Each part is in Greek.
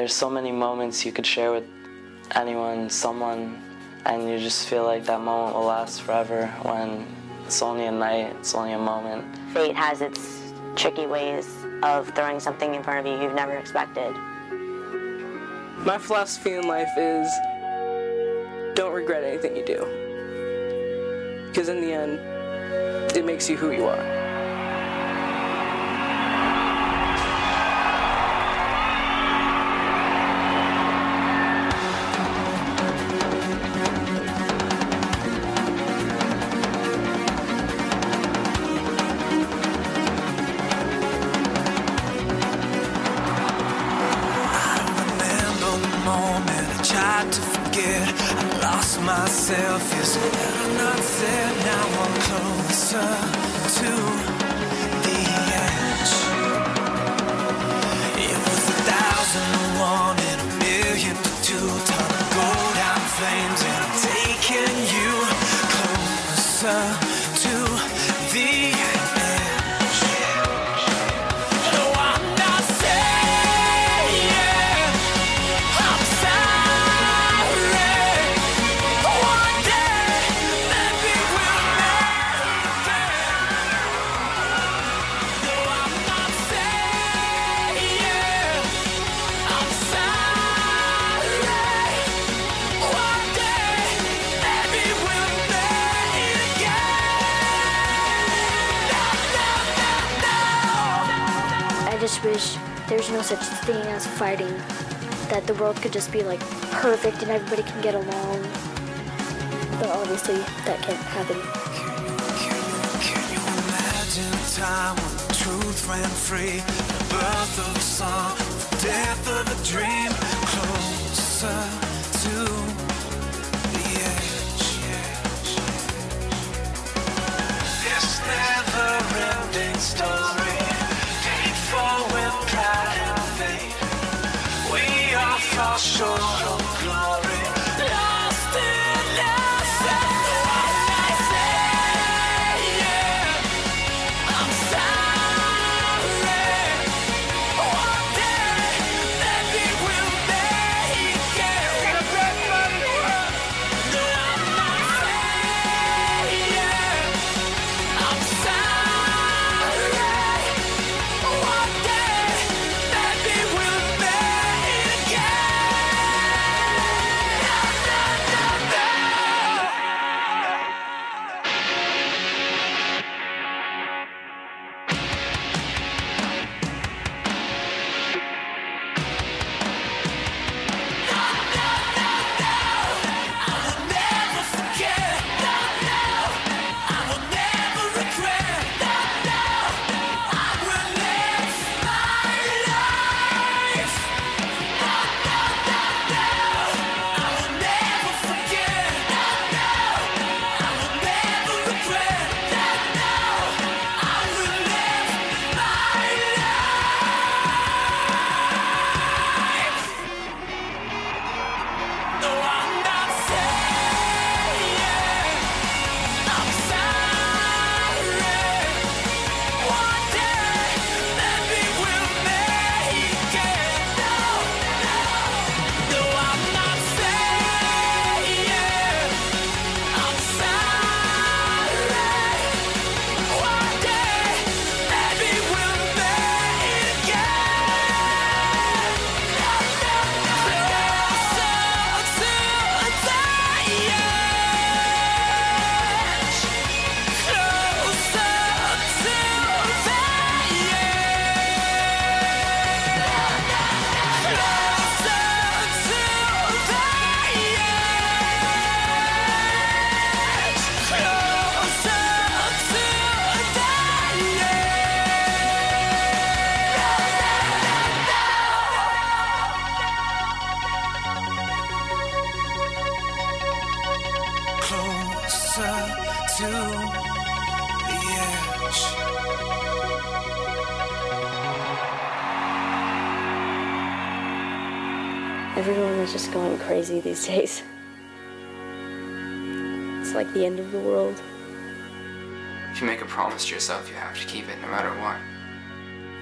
there's so many moments you could share with anyone, someone, and you just feel like that moment will last forever when it's only a night, it's only a moment. Fate has its tricky ways of throwing something in front of you you've never expected. My philosophy in life is don't regret anything you do. Because in the end, it makes you who you are. World could just be like perfect and everybody can get along. But obviously that can't happen. time when truth ran free? The birth of a song, the death of a dream. Closer crazy these days. It's like the end of the world. If you make a promise to yourself, you have to keep it no matter what.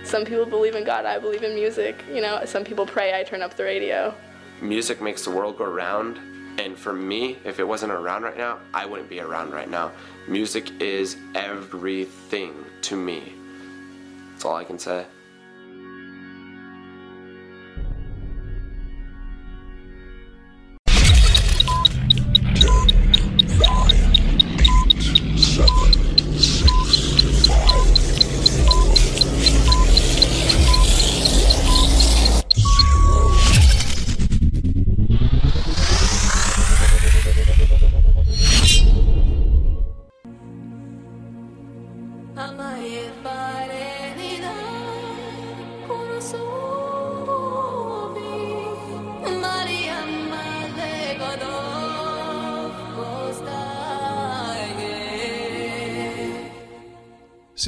Some people believe in God, I believe in music. You know, some people pray, I turn up the radio. Music makes the world go round. And for me, if it wasn't around right now, I wouldn't be around right now. Music is everything to me. That's all I can say.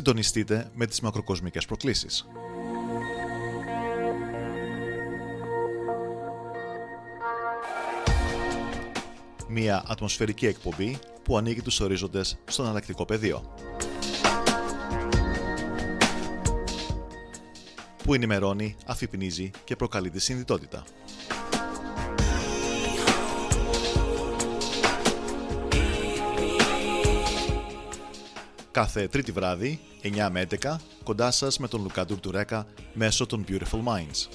Συντονιστείτε με τις μακροκοσμικές προκλήσεις. Μία ατμοσφαιρική εκπομπή που ανοίγει τους ορίζοντες στον αλλακτικό πεδίο. Που ενημερώνει, αφυπνίζει και προκαλεί τη συνειδητότητα. κάθε τρίτη βράδυ, 9 με 11, κοντά σας με τον Λουκά Τουρτουρέκα μέσω των Beautiful Minds.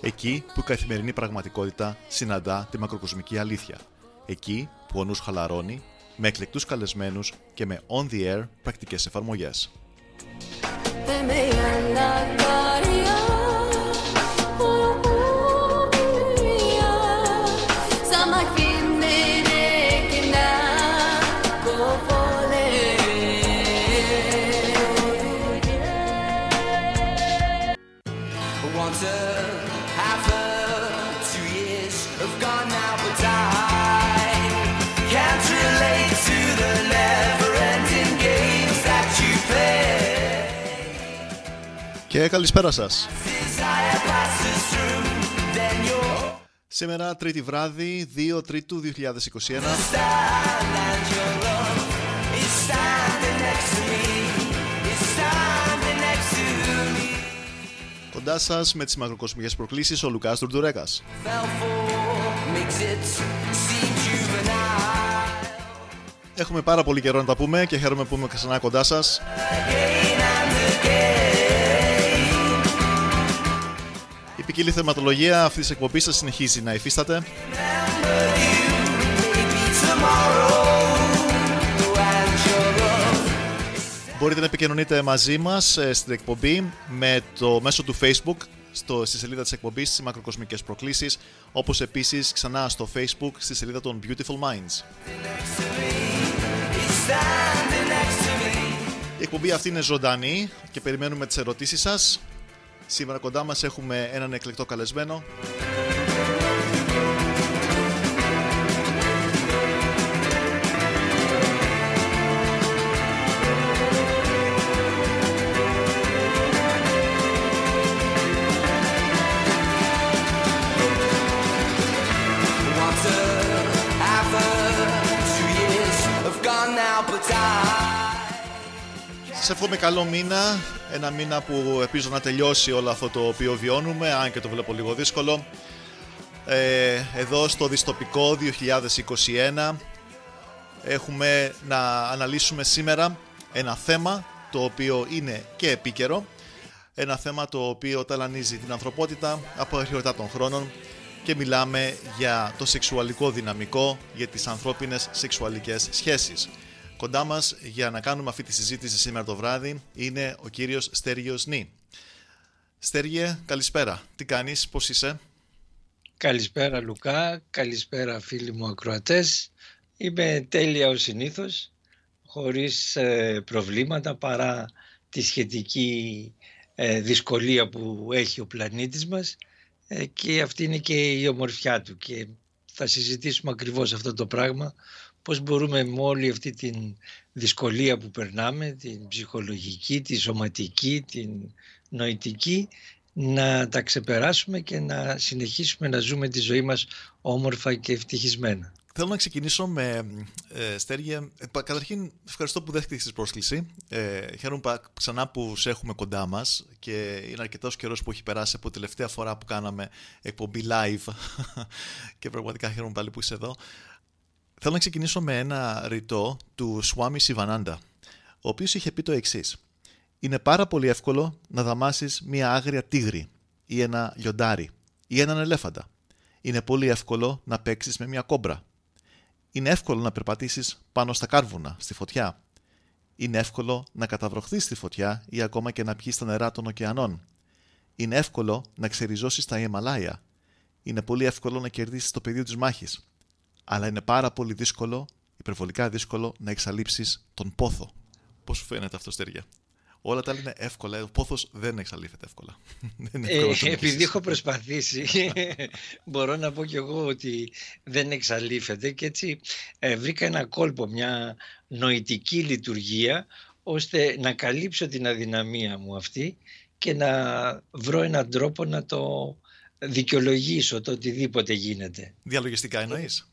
Εκεί που η καθημερινή πραγματικότητα συναντά τη μακροκοσμική αλήθεια. Εκεί που ο νους χαλαρώνει, με εκλεκτούς καλεσμένους και με on-the-air πρακτικές εφαρμογές. Και καλησπέρα σας. Σήμερα τρίτη βράδυ, 2 Τρίτου 2021. Κοντά σας με τις μακροκοσμικές προκλήσεις ο Λουκάς Τουρτουρέκας. Έχουμε πάρα πολύ καιρό να τα πούμε και χαίρομαι που είμαι ξανά κοντά σας. Ποικίλη θεματολογία αυτής της εκπομπής θα συνεχίζει να υφίσταται. Μπορείτε να επικοινωνείτε μαζί μας ε, στην εκπομπή με το μέσο του Facebook στο, στη σελίδα της εκπομπής στις μακροκοσμικές προκλήσεις όπως επίσης ξανά στο Facebook στη σελίδα των Beautiful Minds. Η εκπομπή αυτή είναι ζωντανή και περιμένουμε τις ερωτήσεις σας Σήμερα κοντά μας έχουμε έναν εκλεκτό καλεσμένο. Σε εύχομαι καλό μήνα, ένα μήνα που ελπίζω να τελειώσει όλο αυτό το οποίο βιώνουμε, αν και το βλέπω λίγο δύσκολο. Ε, εδώ στο διστοπικό 2021 έχουμε να αναλύσουμε σήμερα ένα θέμα το οποίο είναι και επίκαιρο, ένα θέμα το οποίο ταλανίζει την ανθρωπότητα από αρχαιότητα των χρόνων και μιλάμε για το σεξουαλικό δυναμικό, για τις ανθρώπινες σεξουαλικές σχέσεις. Κοντά μας για να κάνουμε αυτή τη συζήτηση σήμερα το βράδυ είναι ο κύριος Στέργιος Νί. Στέργιε, καλησπέρα. Τι κάνεις, πώς είσαι; Καλησπέρα Λουκά, καλησπέρα φίλοι μου ακροατές. Είμαι τέλεια ως συνήθως, χωρίς ε, προβλήματα παρά τη σχετική ε, δυσκολία που έχει ο πλανήτης μας ε, και αυτή είναι και η ομορφιά του και θα συζητήσουμε ακριβώς αυτό το πράγμα πώς μπορούμε με όλη αυτή την δυσκολία που περνάμε, την ψυχολογική, τη σωματική, την νοητική, να τα ξεπεράσουμε και να συνεχίσουμε να ζούμε τη ζωή μας όμορφα και ευτυχισμένα. Θέλω να ξεκινήσω με ε, Στέργια. Ε, καταρχήν, ευχαριστώ που δέχτηκες την πρόσκληση. Ε, χαίρομαι ξανά που σε έχουμε κοντά μας και είναι αρκετός καιρός που έχει περάσει από τελευταία φορά που κάναμε εκπομπή live. και πραγματικά χαίρομαι πάλι που είσαι εδώ. Θέλω να ξεκινήσω με ένα ρητό του Swami Sivananda, ο οποίος είχε πει το εξής. Είναι πάρα πολύ εύκολο να δαμάσεις μία άγρια τίγρη ή ένα λιοντάρι ή έναν ελέφαντα. Είναι πολύ εύκολο να παίξεις με μία κόμπρα είναι εύκολο να περπατήσεις πάνω στα κάρβουνα, στη φωτιά. Είναι εύκολο να καταβροχθείς στη φωτιά ή ακόμα και να πιείς τα νερά των ωκεανών. Είναι εύκολο να ξεριζώσεις τα Ιμαλάια. Είναι πολύ εύκολο να κερδίσεις το πεδίο της μάχης. Αλλά είναι πάρα πολύ δύσκολο, υπερβολικά δύσκολο, να εξαλείψεις τον πόθο. Πώς σου φαίνεται αυτό, Στέρια; Όλα τα άλλα είναι εύκολα. Ο πόθος δεν εξαλείφεται εύκολα. ε, επειδή έχω προσπαθήσει, μπορώ να πω κι εγώ ότι δεν εξαλείφεται και έτσι ε, βρήκα ένα κόλπο, μια νοητική λειτουργία ώστε να καλύψω την αδυναμία μου αυτή και να βρω έναν τρόπο να το δικαιολογήσω το οτιδήποτε γίνεται. Διαλογιστικά εννοείς;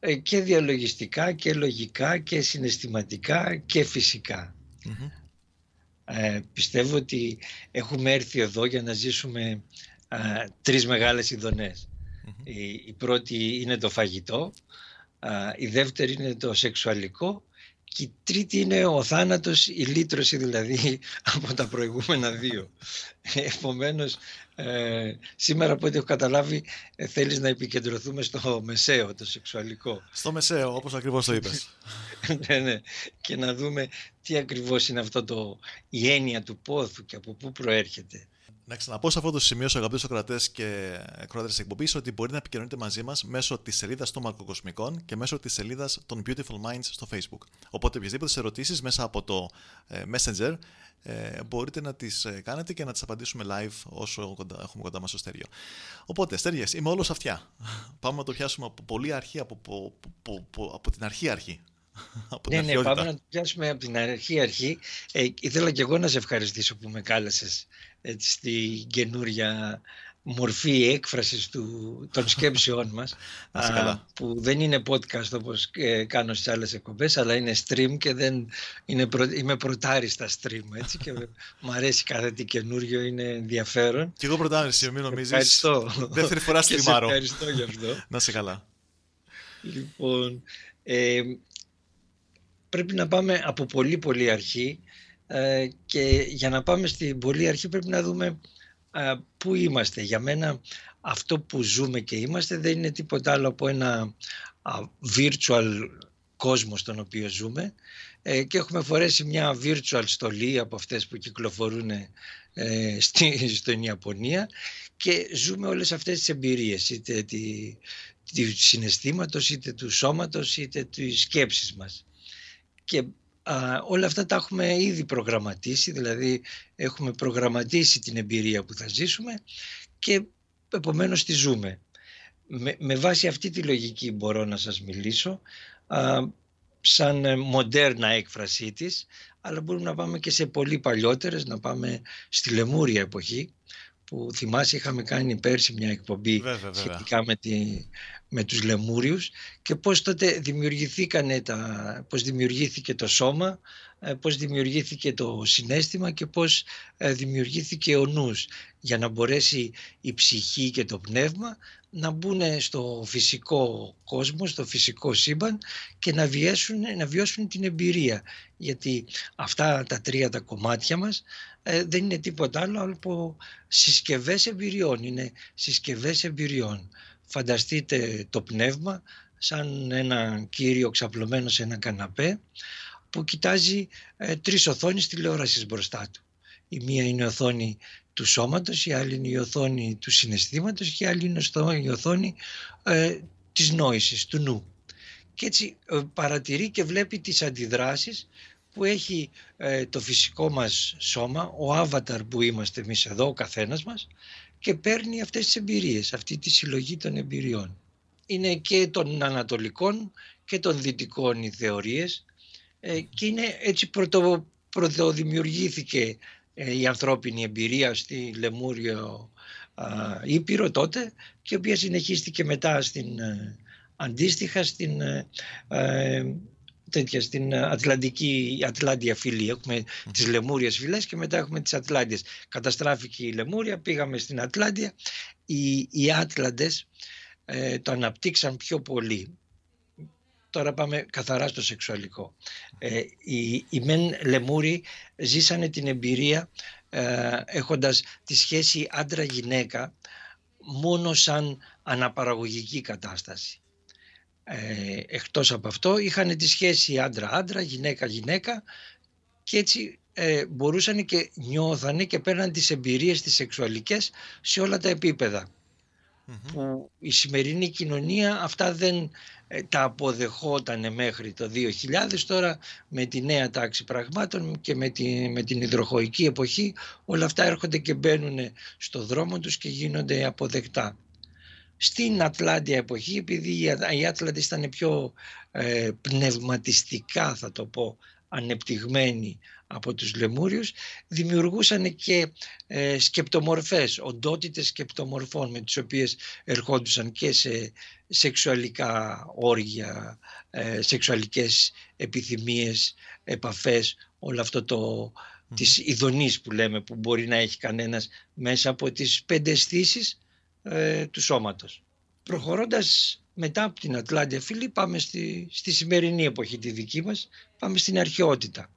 Ε, και διαλογιστικά και λογικά και συναισθηματικά και φυσικα ε, πιστεύω ότι έχουμε έρθει εδώ για να ζήσουμε α, τρεις μεγάλες Η, η, πρώτη είναι το φαγητό, η δεύτερη είναι το σεξουαλικό και η τρίτη είναι ο θάνατος, η λύτρωση δηλαδή από τα προηγούμενα δύο. Επομένως, ε, σήμερα από ό,τι έχω καταλάβει ε, θέλεις να επικεντρωθούμε στο μεσαίο, το σεξουαλικό. Στο μεσαίο, όπως ακριβώς το είπες. ναι, ναι. Και να δούμε τι ακριβώς είναι αυτό το, η έννοια του πόθου και από πού προέρχεται. Να ξαναπώ σε αυτό το σημείο, στου αγαπητού ακροατέ και ακροατές της εκπομπής, ότι μπορείτε να επικοινωνείτε μαζί μας μέσω της σελίδας των Μαρκοκοσμικών και μέσω της σελίδας των Beautiful Minds στο Facebook. Οπότε, οποιασδήποτε ερωτήσεις μέσα από το ε, Messenger ε, μπορείτε να τις ε, κάνετε και να τις απαντήσουμε live όσο έχουμε κοντά μας στο στέριο. Οπότε, στέριες, είμαι όλος αυτιά. Πάμε να το πιάσουμε από πολύ αρχή, από, από, από, από την αρχή αρχή. Από ναι, ναι, πάμε να το πιάσουμε από την αρχή αρχή. Ε, ήθελα και εγώ να σε ευχαριστήσω που με κάλεσες έτσι, στη καινούρια μορφή έκφρασης του, των σκέψεών μας α, που δεν είναι podcast όπως ε, κάνω στις άλλες εκπομπές αλλά είναι stream και δεν είναι προ, είμαι πρωτάρι στα stream έτσι και μου αρέσει κάθε τι καινούριο είναι ενδιαφέρον. Και εγώ πρωτάρι μην νομίζεις. Ευχαριστώ. Δεύτερη φορά στριμάρω ευχαριστώ γι' αυτό. Να σε καλά. Λοιπόν ε, πρέπει να πάμε από πολύ πολύ αρχή ε, και για να πάμε στην πολύ αρχή πρέπει να δούμε ε, πού είμαστε. Για μένα αυτό που ζούμε και είμαστε δεν είναι τίποτα άλλο από ένα virtual κόσμο στον οποίο ζούμε ε, και έχουμε φορέσει μια virtual στολή από αυτές που κυκλοφορούν στη, στην Ιαπωνία και ζούμε όλες αυτές τις εμπειρίες είτε τη, του συναισθήματος είτε του σώματος είτε της σκέψης μας και όλα αυτά τα έχουμε ήδη προγραμματίσει, δηλαδή έχουμε προγραμματίσει την εμπειρία που θα ζήσουμε και επομένως τη ζούμε. Με, με βάση αυτή τη λογική μπορώ να σας μιλήσω α, σαν μοντέρνα έκφρασή της, αλλά μπορούμε να πάμε και σε πολύ παλιότερες, να πάμε στη Λεμούρια εποχή, που θυμάσαι είχαμε κάνει πέρσι μια εκπομπή σχετικά με, τη, με τους λεμούριους και πώς τότε δημιουργηθήκανε τα, πώς δημιουργήθηκε το σώμα, ε, πώς δημιουργήθηκε το συνέστημα και πώς ε, δημιουργήθηκε ο νους για να μπορέσει η ψυχή και το πνεύμα να μπουν στο φυσικό κόσμο, στο φυσικό σύμπαν και να βιώσουν, να βιώσουν την εμπειρία. Γιατί αυτά τα τρία τα κομμάτια μας ε, δεν είναι τίποτα άλλο από συσκευές εμπειριών. Είναι συσκευές εμπειριών. Φανταστείτε το πνεύμα σαν ένα κύριο ξαπλωμένο σε ένα καναπέ που κοιτάζει ε, τρεις οθόνες τηλεόρασης μπροστά του. Η μία είναι η οθόνη του σώματος, η άλλη είναι η οθόνη του συναισθήματος και η άλλη είναι η οθόνη ε, της νόησης, του νου. Και έτσι ε, παρατηρεί και βλέπει τις αντιδράσεις που έχει ε, το φυσικό μας σώμα, ο άβαταρ που είμαστε εμείς εδώ, ο καθένας μας και παίρνει αυτές τις εμπειρίες, αυτή τη συλλογή των εμπειριών. Είναι και των ανατολικών και των δυτικών οι θεωρίες ε, και είναι έτσι πρωτο, πρωτοδημιουργήθηκε ε, η ανθρώπινη εμπειρία στη Λεμούριο Ήπειρο τότε και η οποία συνεχίστηκε μετά στην Αντίστοιχα στην, ε, τέτοια, στην Ατλαντική, Ατλάντια φυλή. Έχουμε μμ. τις Λεμούριες φυλές και μετά έχουμε τις Ατλάντιες. Καταστράφηκε η Λεμούρια, πήγαμε στην Ατλάντια. Οι, οι Άτλαντες ε, το αναπτύξαν πιο πολύ. Τώρα πάμε καθαρά στο σεξουαλικό. Ε, οι, οι μεν Λεμούροι ζήσανε την εμπειρία ε, έχοντας τη σχέση άντρα-γυναίκα μόνο σαν αναπαραγωγική κατάσταση. Ε, εκτός από αυτό είχαν τη σχέση άντρα-άντρα, γυναίκα-γυναίκα και έτσι ε, μπορούσαν και νιώθανε και παίρναν τις εμπειρίες τις σεξουαλικές σε όλα τα επίπεδα. Που η σημερινή κοινωνία αυτά δεν ε, τα αποδεχόταν μέχρι το 2000 τώρα με τη νέα τάξη πραγμάτων και με, τη, με την υδροχοϊκή εποχή όλα αυτά έρχονται και μπαίνουν στο δρόμο τους και γίνονται αποδεκτά. Στην Ατλάντια εποχή επειδή οι Άτλαντες ήταν πιο ε, πνευματιστικά θα το πω ανεπτυγμένοι από τους Λεμούριους δημιουργούσαν και ε, σκεπτομορφές, οντότητες σκεπτομορφών με τις οποίες ερχόντουσαν και σε σεξουαλικά όργια, ε, σεξουαλικές επιθυμίες, επαφές, όλο αυτό το mm. της ειδονής που λέμε που μπορεί να έχει κανένας μέσα από τις πέντε αισθήσεις ε, του σώματος. Προχωρώντας μετά από την Ατλάντια φίλη πάμε στη, στη σημερινή εποχή τη δική μας, πάμε στην αρχαιότητα.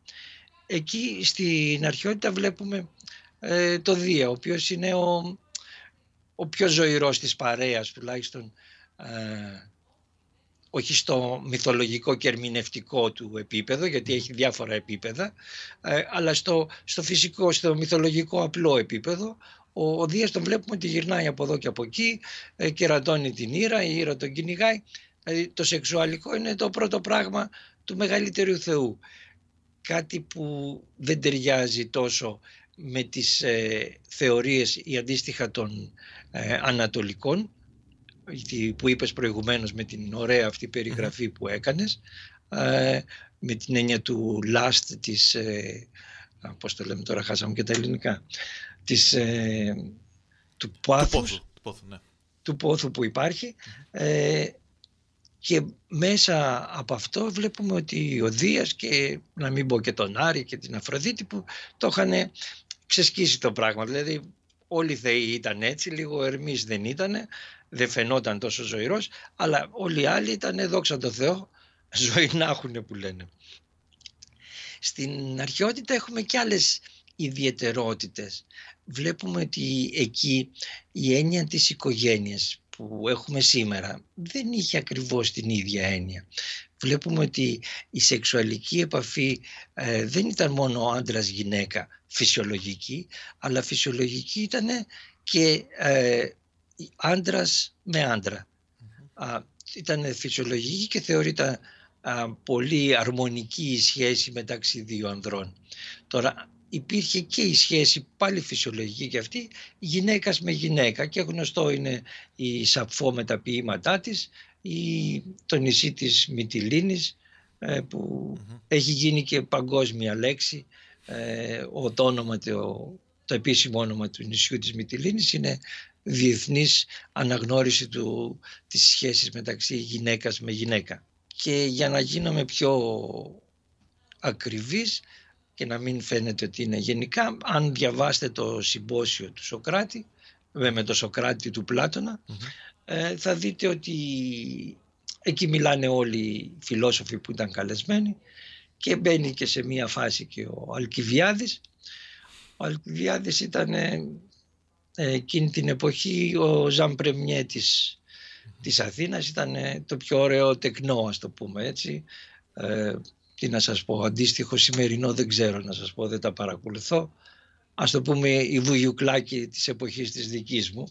Εκεί στην αρχαιότητα βλέπουμε ε, το Δία, ο οποίος είναι ο, ο πιο ζωηρός της παρέας τουλάχιστον ε, όχι στο μυθολογικό και ερμηνευτικό του επίπεδο, γιατί έχει διάφορα επίπεδα, ε, αλλά στο, στο φυσικό, στο μυθολογικό απλό επίπεδο, ο, ο Δίας τον βλέπουμε ότι γυρνάει από εδώ και από εκεί, ε, κερατώνει την ήρα, η ήρα τον κυνηγάει. Δηλαδή το σεξουαλικό είναι το πρώτο πράγμα του μεγαλύτερου Θεού. Κάτι που δεν ταιριάζει τόσο με τις ε, θεωρίες ή αντίστοιχα των ε, ανατολικών που είπες προηγουμένως με την ωραία αυτή περιγραφή που έκανες ε, με την έννοια του last της ε, πώς το λέμε τώρα χάσαμε και τα ελληνικά της, ε, του πάθους, του πόθου, ναι. του πόθου που υπάρχει ε, και μέσα από αυτό βλέπουμε ότι ο Δίας και να μην πω και τον Άρη και την Αφροδίτη που το είχαν ξεσκίσει το πράγμα. Δηλαδή όλοι οι θεοί ήταν έτσι, λίγο Ερμής δεν ήταν, δεν φαινόταν τόσο ζωηρός, αλλά όλοι οι άλλοι ήταν δόξα τω Θεώ, ζωή να έχουν που λένε. Στην αρχαιότητα έχουμε και άλλες ιδιαιτερότητες. Βλέπουμε ότι εκεί η έννοια της οικογένειας που έχουμε σήμερα δεν είχε ακριβώς την ίδια έννοια. Βλέπουμε ότι η σεξουαλική επαφή ε, δεν ήταν μόνο άντρας γυναίκα φυσιολογική, αλλά φυσιολογική ήταν και ε, άντρας με άντρα. ήταν φυσιολογική και θεωρείται πολύ αρμονική η σχέση μεταξύ δύο ανδρών. Τώρα υπήρχε και η σχέση πάλι φυσιολογική και αυτή γυναίκας με γυναίκα. Και γνωστό είναι η Σαπφό με τα ποίηματά της ή το νησί της Μυτιλίνης ε, που έχει γίνει και παγκόσμια λέξη. Ε, ο, το, όνομα, το, το επίσημο όνομα του νησιού της Μυτιλίνης είναι διεθνής αναγνώριση του, της σχέσης μεταξύ γυναίκας με γυναίκα. Και για να γίνομαι πιο ακριβής και να μην φαίνεται ότι είναι γενικά. Αν διαβάσετε το συμπόσιο του Σοκράτη, με το Σοκράτη του πλατωνα ε, θα δείτε ότι εκεί μιλάνε όλοι οι φιλόσοφοι που ήταν καλεσμένοι και μπαίνει και σε μία φάση και ο Αλκιβιάδης. Ο Αλκιβιάδης ήταν ε, εκείνη την εποχή ο Ζαμπρεμιέ της, της Αθήνας, ήταν το πιο ωραίο τεκνό ας το πούμε έτσι. Ε, τι να σας πω, αντίστοιχο σημερινό δεν ξέρω να σας πω, δεν τα παρακολουθώ. Ας το πούμε η βουγιουκλάκη της εποχής της δικής μου,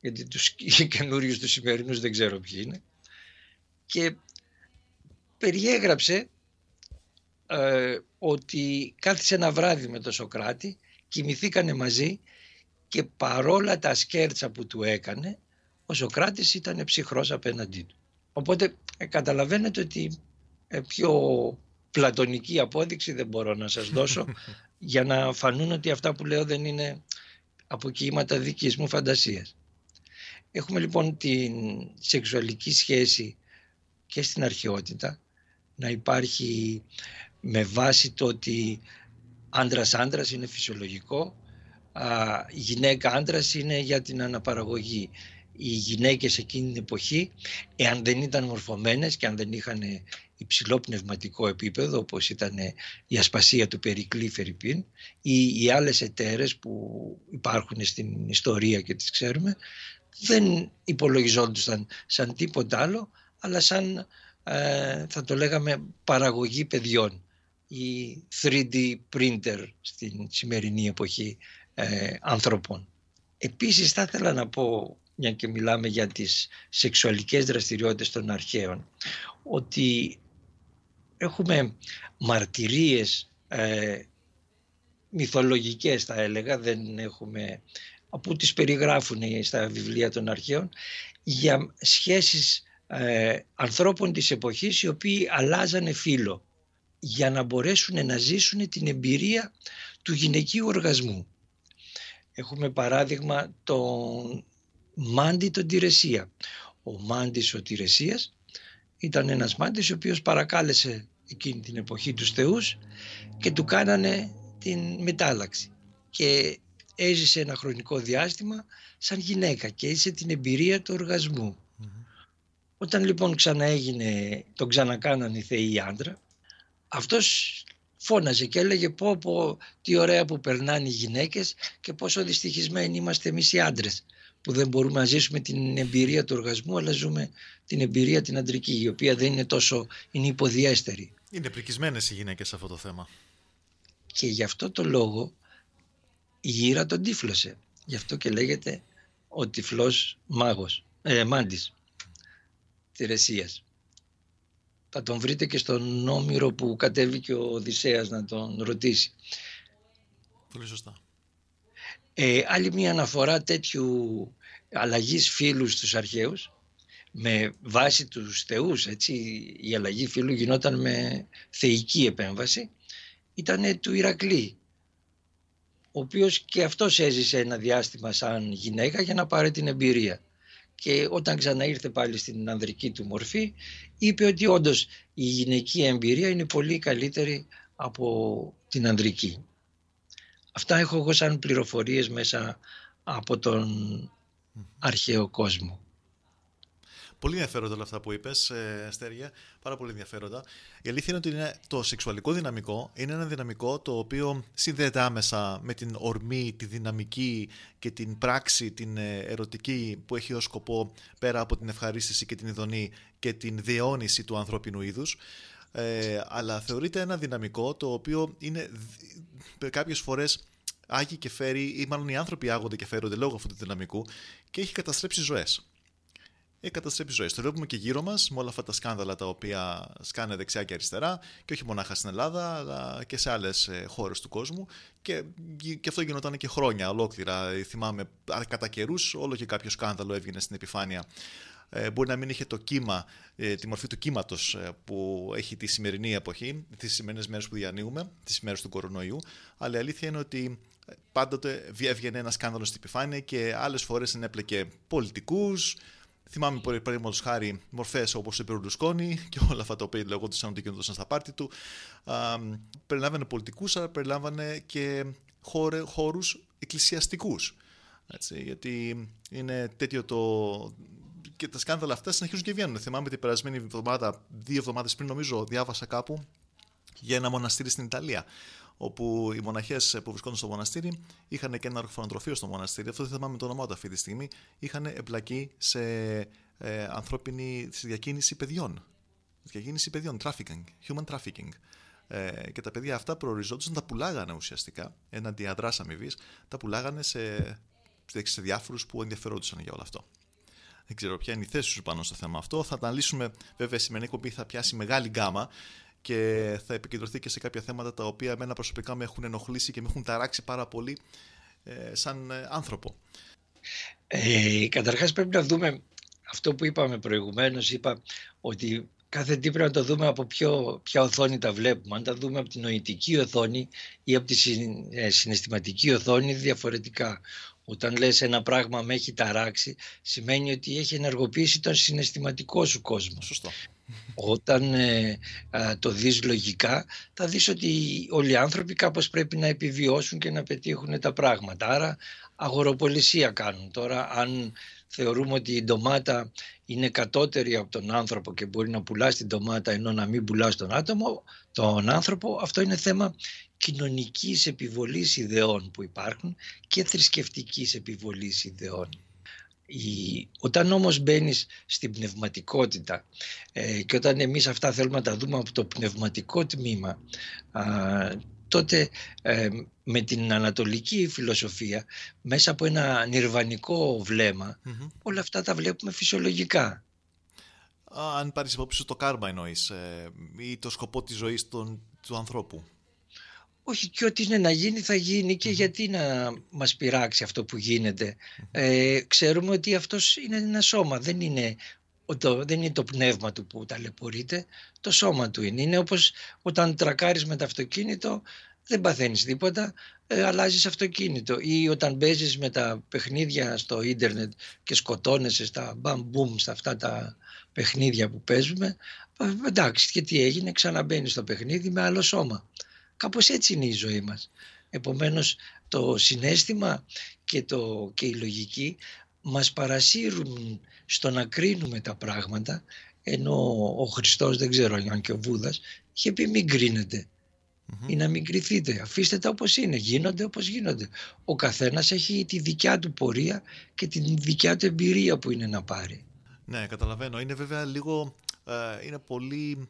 γιατί τους καινούριους τους σημερινούς δεν ξέρω ποιοι είναι. Και περιέγραψε ε, ότι κάθισε ένα βράδυ με τον Σοκράτη, κοιμηθήκανε μαζί και παρόλα τα σκέρτσα που του έκανε, ο Σοκράτης ήταν ψυχρός απέναντί του. Οπότε ε, καταλαβαίνετε ότι ε, πιο πλατωνική απόδειξη δεν μπορώ να σας δώσω για να φανούν ότι αυτά που λέω δεν είναι αποκοίηματα δικής μου φαντασίας. Έχουμε λοιπόν την σεξουαλική σχέση και στην αρχαιότητα να υπάρχει με βάση το ότι άντρας άντρας είναι φυσιολογικό, η γυναίκα άντρας είναι για την αναπαραγωγή. Οι γυναίκες εκείνη την εποχή, εάν δεν ήταν μορφωμένες και αν δεν είχαν υψηλό πνευματικό επίπεδο όπως ήταν η ασπασία του Περικλή Φερρυπίν ή οι άλλες εταίρες που υπάρχουν στην ιστορία και τις ξέρουμε δεν υπολογιζόντουσαν σαν τίποτα άλλο αλλά σαν ε, θα το λέγαμε παραγωγή παιδιών ή 3D printer στην σημερινή εποχή ε, ανθρώπων. Επίσης θα ήθελα να πω, μια και μιλάμε για τις σεξουαλικές δραστηριότητες των αρχαίων, ότι έχουμε μαρτυρίες ε, μυθολογικές θα έλεγα, δεν έχουμε, από τις περιγράφουν στα βιβλία των αρχαίων, για σχέσεις ε, ανθρώπων της εποχής οι οποίοι αλλάζανε φύlo για να μπορέσουν να ζήσουν την εμπειρία του γυναικείου οργασμού. Έχουμε παράδειγμα τον Μάντι τον Τηρεσία. Ο Μάντης ο Τηρεσίας ήταν ένας μάντης ο οποίος παρακάλεσε εκείνη την εποχή τους θεούς και του κάνανε την μετάλλαξη. Και έζησε ένα χρονικό διάστημα σαν γυναίκα και έζησε την εμπειρία του οργασμού. Όταν λοιπόν ξαναέγινε, τον ξανακάνανε οι θεοί άντρα, αυτός φώναζε και έλεγε πω πω τι ωραία που περνάνε οι γυναίκες και πόσο δυστυχισμένοι είμαστε εμείς οι άντρες που δεν μπορούμε να ζήσουμε την εμπειρία του οργασμού αλλά ζούμε την εμπειρία την αντρική η οποία δεν είναι τόσο, είναι υποδιέστερη. Είναι πρικισμένες οι γυναίκες σε αυτό το θέμα. Και γι' αυτό το λόγο η γύρα τον τύφλωσε. Γι' αυτό και λέγεται ο τυφλός μάγος, ε, μάντης, Τερεσίας. Θα τον βρείτε και στον Όμηρο που κατέβηκε ο Οδυσσέας να τον ρωτήσει. Πολύ σωστά. Ε, άλλη μια αναφορά τέτοιου αλλαγής φίλου στους αρχαίους με βάση τους θεούς, έτσι, η αλλαγή φίλου γινόταν με θεϊκή επέμβαση, ήταν του Ηρακλή, ο οποίος και αυτός έζησε ένα διάστημα σαν γυναίκα για να πάρει την εμπειρία. Και όταν ξαναήρθε πάλι στην ανδρική του μορφή, είπε ότι όντως η γυναική εμπειρία είναι πολύ καλύτερη από την ανδρική. Αυτά έχω εγώ σαν πληροφορίες μέσα από τον αρχαίο κόσμο. Πολύ ενδιαφέροντα όλα αυτά που είπες, Αστέρια. Πάρα πολύ ενδιαφέροντα. Η αλήθεια είναι ότι είναι το σεξουαλικό δυναμικό είναι ένα δυναμικό το οποίο συνδέεται άμεσα με την ορμή, τη δυναμική και την πράξη, την ε, ερωτική που έχει ως σκοπό πέρα από την ευχαρίστηση και την ειδονή και την διαιώνιση του ανθρώπινου είδους. Ε, αλλά θεωρείται ένα δυναμικό το οποίο είναι κάποιες φορές άγει και φέρει, ή μάλλον οι άνθρωποι άγονται και φέρονται λόγω αυτού του δυναμικού και έχει καταστρέψει ζωές έχει καταστρέψει ζωή. Το βλέπουμε και γύρω μας με όλα αυτά τα σκάνδαλα τα οποία σκάνε δεξιά και αριστερά και όχι μονάχα στην Ελλάδα, αλλά και σε άλλες χώρες του κόσμου. Και, και αυτό γινόταν και χρόνια ολόκληρα. Θυμάμαι κατά καιρούς όλο και κάποιο σκάνδαλο έβγαινε στην επιφάνεια. Ε, μπορεί να μην είχε το κύμα, ε, τη μορφή του κύματος ε, που έχει τη σημερινή εποχή, τις σημερινές μέρες που διανύουμε, τις μέρες του κορονοϊού. Αλλά η αλήθεια είναι ότι πάντοτε έβγαινε ένα σκάνδαλο στην επιφάνεια και άλλες φορές ενέπλεκε πολιτικούς, Θυμάμαι παραδείγματος χάρη μορφές όπως ο Περουλουσκόνη και όλα αυτά τα οποία λεγόντουσαν ότι γινόντουσαν στα πάρτι του. περιλάμβανε πολιτικούς, αλλά περιλάμβανε και χώρους εκκλησιαστικούς. Γιατί είναι τέτοιο το. Και τα σκάνδαλα αυτά συνεχίζουν και βγαίνουν. Θυμάμαι την περασμένη εβδομάδα, δύο εβδομάδες πριν, νομίζω, διάβασα κάπου για ένα μοναστήρι στην Ιταλία όπου οι μοναχές που βρισκόνταν στο μοναστήρι είχαν και ένα ορφανοτροφείο στο μοναστήρι. Αυτό δεν θυμάμαι το όνομά του αυτή τη στιγμή. Είχαν εμπλακεί σε ε, ανθρώπινη σε διακίνηση παιδιών. Διακίνηση παιδιών, trafficking, human trafficking. Ε, και τα παιδιά αυτά προοριζόντουσαν, τα πουλάγανε ουσιαστικά, έναντι αδράς αμοιβής, τα πουλάγανε σε, σε διάφορους που ενδιαφερόντουσαν για όλο αυτό. Δεν ξέρω ποια είναι η θέση σου πάνω στο θέμα αυτό. Θα τα λύσουμε, βέβαια, η σημερινή κομπή θα πιάσει μεγάλη γκάμα και θα επικεντρωθεί και σε κάποια θέματα τα οποία εμένα προσωπικά με έχουν ενοχλήσει και με έχουν ταράξει πάρα πολύ ε, σαν ε, άνθρωπο. Ε, καταρχάς πρέπει να δούμε αυτό που είπαμε προηγουμένως, είπα ότι κάθε τι πρέπει να το δούμε από ποιο, ποια οθόνη τα βλέπουμε. Αν τα δούμε από την νοητική οθόνη ή από τη ε, συναισθηματική οθόνη διαφορετικά. Όταν λες ένα πράγμα με έχει ταράξει, σημαίνει ότι έχει ενεργοποιήσει τον συναισθηματικό σου κόσμο. Σωστό. Όταν ε, το δεις λογικά, θα δεις ότι όλοι οι άνθρωποι κάπως πρέπει να επιβιώσουν και να πετύχουν τα πράγματα. Άρα αγοροπολισία κάνουν. Τώρα αν θεωρούμε ότι η ντομάτα είναι κατώτερη από τον άνθρωπο και μπορεί να πουλάς την ντομάτα ενώ να μην πουλάς τον άτομο, τον άνθρωπο, αυτό είναι θέμα κοινωνικής επιβολής ιδεών που υπάρχουν και θρησκευτικής επιβολής ιδεών. Η, όταν όμως μπαίνεις στην πνευματικότητα ε, και όταν εμείς αυτά θέλουμε να τα δούμε από το πνευματικό τμήμα τότε ε, με την ανατολική φιλοσοφία μέσα από ένα νιρβανικό όλα αυτά τα βλέπουμε φυσιολογικά. Αν πάρεις υπόψη το κάρμα εννοείς ε, ή το σκοπό της ζωής των, του ανθρώπου. Όχι και ό,τι είναι να γίνει θα γίνει και γιατί να μας πειράξει αυτό που γίνεται. Ε, ξέρουμε ότι αυτός είναι ένα σώμα, δεν είναι το, δεν είναι το πνεύμα του που ταλαιπωρείται, το σώμα του είναι. Είναι όπως όταν τρακάρεις με το αυτοκίνητο, δεν παθαίνεις τίποτα, ε, αλλάζεις αυτοκίνητο. Ή όταν παίζεις με τα παιχνίδια στο ίντερνετ και σκοτώνεσαι στα μπαμ μπουμ, στα αυτά τα παιχνίδια που παίζουμε, ε, εντάξει και τι έγινε, ξαναμπαίνεις στο παιχνίδι με άλλο σώμα. Κάπως έτσι είναι η ζωή μας. Επομένως το συνέστημα και, το, και η λογική μας παρασύρουν στο να κρίνουμε τα πράγματα ενώ ο Χριστός δεν ξέρω αν και ο Βούδας είχε πει μην κρίνετε ή να μην κρυθείτε. Αφήστε τα όπως είναι, γίνονται όπως γίνονται. Ο καθένας έχει τη δικιά του πορεία και τη δικιά του εμπειρία που είναι να πάρει. Ναι, καταλαβαίνω. Είναι βέβαια λίγο, ε, είναι πολύ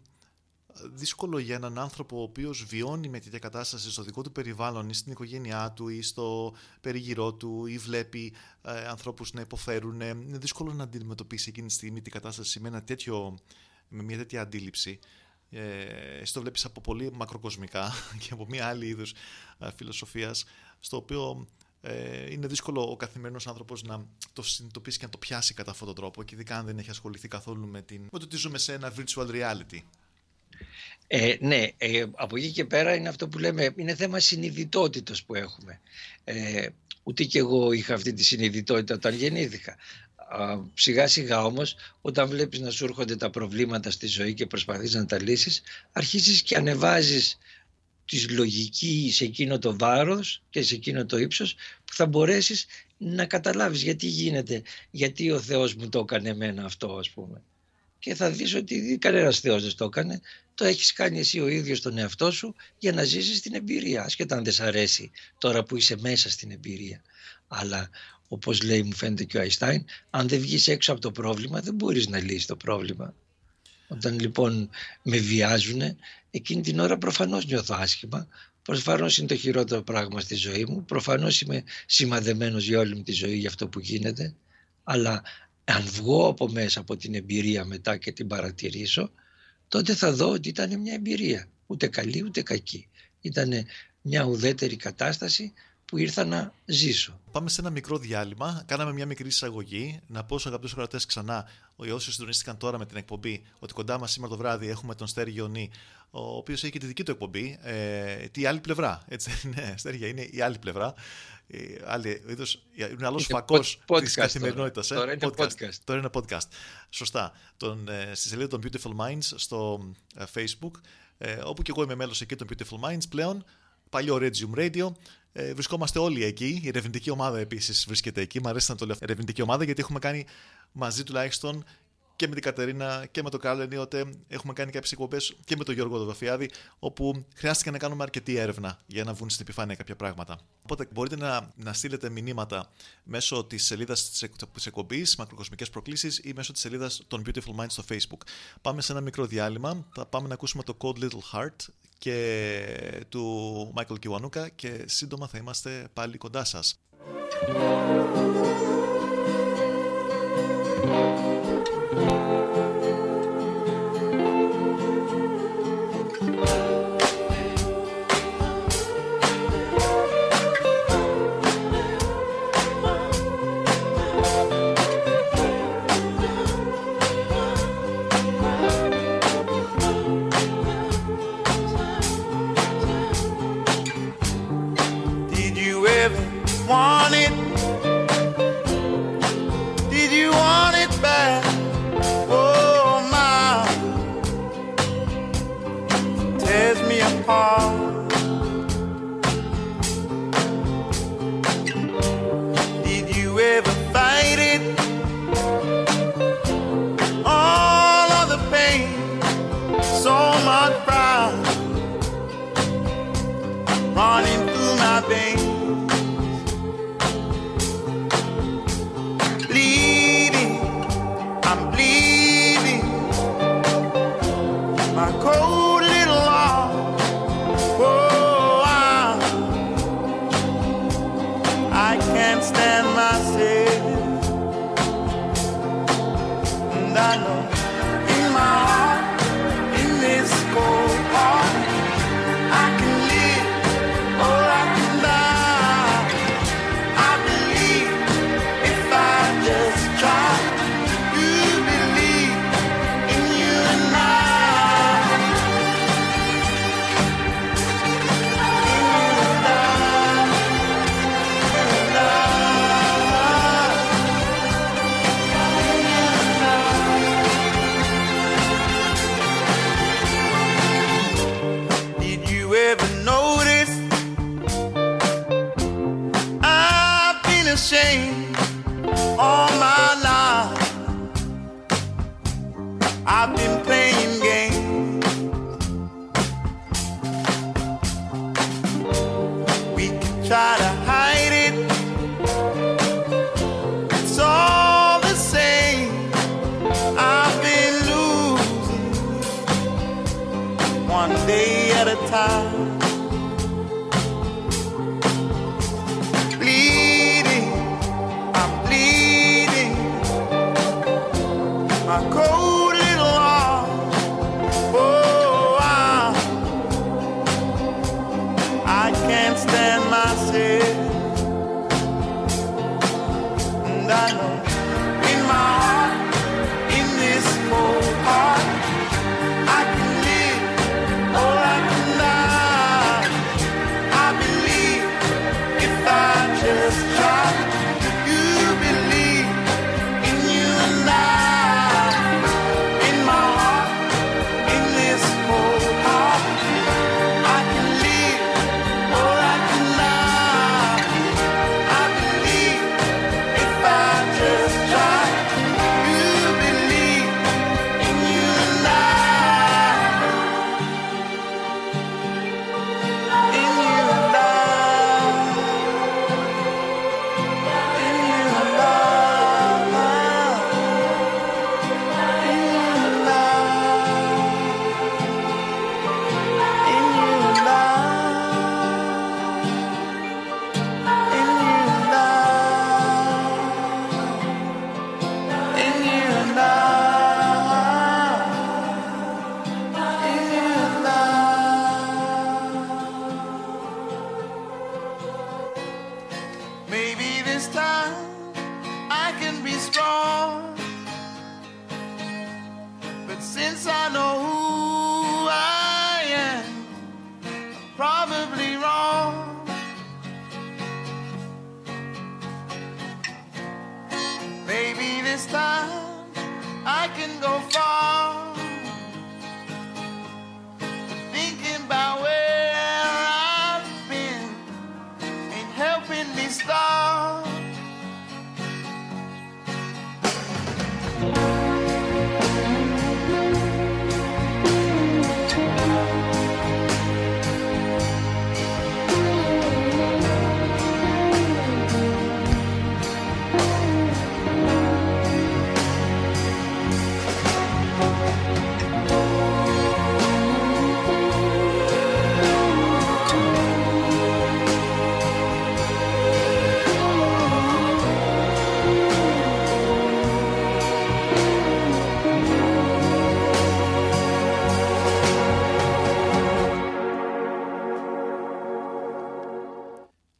δύσκολο για έναν άνθρωπο ο οποίος βιώνει με τέτοια κατάσταση στο δικό του περιβάλλον ή στην οικογένειά του ή στο περίγυρό του ή βλέπει ε, ανθρώπους να υποφέρουν. Είναι δύσκολο να αντιμετωπίσει εκείνη τη στιγμή την κατάσταση με, ένα τέτοιο, με μια τέτοια αντίληψη. Ε, εσύ το βλέπεις από πολύ μακροκοσμικά και από μια άλλη είδους ε, φιλοσοφίας στο οποίο ε, είναι δύσκολο ο καθημερινός άνθρωπος να το συνειδητοποιήσει και να το πιάσει κατά αυτόν τον τρόπο και ειδικά αν δεν έχει ασχοληθεί καθόλου με, την, με το ότι ζούμε σε ένα virtual reality. Ε, ναι, ε, από εκεί και πέρα είναι αυτό που λέμε, είναι θέμα συνειδητότητας που έχουμε. Ε, ούτε και εγώ είχα αυτή τη συνειδητότητα όταν γεννήθηκα. Α, σιγά σιγά όμως όταν βλέπεις να σου έρχονται τα προβλήματα στη ζωή και προσπαθείς να τα λύσεις αρχίζεις και ανεβάζεις τη λογική σε εκείνο το βάρος και σε εκείνο το ύψος που θα μπορέσεις να καταλάβεις γιατί γίνεται, γιατί ο Θεός μου το έκανε εμένα αυτό ας πούμε και θα δεις ότι κανένας Θεός δεν το έκανε. Το έχεις κάνει εσύ ο ίδιος τον εαυτό σου για να ζήσεις την εμπειρία, ασχετά αν δεν σ' αρέσει τώρα που είσαι μέσα στην εμπειρία. Αλλά όπως λέει μου φαίνεται και ο Αϊστάιν, αν δεν βγεις έξω από το πρόβλημα δεν μπορείς να λύσεις το πρόβλημα. Όταν λοιπόν με βιάζουν, εκείνη την ώρα προφανώς νιώθω άσχημα, προφανώς είναι το χειρότερο πράγμα στη ζωή μου, προφανώς είμαι σημαδεμένος για όλη μου τη ζωή για αυτό που γίνεται, αλλά αν βγω από μέσα από την εμπειρία μετά και την παρατηρήσω, τότε θα δω ότι ήταν μια εμπειρία. Ούτε καλή ούτε κακή. Ήταν μια ουδέτερη κατάσταση που ήρθα να ζήσω. Πάμε σε ένα μικρό διάλειμμα. Κάναμε μια μικρή εισαγωγή. Να πω στους αγαπητούς κρατέ ξανά, όσοι συντονίστηκαν τώρα με την εκπομπή, ότι κοντά μας σήμερα το βράδυ έχουμε τον Στέρι Γιονί, ο οποίος έχει και τη δική του εκπομπή. Ε, τη άλλη πλευρά. Έτσι, ναι, Στέρια είναι η άλλη πλευρά άλλη, είδος, είναι άλλος φακός της καθημερινότητας. Ε. Τώρα, είναι podcast. Τώρα είναι podcast. Σωστά. Τον, ε, στη σελίδα των Beautiful Minds στο ε, Facebook, ε, όπου και εγώ είμαι μέλος εκεί των Beautiful Minds πλέον. Παλιό Regium Radio. Ε, βρισκόμαστε όλοι εκεί. Η ερευνητική ομάδα επίσης βρίσκεται εκεί. Μ' αρέσει να το λέω ερευνητική ομάδα γιατί έχουμε κάνει μαζί τουλάχιστον και με την Κατερίνα και με τον Κάρλο Ενίοτε έχουμε κάνει κάποιες εκπομπές και με τον Γιώργο Δοδοφιάδη, όπου χρειάστηκε να κάνουμε αρκετή έρευνα για να βγουν στην επιφάνεια κάποια πράγματα. Οπότε μπορείτε να, να στείλετε μηνύματα μέσω της σελίδας της εκπομπής, Μακροκοσμικές Προκλήσεις, ή μέσω της σελίδας των Beautiful Minds στο Facebook. Πάμε σε ένα μικρό διάλειμμα. Θα πάμε να ακούσουμε το Code Little Heart και του Michael Kiwanuka και σύντομα θα είμαστε πάλι κοντά σας.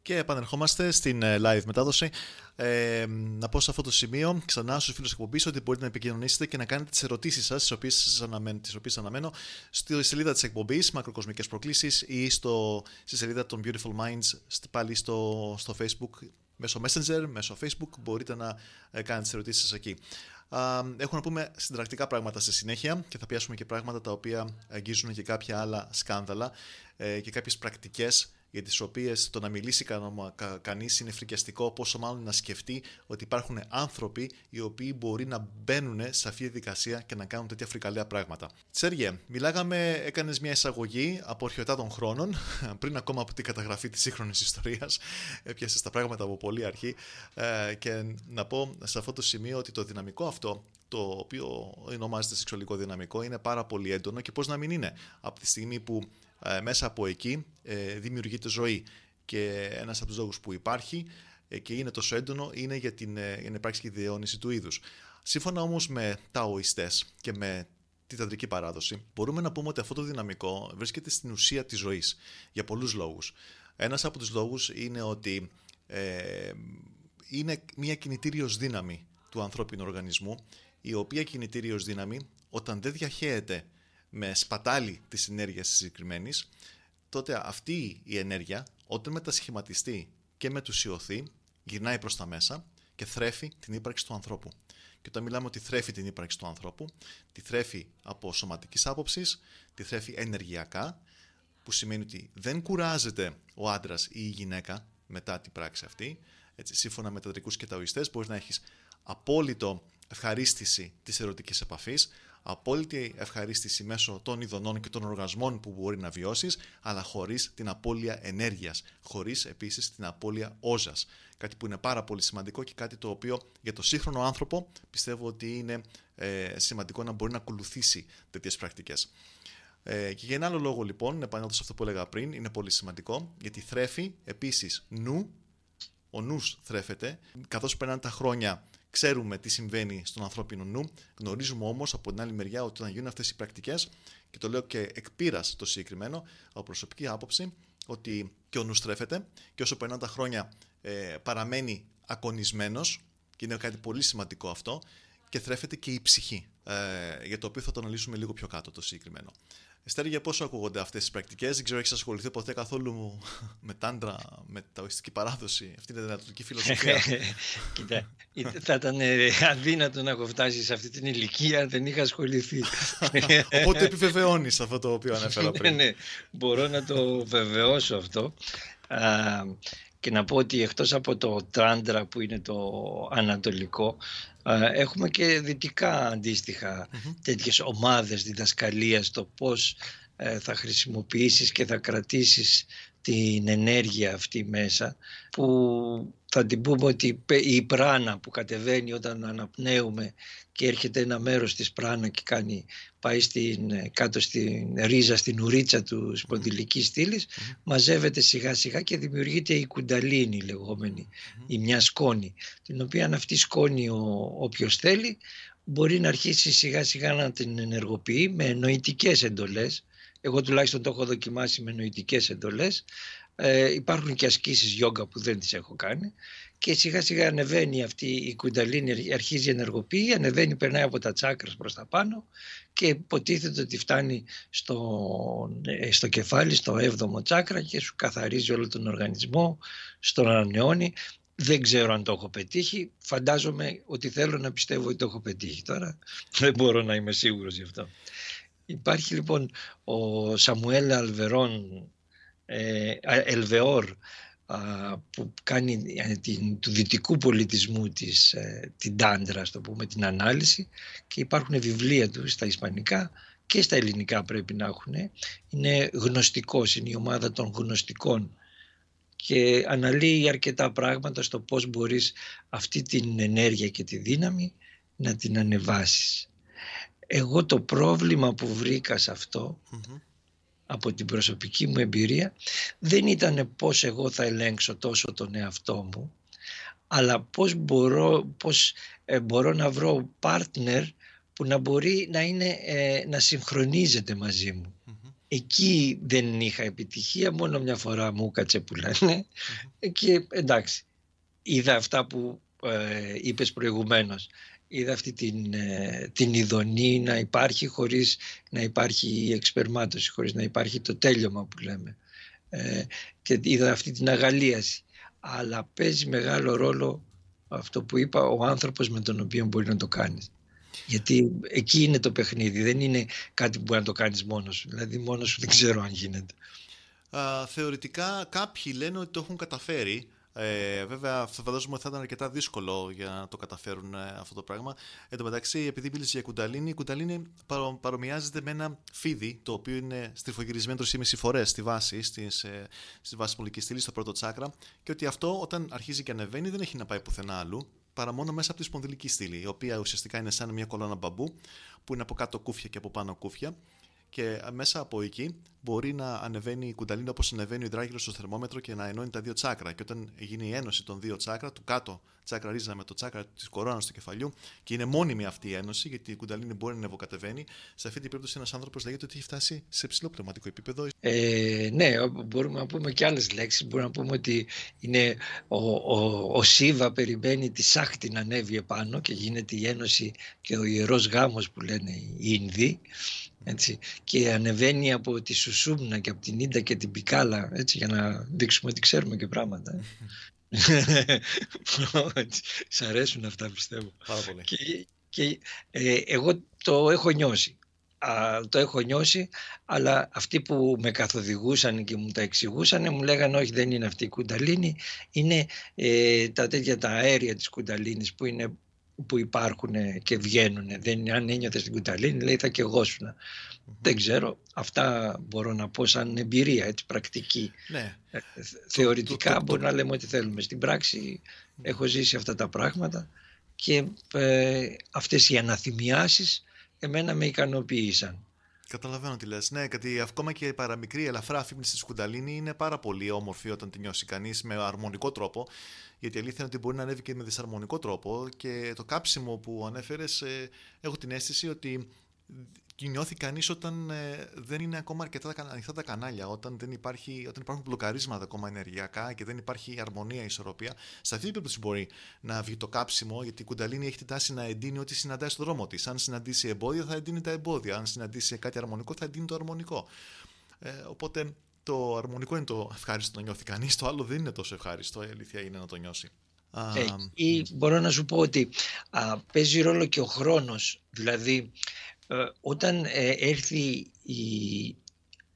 Και επανερχόμαστε στην ε, live μετάδοση. Ε, να πω σε αυτό το σημείο ξανά στους φίλους εκπομπής ότι μπορείτε να επικοινωνήσετε και να κάνετε τις ερωτήσεις σας, τις οποίες αναμένω, αναμένω, στη σελίδα της εκπομπής Μακροκοσμικές Προκλήσεις ή στο, στη σελίδα των Beautiful Minds πάλι στο, στο Facebook. Μέσω Messenger, μέσω Facebook μπορείτε να ε, κάνετε τις ερωτήσεις σας εκεί. Έχω να πούμε συντακτικά πράγματα στη συνέχεια και θα πιάσουμε και πράγματα τα οποία αγγίζουν και κάποια άλλα σκάνδαλα ε, και κάποιες πρακτικές για τις οποίες το να μιλήσει κα, κα, κανείς είναι φρικιαστικό, πόσο μάλλον να σκεφτεί ότι υπάρχουν άνθρωποι οι οποίοι μπορεί να μπαίνουν σε αυτή τη δικασία και να κάνουν τέτοια φρικαλαία πράγματα. Σέργε, μιλάγαμε, έκανες μια εισαγωγή από αρχαιοτά των χρόνων, πριν ακόμα από την καταγραφή της σύγχρονης ιστορίας, έπιασες τα πράγματα από πολύ αρχή. Ε, και να πω σε αυτό το σημείο ότι το δυναμικό αυτό το οποίο ονομάζεται σεξουαλικό δυναμικό είναι πάρα πολύ έντονο και πώς να μην είναι. Από τη στιγμή που ε, μέσα από εκεί ε, δημιουργείται ζωή. Και ένας από τους λόγους που υπάρχει ε, και είναι τόσο έντονο είναι για, την, για να υπάρξει και η διαιώνιση του είδους. Σύμφωνα όμως με τα οιστέ και με τη ταντρική παράδοση, μπορούμε να πούμε ότι αυτό το δυναμικό βρίσκεται στην ουσία της ζωής για πολλούς λόγους. Ένας από τους λόγους είναι ότι ε, είναι μια κινητήριος δύναμη του ανθρώπινου οργανισμού, η οποία κινητήριος δύναμη όταν δεν διαχέεται με σπατάλη της ενέργειας συγκεκριμένης, τότε αυτή η ενέργεια όταν μετασχηματιστεί και μετουσιωθεί γυρνάει προς τα μέσα και θρέφει την ύπαρξη του ανθρώπου. Και όταν μιλάμε ότι θρέφει την ύπαρξη του ανθρώπου, τη θρέφει από σωματικής άποψης, τη θρέφει ενεργειακά, που σημαίνει ότι δεν κουράζεται ο άντρας ή η γυναίκα μετά την πράξη αυτή. Έτσι, σύμφωνα με τατρικούς και ταοιστές μπορείς να έχεις απόλυτο ευχαρίστηση της ερωτικής επαφής, απόλυτη ευχαρίστηση μέσω των ειδονών και των οργασμών που μπορεί να βιώσεις, αλλά χωρίς την απώλεια ενέργειας, χωρίς επίσης την απώλεια όζας. Κάτι που είναι πάρα πολύ σημαντικό και κάτι το οποίο για το σύγχρονο άνθρωπο πιστεύω ότι είναι ε, σημαντικό να μπορεί να ακολουθήσει τέτοιες πρακτικές. Ε, και για ένα άλλο λόγο λοιπόν, επανέλθω σε αυτό που έλεγα πριν, είναι πολύ σημαντικό, γιατί θρέφει επίσης νου, ο νους θρέφεται, καθώς περνάνε τα χρόνια Ξέρουμε τι συμβαίνει στον ανθρώπινο νου, γνωρίζουμε όμως από την άλλη μεριά ότι όταν γίνουν αυτές οι πρακτικές, και το λέω και εκ το συγκεκριμένο, από προσωπική άποψη, ότι και ο νους στρέφεται και όσο περνάνε τα χρόνια ε, παραμένει ακονισμένος, και είναι κάτι πολύ σημαντικό αυτό, και θρέφεται και η ψυχή, ε, για το οποίο θα το αναλύσουμε λίγο πιο κάτω το συγκεκριμένο. Εστέρη, για πόσο ακούγονται αυτές τις πρακτικές, δεν ξέρω, έχεις ασχοληθεί ποτέ καθόλου με τάντρα, με ταοιστική παράδοση; Αυτή είναι η δυνατοτική φιλοσοφία. Κοίτα, θα ήταν αδύνατο να έχω φτάσει σε αυτή την ηλικία αν δεν είχα ασχοληθεί. Οπότε επιβεβαιώνεις αυτό το οποίο ανέφερα πριν. ναι, ναι, μπορώ να το βεβαιώσω αυτό. Και να πω ότι εκτός από το τράντρα που είναι το ανατολικό Έχουμε και δυτικά αντίστοιχα mm-hmm. τέτοιες ομάδες διδασκαλίας το πώς ε, θα χρησιμοποιήσεις και θα κρατήσεις την ενέργεια αυτή μέσα που θα την πούμε ότι η πράνα που κατεβαίνει όταν αναπνέουμε και έρχεται ένα μέρος της πράνα και κάνει, πάει στην, κάτω στην ρίζα, στην ουρίτσα του σπονδυλικής στήλης, μαζεύεται σιγά σιγά και δημιουργείται η κουνταλίνη λεγόμενη, η μια σκόνη, την οποία αν αυτή σκόνη ο, όποιος θέλει μπορεί να αρχίσει σιγά σιγά να την ενεργοποιεί με νοητικές εντολές, εγώ τουλάχιστον το έχω δοκιμάσει με νοητικές εντολές, ε, υπάρχουν και ασκήσεις γιόγκα που δεν τις έχω κάνει και σιγά σιγά ανεβαίνει αυτή η κουνταλίνη, αρχίζει η ενεργοποιεί, ανεβαίνει, περνάει από τα τσάκρας προς τα πάνω και υποτίθεται ότι φτάνει στο, ε, στο κεφάλι, στο έβδομο τσάκρα και σου καθαρίζει όλο τον οργανισμό, στον ανανεώνει. Δεν ξέρω αν το έχω πετύχει, φαντάζομαι ότι θέλω να πιστεύω ότι το έχω πετύχει τώρα, δεν μπορώ να είμαι σίγουρος γι' αυτό. Υπάρχει λοιπόν ο Σαμουέλ Αλβερόν, ε, Ελβεόρ, που κάνει ε, την, του δυτικού πολιτισμού της, ε, την τάντρα, το πούμε, την ανάλυση και υπάρχουν βιβλία του στα ισπανικά και στα ελληνικά πρέπει να έχουν. Είναι γνωστικός, είναι η ομάδα των γνωστικών και αναλύει αρκετά πράγματα στο πώς μπορείς αυτή την ενέργεια και τη δύναμη να την ανεβάσεις. Εγώ το πρόβλημα που βρήκα σε αυτό από την προσωπική μου εμπειρία δεν ήταν πώς εγώ θα ελέγξω τόσο τον εαυτό μου αλλά πώς μπορώ, πώς, ε, μπορώ να βρω partner που να μπορεί να, είναι, ε, να συγχρονίζεται μαζί μου. Εκεί δεν είχα επιτυχία, μόνο μια φορά μου κάτσε που λένε. Και εντάξει, είδα αυτά που ε, είπες προηγουμένως είδα αυτή την, ε, την ειδονή να υπάρχει χωρίς να υπάρχει η εξπερμάτωση, χωρίς να υπάρχει το τέλειωμα που λέμε. Ε, και είδα αυτή την αγαλίαση. Αλλά παίζει μεγάλο ρόλο αυτό που είπα, ο άνθρωπος με τον οποίο μπορεί να το κάνεις. Γιατί εκεί είναι το παιχνίδι, δεν είναι κάτι που μπορεί να το κάνεις μόνος σου. Δηλαδή μόνος σου δεν ξέρω αν γίνεται. θεωρητικά κάποιοι λένε ότι το έχουν καταφέρει. Ε, βέβαια, φαντάζομαι ότι θα ήταν αρκετά δύσκολο για να το καταφέρουν ε, αυτό το πράγμα. Εν τω μεταξύ, επειδή μίλησε για κουνταλίνη, η κουνταλίνη παρο, παρομοιάζεται με ένα φίδι το οποίο είναι στριφογυρισμένο 3,5 φορές στη βάση, στις, ε, στη βάση πολική στήλης, στο πρώτο τσάκρα, και ότι αυτό όταν αρχίζει και ανεβαίνει δεν έχει να πάει πουθενά αλλού, παρά μόνο μέσα από τη σπονδυλική στήλη, η οποία ουσιαστικά είναι σαν μια κολόνα μπαμπού, που είναι από κάτω κούφια και από πάνω κούφια και μέσα από εκεί μπορεί να ανεβαίνει η κουνταλίνη όπως ανεβαίνει ο υδράγυρο στο θερμόμετρο και να ενώνει τα δύο τσάκρα. Και όταν γίνει η ένωση των δύο τσάκρα, του κάτω τσάκρα ρίζα με το τσάκρα της κορώνας του κεφαλιού, και είναι μόνιμη αυτή η ένωση, γιατί η κουνταλίνη μπορεί να ανεβοκατεβαίνει, σε αυτή την περίπτωση ένας άνθρωπος λέγεται ότι έχει φτάσει σε ψηλό πνευματικό επίπεδο. Ε, ναι, μπορούμε να πούμε και άλλες λέξεις. Μπορούμε να πούμε ότι είναι ο, ο, ο Σίβα περιμένει τη Σάχτη να ανέβει επάνω και γίνεται η ένωση και ο ιερός γάμος που λένε οι Ινδοί έτσι, και ανεβαίνει από τη Σουσούμνα και από την Ίντα και την Πινγκάλα έτσι, για να δείξουμε ότι ξέρουμε και πράγματα. Σ' αρέσουν αυτά πιστεύω. Πάρα πολύ. Και, και ε, εγώ το έχω νιώσει. Α, το έχω νιώσει, αλλά αυτοί που με καθοδηγούσαν και μου τα εξηγούσαν μου λέγανε όχι δεν είναι αυτή η κουνταλίνη, είναι ε, τα τέτοια τα αέρια της κουνταλίνης που είναι που υπάρχουν και βγαίνουν. Δεν, αν ένιωθες την κουταλίνη, λέει θα και εγώ Δεν ξέρω. Αυτά μπορώ να πω σαν εμπειρία, έτσι, πρακτική. Ναι. Ε, θεωρητικά το, μπορεί να λέμε ό,τι θέλουμε. Στην πράξη έχω ζήσει αυτά τα πράγματα και ε, αυτές οι αναθυμιάσεις εμένα με ικανοποίησαν. Καταλαβαίνω τι λες. Ναι, γιατί ακόμα και η παραμικρή ελαφρά αφύπνιση της κουνταλίνη είναι πάρα πολύ όμορφη όταν τη νιώσει κανείς με αρμονικό τρόπο γιατί η αλήθεια είναι ότι μπορεί να ανέβει και με δυσαρμονικό τρόπο και το κάψιμο που ανέφερες, ε, έχω την αίσθηση ότι νιώθει κανείς όταν ε, δεν είναι ακόμα αρκετά ανοιχτά τα κανάλια, όταν, δεν υπάρχει, όταν υπάρχουν μπλοκαρίσματα ακόμα ενεργειακά και δεν υπάρχει αρμονία, ισορροπία. Σε αυτή την περίπτωση μπορεί να βγει το κάψιμο, γιατί η Κουνταλίνη έχει την τάση να εντείνει ό,τι συναντάει στον δρόμο της. Αν συναντήσει εμπόδια, θα εντείνει τα εμπόδια. Αν συναντήσει κάτι αρμονικό, θα εντείνει το αρμονικό. Ε, οπότε το αρμονικό είναι το ευχάριστο να νιώθει κανείς, το άλλο δεν είναι τόσο ευχάριστο. Η αλήθεια είναι να το νιώσει. Ε, ή μπορώ να σου πω ότι α, παίζει ρόλο και ο χρόνος. Δηλαδή, ε, όταν ε, έρθει η,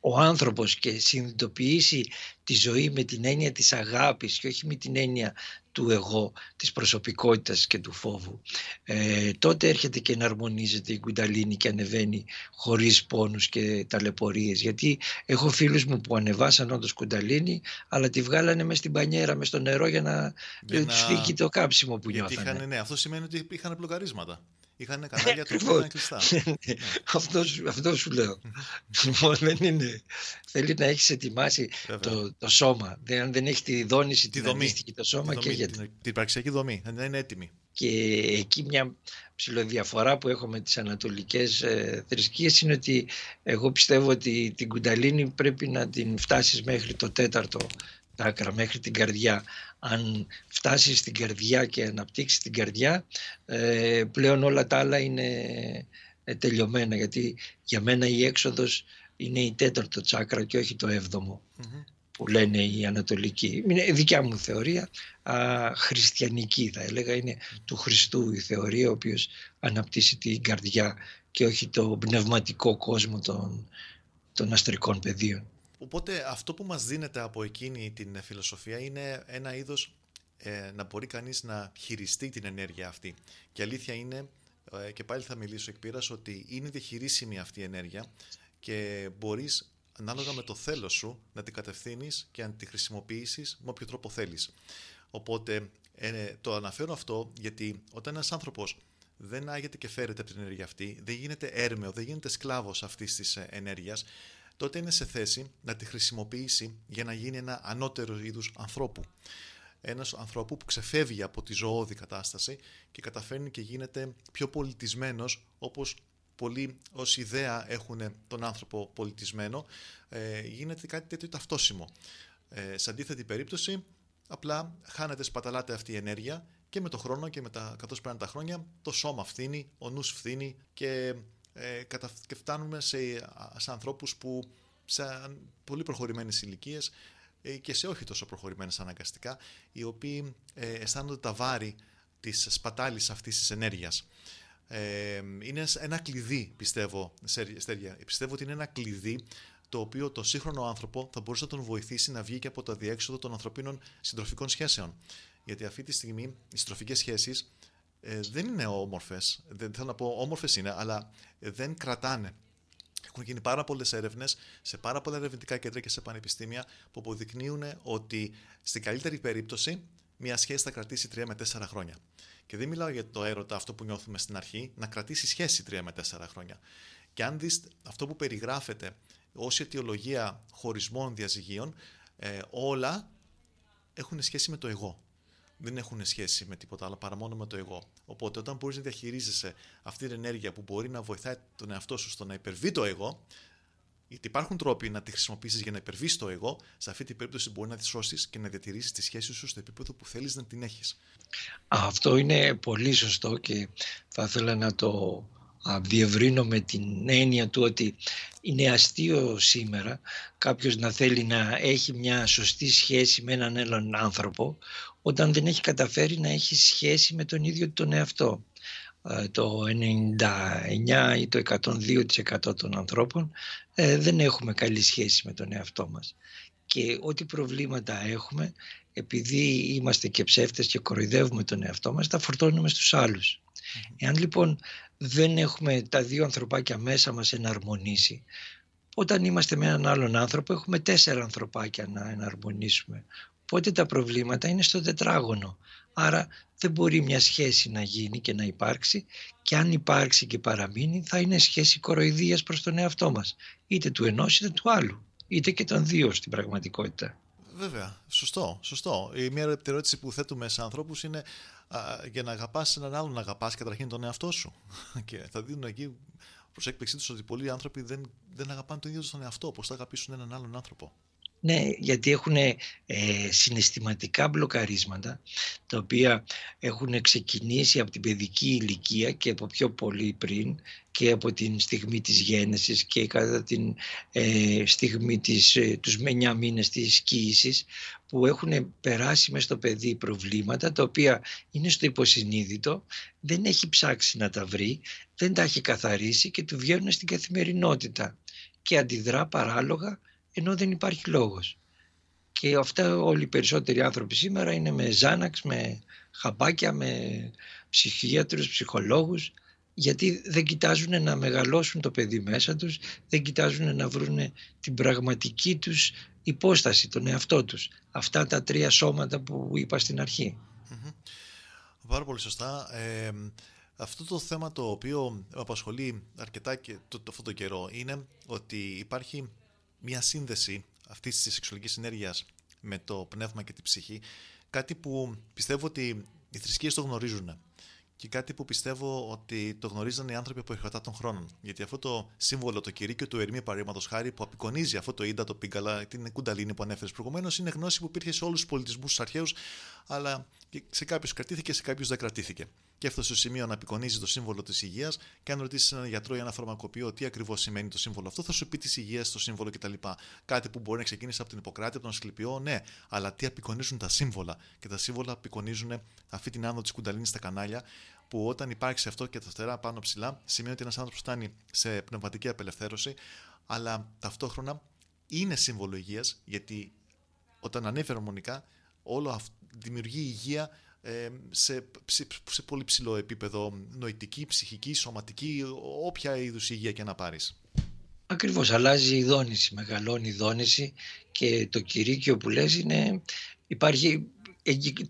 ο άνθρωπος και συνειδητοποιήσει τη ζωή με την έννοια της αγάπης και όχι με την έννοια του εγώ, της προσωπικότητας και του φόβου. Ε, τότε έρχεται και εναρμονίζεται η κουνταλίνη και ανεβαίνει χωρίς πόνους και ταλαιπωρίες. Γιατί έχω φίλους μου που ανεβάσαν όντως κουνταλίνη, αλλά τη βγάλανε μες στην πανιέρα, μες στο νερό για να, για να... φύγει το κάψιμο που Γιατί νιώθανε. ναι, αυτό σημαίνει ότι είχαν μπλοκαρίσματα. Είχαν κανάλια που ήταν κλειστά. Ναι. αυτό, αυτό σου λέω. λοιπόν, δεν είναι. Θέλει να έχεις ετοιμάσει το, το σώμα. Δεν, αν δεν έχει τη δόνηση, τη δομή. το σώμα και γιατί. Την, την πραξιακή δομή. Δεν είναι έτοιμη. Και εκεί μια ψηλοδιαφορά που έχω με τις ανατολικές ε, θρησκείες είναι ότι εγώ πιστεύω ότι την κουνταλίνη πρέπει να την φτάσεις μέχρι το τέταρτο άκρα μέχρι την καρδιά. Αν φτάσεις στην καρδιά και αναπτύξεις την καρδιά, ε, πλέον όλα τα άλλα είναι ε, τελειωμένα, γιατί για μένα η έξοδος είναι η τέταρτο τσάκρα και όχι το εβδομο που λένε οι Ανατολικοί. Είναι δικιά μου θεωρία, α, χριστιανική θα έλεγα, είναι του Χριστού η θεωρία, ο οποίος αναπτύσσει την καρδιά και όχι το πνευματικό κόσμο των, των αστρικών πεδίων. Οπότε αυτό που μας δίνεται από εκείνη την φιλοσοφία είναι ένα είδος ε, να μπορεί κανείς να χειριστεί την ενέργεια αυτή. Και αλήθεια είναι, ε, και πάλι θα μιλήσω εκ πείρας, ότι είναι διαχειρίσιμη αυτή η ενέργεια και μπορείς ανάλογα με το θέλω σου να την κατευθύνεις και να τη χρησιμοποιήσεις με όποιο τρόπο θέλεις. Οπότε ε, το αναφέρω αυτό γιατί όταν ένας άνθρωπος δεν άγεται και φέρεται από την ενέργεια αυτή, δεν γίνεται έρμεο, δεν γίνεται σκλάβος αυτής της ε, ενέργειας, τότε είναι σε θέση να τη χρησιμοποιήσει για να γίνει ένα ανώτερο είδους ανθρώπου. Ένας ανθρώπου που ξεφεύγει από τη ζωώδη κατάσταση και καταφέρνει και γίνεται πιο πολιτισμένος όπως πολλοί ως ιδέα έχουν τον άνθρωπο πολιτισμένο, ε, γίνεται κάτι τέτοιο ταυτόσιμο. Ε, σε αντίθετη περίπτωση, απλά χάνεται, σπαταλάται αυτή η ενέργεια και με το χρόνο και με τα, καθώς πέραν τα χρόνια, το σώμα φθήνει, ο νους φθήνει και ε, και φτάνουμε σε, σε ανθρώπους που σε πολύ προχωρημένες ηλικίες ε, και σε όχι τόσο προχωρημένες αναγκαστικά, οι οποίοι ε, αισθάνονται τα βάρη της σπατάλης αυτής της ενέργειας. Ε, είναι ένα κλειδί, πιστεύω, Στέργια. Πιστεύω ότι είναι ένα κλειδί το οποίο το σύγχρονο άνθρωπο θα μπορούσε να τον βοηθήσει να βγει και από το αδιέξοδο των ανθρωπίνων συντροφικών σχέσεων. Γιατί αυτή τη στιγμή οι συντροφικές σχέσεις ε, δεν είναι όμορφες. Δεν θέλω να πω όμορφες είναι, αλλά δεν κρατάνε. Έχουν γίνει πάρα πολλές έρευνες σε πάρα πολλά ερευνητικά κέντρα και σε πανεπιστήμια που αποδεικνύουν ότι στην καλύτερη περίπτωση μια σχέση θα κρατήσει 3 με 4 χρόνια. Και δεν μιλάω για το έρωτα, αυτό που νιώθουμε στην αρχή, να κρατήσει σχέση 3 με 4 χρόνια. Και αν δεις αυτό που περιγράφεται ως αιτιολογία χωρισμών διαζυγίων, ε, όλα έχουν σχέση με το εγώ. Δεν έχουν σχέση με τίποτα άλλο παρά μόνο με το εγώ. Οπότε, όταν μπορείς να διαχειρίζεσαι αυτή την ενέργεια που μπορεί να βοηθάει τον εαυτό σου στο να υπερβεί το εγώ, γιατί υπάρχουν τρόποι να τη χρησιμοποιήσεις για να υπερβείς το εγώ, σε αυτή την περίπτωση μπορεί να τη σώσεις και να διατηρήσεις τη σχέση σου στο επίπεδο που θέλεις να την έχεις. Αυτό είναι πολύ σωστό και θα ήθελα να το διευρύνω με την έννοια του ότι είναι αστείο σήμερα κάποιος να θέλει να έχει μια σωστή σχέση με έναν άλλον άνθρωπο όταν δεν έχει καταφέρει να έχει σχέση με τον ίδιο τον εαυτό. Ε, το 99 ή το 102% των ανθρώπων ε, δεν έχουμε καλή σχέση με τον εαυτό μας. Και ό,τι προβλήματα έχουμε, επειδή είμαστε και ψεύτες και κοροϊδεύουμε τον εαυτό μας, τα φορτώνουμε στους άλλους. Εάν λοιπόν δεν έχουμε τα δύο ανθρωπάκια μέσα μας εναρμονίσει, όταν είμαστε με έναν άλλον άνθρωπο έχουμε τέσσερα ανθρωπάκια να εναρμονίσουμε. Οπότε τα προβλήματα είναι στο τετράγωνο. Άρα δεν μπορεί μια σχέση να γίνει και να υπάρξει και αν υπάρξει και παραμείνει θα είναι σχέση κοροϊδίας προς τον εαυτό μας. Είτε του ενός είτε του άλλου. Είτε και των δύο στην πραγματικότητα. Βέβαια, σωστό, σωστό. Η μία ερώτηση που θέτουμε σε ανθρώπους είναι α, για να αγαπάς έναν άλλον, να αγαπάς καταρχήν τον εαυτό σου. και θα δίνουν εκεί προς έκπληξή τους ότι πολλοί άνθρωποι δεν, δεν αγαπάνε τον ίδιο τον εαυτό. Πώ θα αγαπήσουν έναν άλλον άνθρωπο. Ναι, γιατί έχουν ε, συναισθηματικά μπλοκαρίσματα τα οποία έχουν ξεκινήσει από την παιδική ηλικία και από πιο πολύ πριν και από την στιγμή της γέννησης και κατά την ε, στιγμή της, ε, τους 9 μήνες της κοίησης που έχουν περάσει μέσα στο παιδί προβλήματα τα οποία είναι στο υποσυνείδητο, δεν έχει ψάξει να τα βρει, δεν τα έχει καθαρίσει και του βγαίνουν στην καθημερινότητα. Και αντιδρά παράλογα ενώ δεν υπάρχει λόγος. Και αυτά όλοι οι περισσότεροι άνθρωποι σήμερα είναι με ζάναξ, με χαμπάκια, με ψυχίατρους, ψυχολόγους γιατί δεν κοιτάζουν να μεγαλώσουν το παιδί μέσα τους, δεν κοιτάζουν να βρουν την πραγματική τους υπόσταση, τον εαυτό τους. Αυτά τα τρία σώματα που είπα στην αρχή. Πάρα πολύ σωστά. Ε, αυτό το θέμα το οποίο απασχολεί αρκετά και το, το, αυτό το καιρό είναι ότι υπάρχει μια σύνδεση αυτής της σεξουαλικής ενέργειας με το πνεύμα και τη ψυχή. Κάτι που πιστεύω ότι οι θρησκείες το γνωρίζουν. Και κάτι που πιστεύω ότι το γνωρίζαν οι άνθρωποι από αρχαιοτά των χρόνων. Γιατί αυτό το σύμβολο, το κηρύκιο του Ερμή, παραδείγματος χάρη, που απεικονίζει αυτό το ίντα, το πίγκαλα, την κουνταλίνη που ανέφερες προηγουμένως, είναι γνώση που υπήρχε σε όλους τους πολιτισμούς του αρχαίους, αλλά σε κάποιους κρατήθηκε, σε κάποιους δεν κρατήθηκε και αυτό στο σημείο να απεικονίζει το σύμβολο της υγείας. Και αν ρωτήσεις έναν γιατρό ή ένα φαρμακοποιό τι ακριβώς σημαίνει το σύμβολο αυτό, θα σου πει της υγείας, το σύμβολο κτλ. Κάτι που μπορεί να ξεκίνησε από την Ιπποκράτη, από τον Ασκληπιό, ναι, αλλά τι απεικονίζουν τα σύμβολα. Και τα σύμβολα απεικονίζουν αυτή την άνοδο της κουνταλίνης στα κανάλια, που όταν υπάρξει αυτό και τα φτερά πάνω ψηλά, σημαίνει ότι ένας άνθρωπος φτάνει σε πνευματική απελευθέρωση, αλλά ταυτόχρονα είναι σύμβολο υγείας, γιατί όταν ανέφερε μονικά, όλο αυτό δημιουργεί υγεία σε, σε, σε πολύ ψηλό επίπεδο νοητική, ψυχική, σωματική, όποια είδους υγεία και να πάρεις. Ακριβώς, αλλάζει η δόνηση, μεγαλώνει η δόνηση και το κηρύκιο που λες είναι, υπάρχει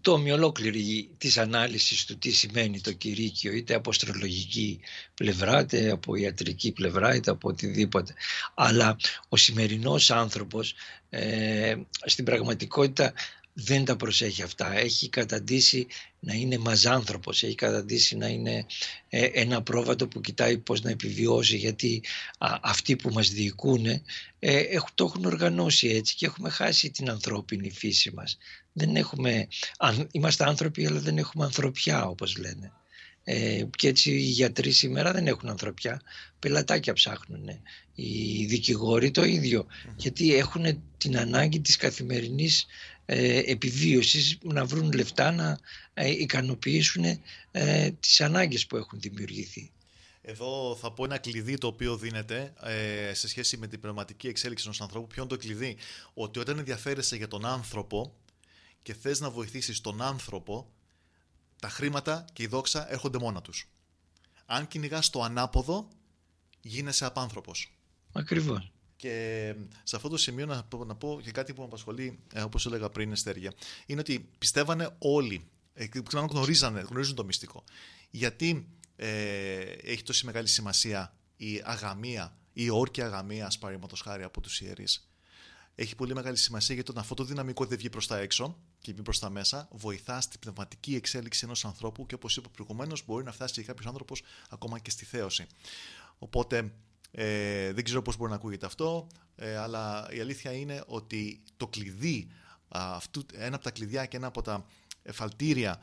τόμη ολόκληρη της ανάλυσης του τι σημαίνει το κηρύκιο είτε από αστρολογική πλευρά είτε από ιατρική πλευρά είτε από οτιδήποτε. Αλλά ο σημερινός άνθρωπος ε, στην πραγματικότητα δεν τα προσέχει αυτά. Έχει καταντήσει να είναι μαζάνθρωπος, έχει καταντήσει να είναι ε, ένα πρόβατο που κοιτάει πώς να επιβιώσει γιατί αυτοί που μας διοικούν ε, το έχουν οργανώσει έτσι και έχουμε χάσει την ανθρώπινη φύση μας. Δεν έχουμε, είμαστε άνθρωποι αλλά δεν έχουμε ανθρωπιά όπως λένε. Ε, και έτσι οι γιατροί σήμερα δεν έχουν ανθρωπιά, πελατάκια ψάχνουν. Οι δικηγόροι το ίδιο, γιατί έχουν την ανάγκη της καθημερινής ε, επιβίωσης να βρουν λεφτά να ε, ικανοποιήσουν ε, τις ανάγκες που έχουν δημιουργηθεί. Εδώ θα πω ένα κλειδί το οποίο δίνεται ε, σε σχέση με την πνευματική εξέλιξη ενός ανθρώπου. Ποιο είναι το κλειδί, ότι όταν ενδιαφέρεσαι για τον άνθρωπο και θες να βοηθήσεις τον άνθρωπο, τα χρήματα και η δόξα έρχονται μόνα τους. Αν κυνηγάς το ανάποδο, γίνεσαι απάνθρωπος. Ακριβώς. Και σε αυτό το σημείο να πω, να πω και κάτι που με απασχολεί, ε, όπως έλεγα πριν, Εστέρια, είναι ότι πιστεύανε όλοι, ε, ξανά γνωρίζανε, γνωρίζουν το μυστικό. Γιατί ε, έχει τόση μεγάλη σημασία η αγαμία, η όρκια αγαμία, παραδείγματος χάρη από τους ιερείς. Έχει πολύ μεγάλη σημασία γιατί όταν αυτό το δυναμικό δεν βγει προς τα έξω και βγει προς τα μέσα, βοηθάς στην πνευματική εξέλιξη ενός ανθρώπου και όπως είπα προηγουμένως, μπορεί να φτάσει και κάποιος άνθρωπος ακόμα και στη θέωση. Οπότε ε, δεν ξέρω πώς μπορεί να ακούγεται αυτό, ε, αλλά η αλήθεια είναι ότι το κλειδί, αυτού, ένα από τα κλειδιά και ένα από τα εφαλτήρια,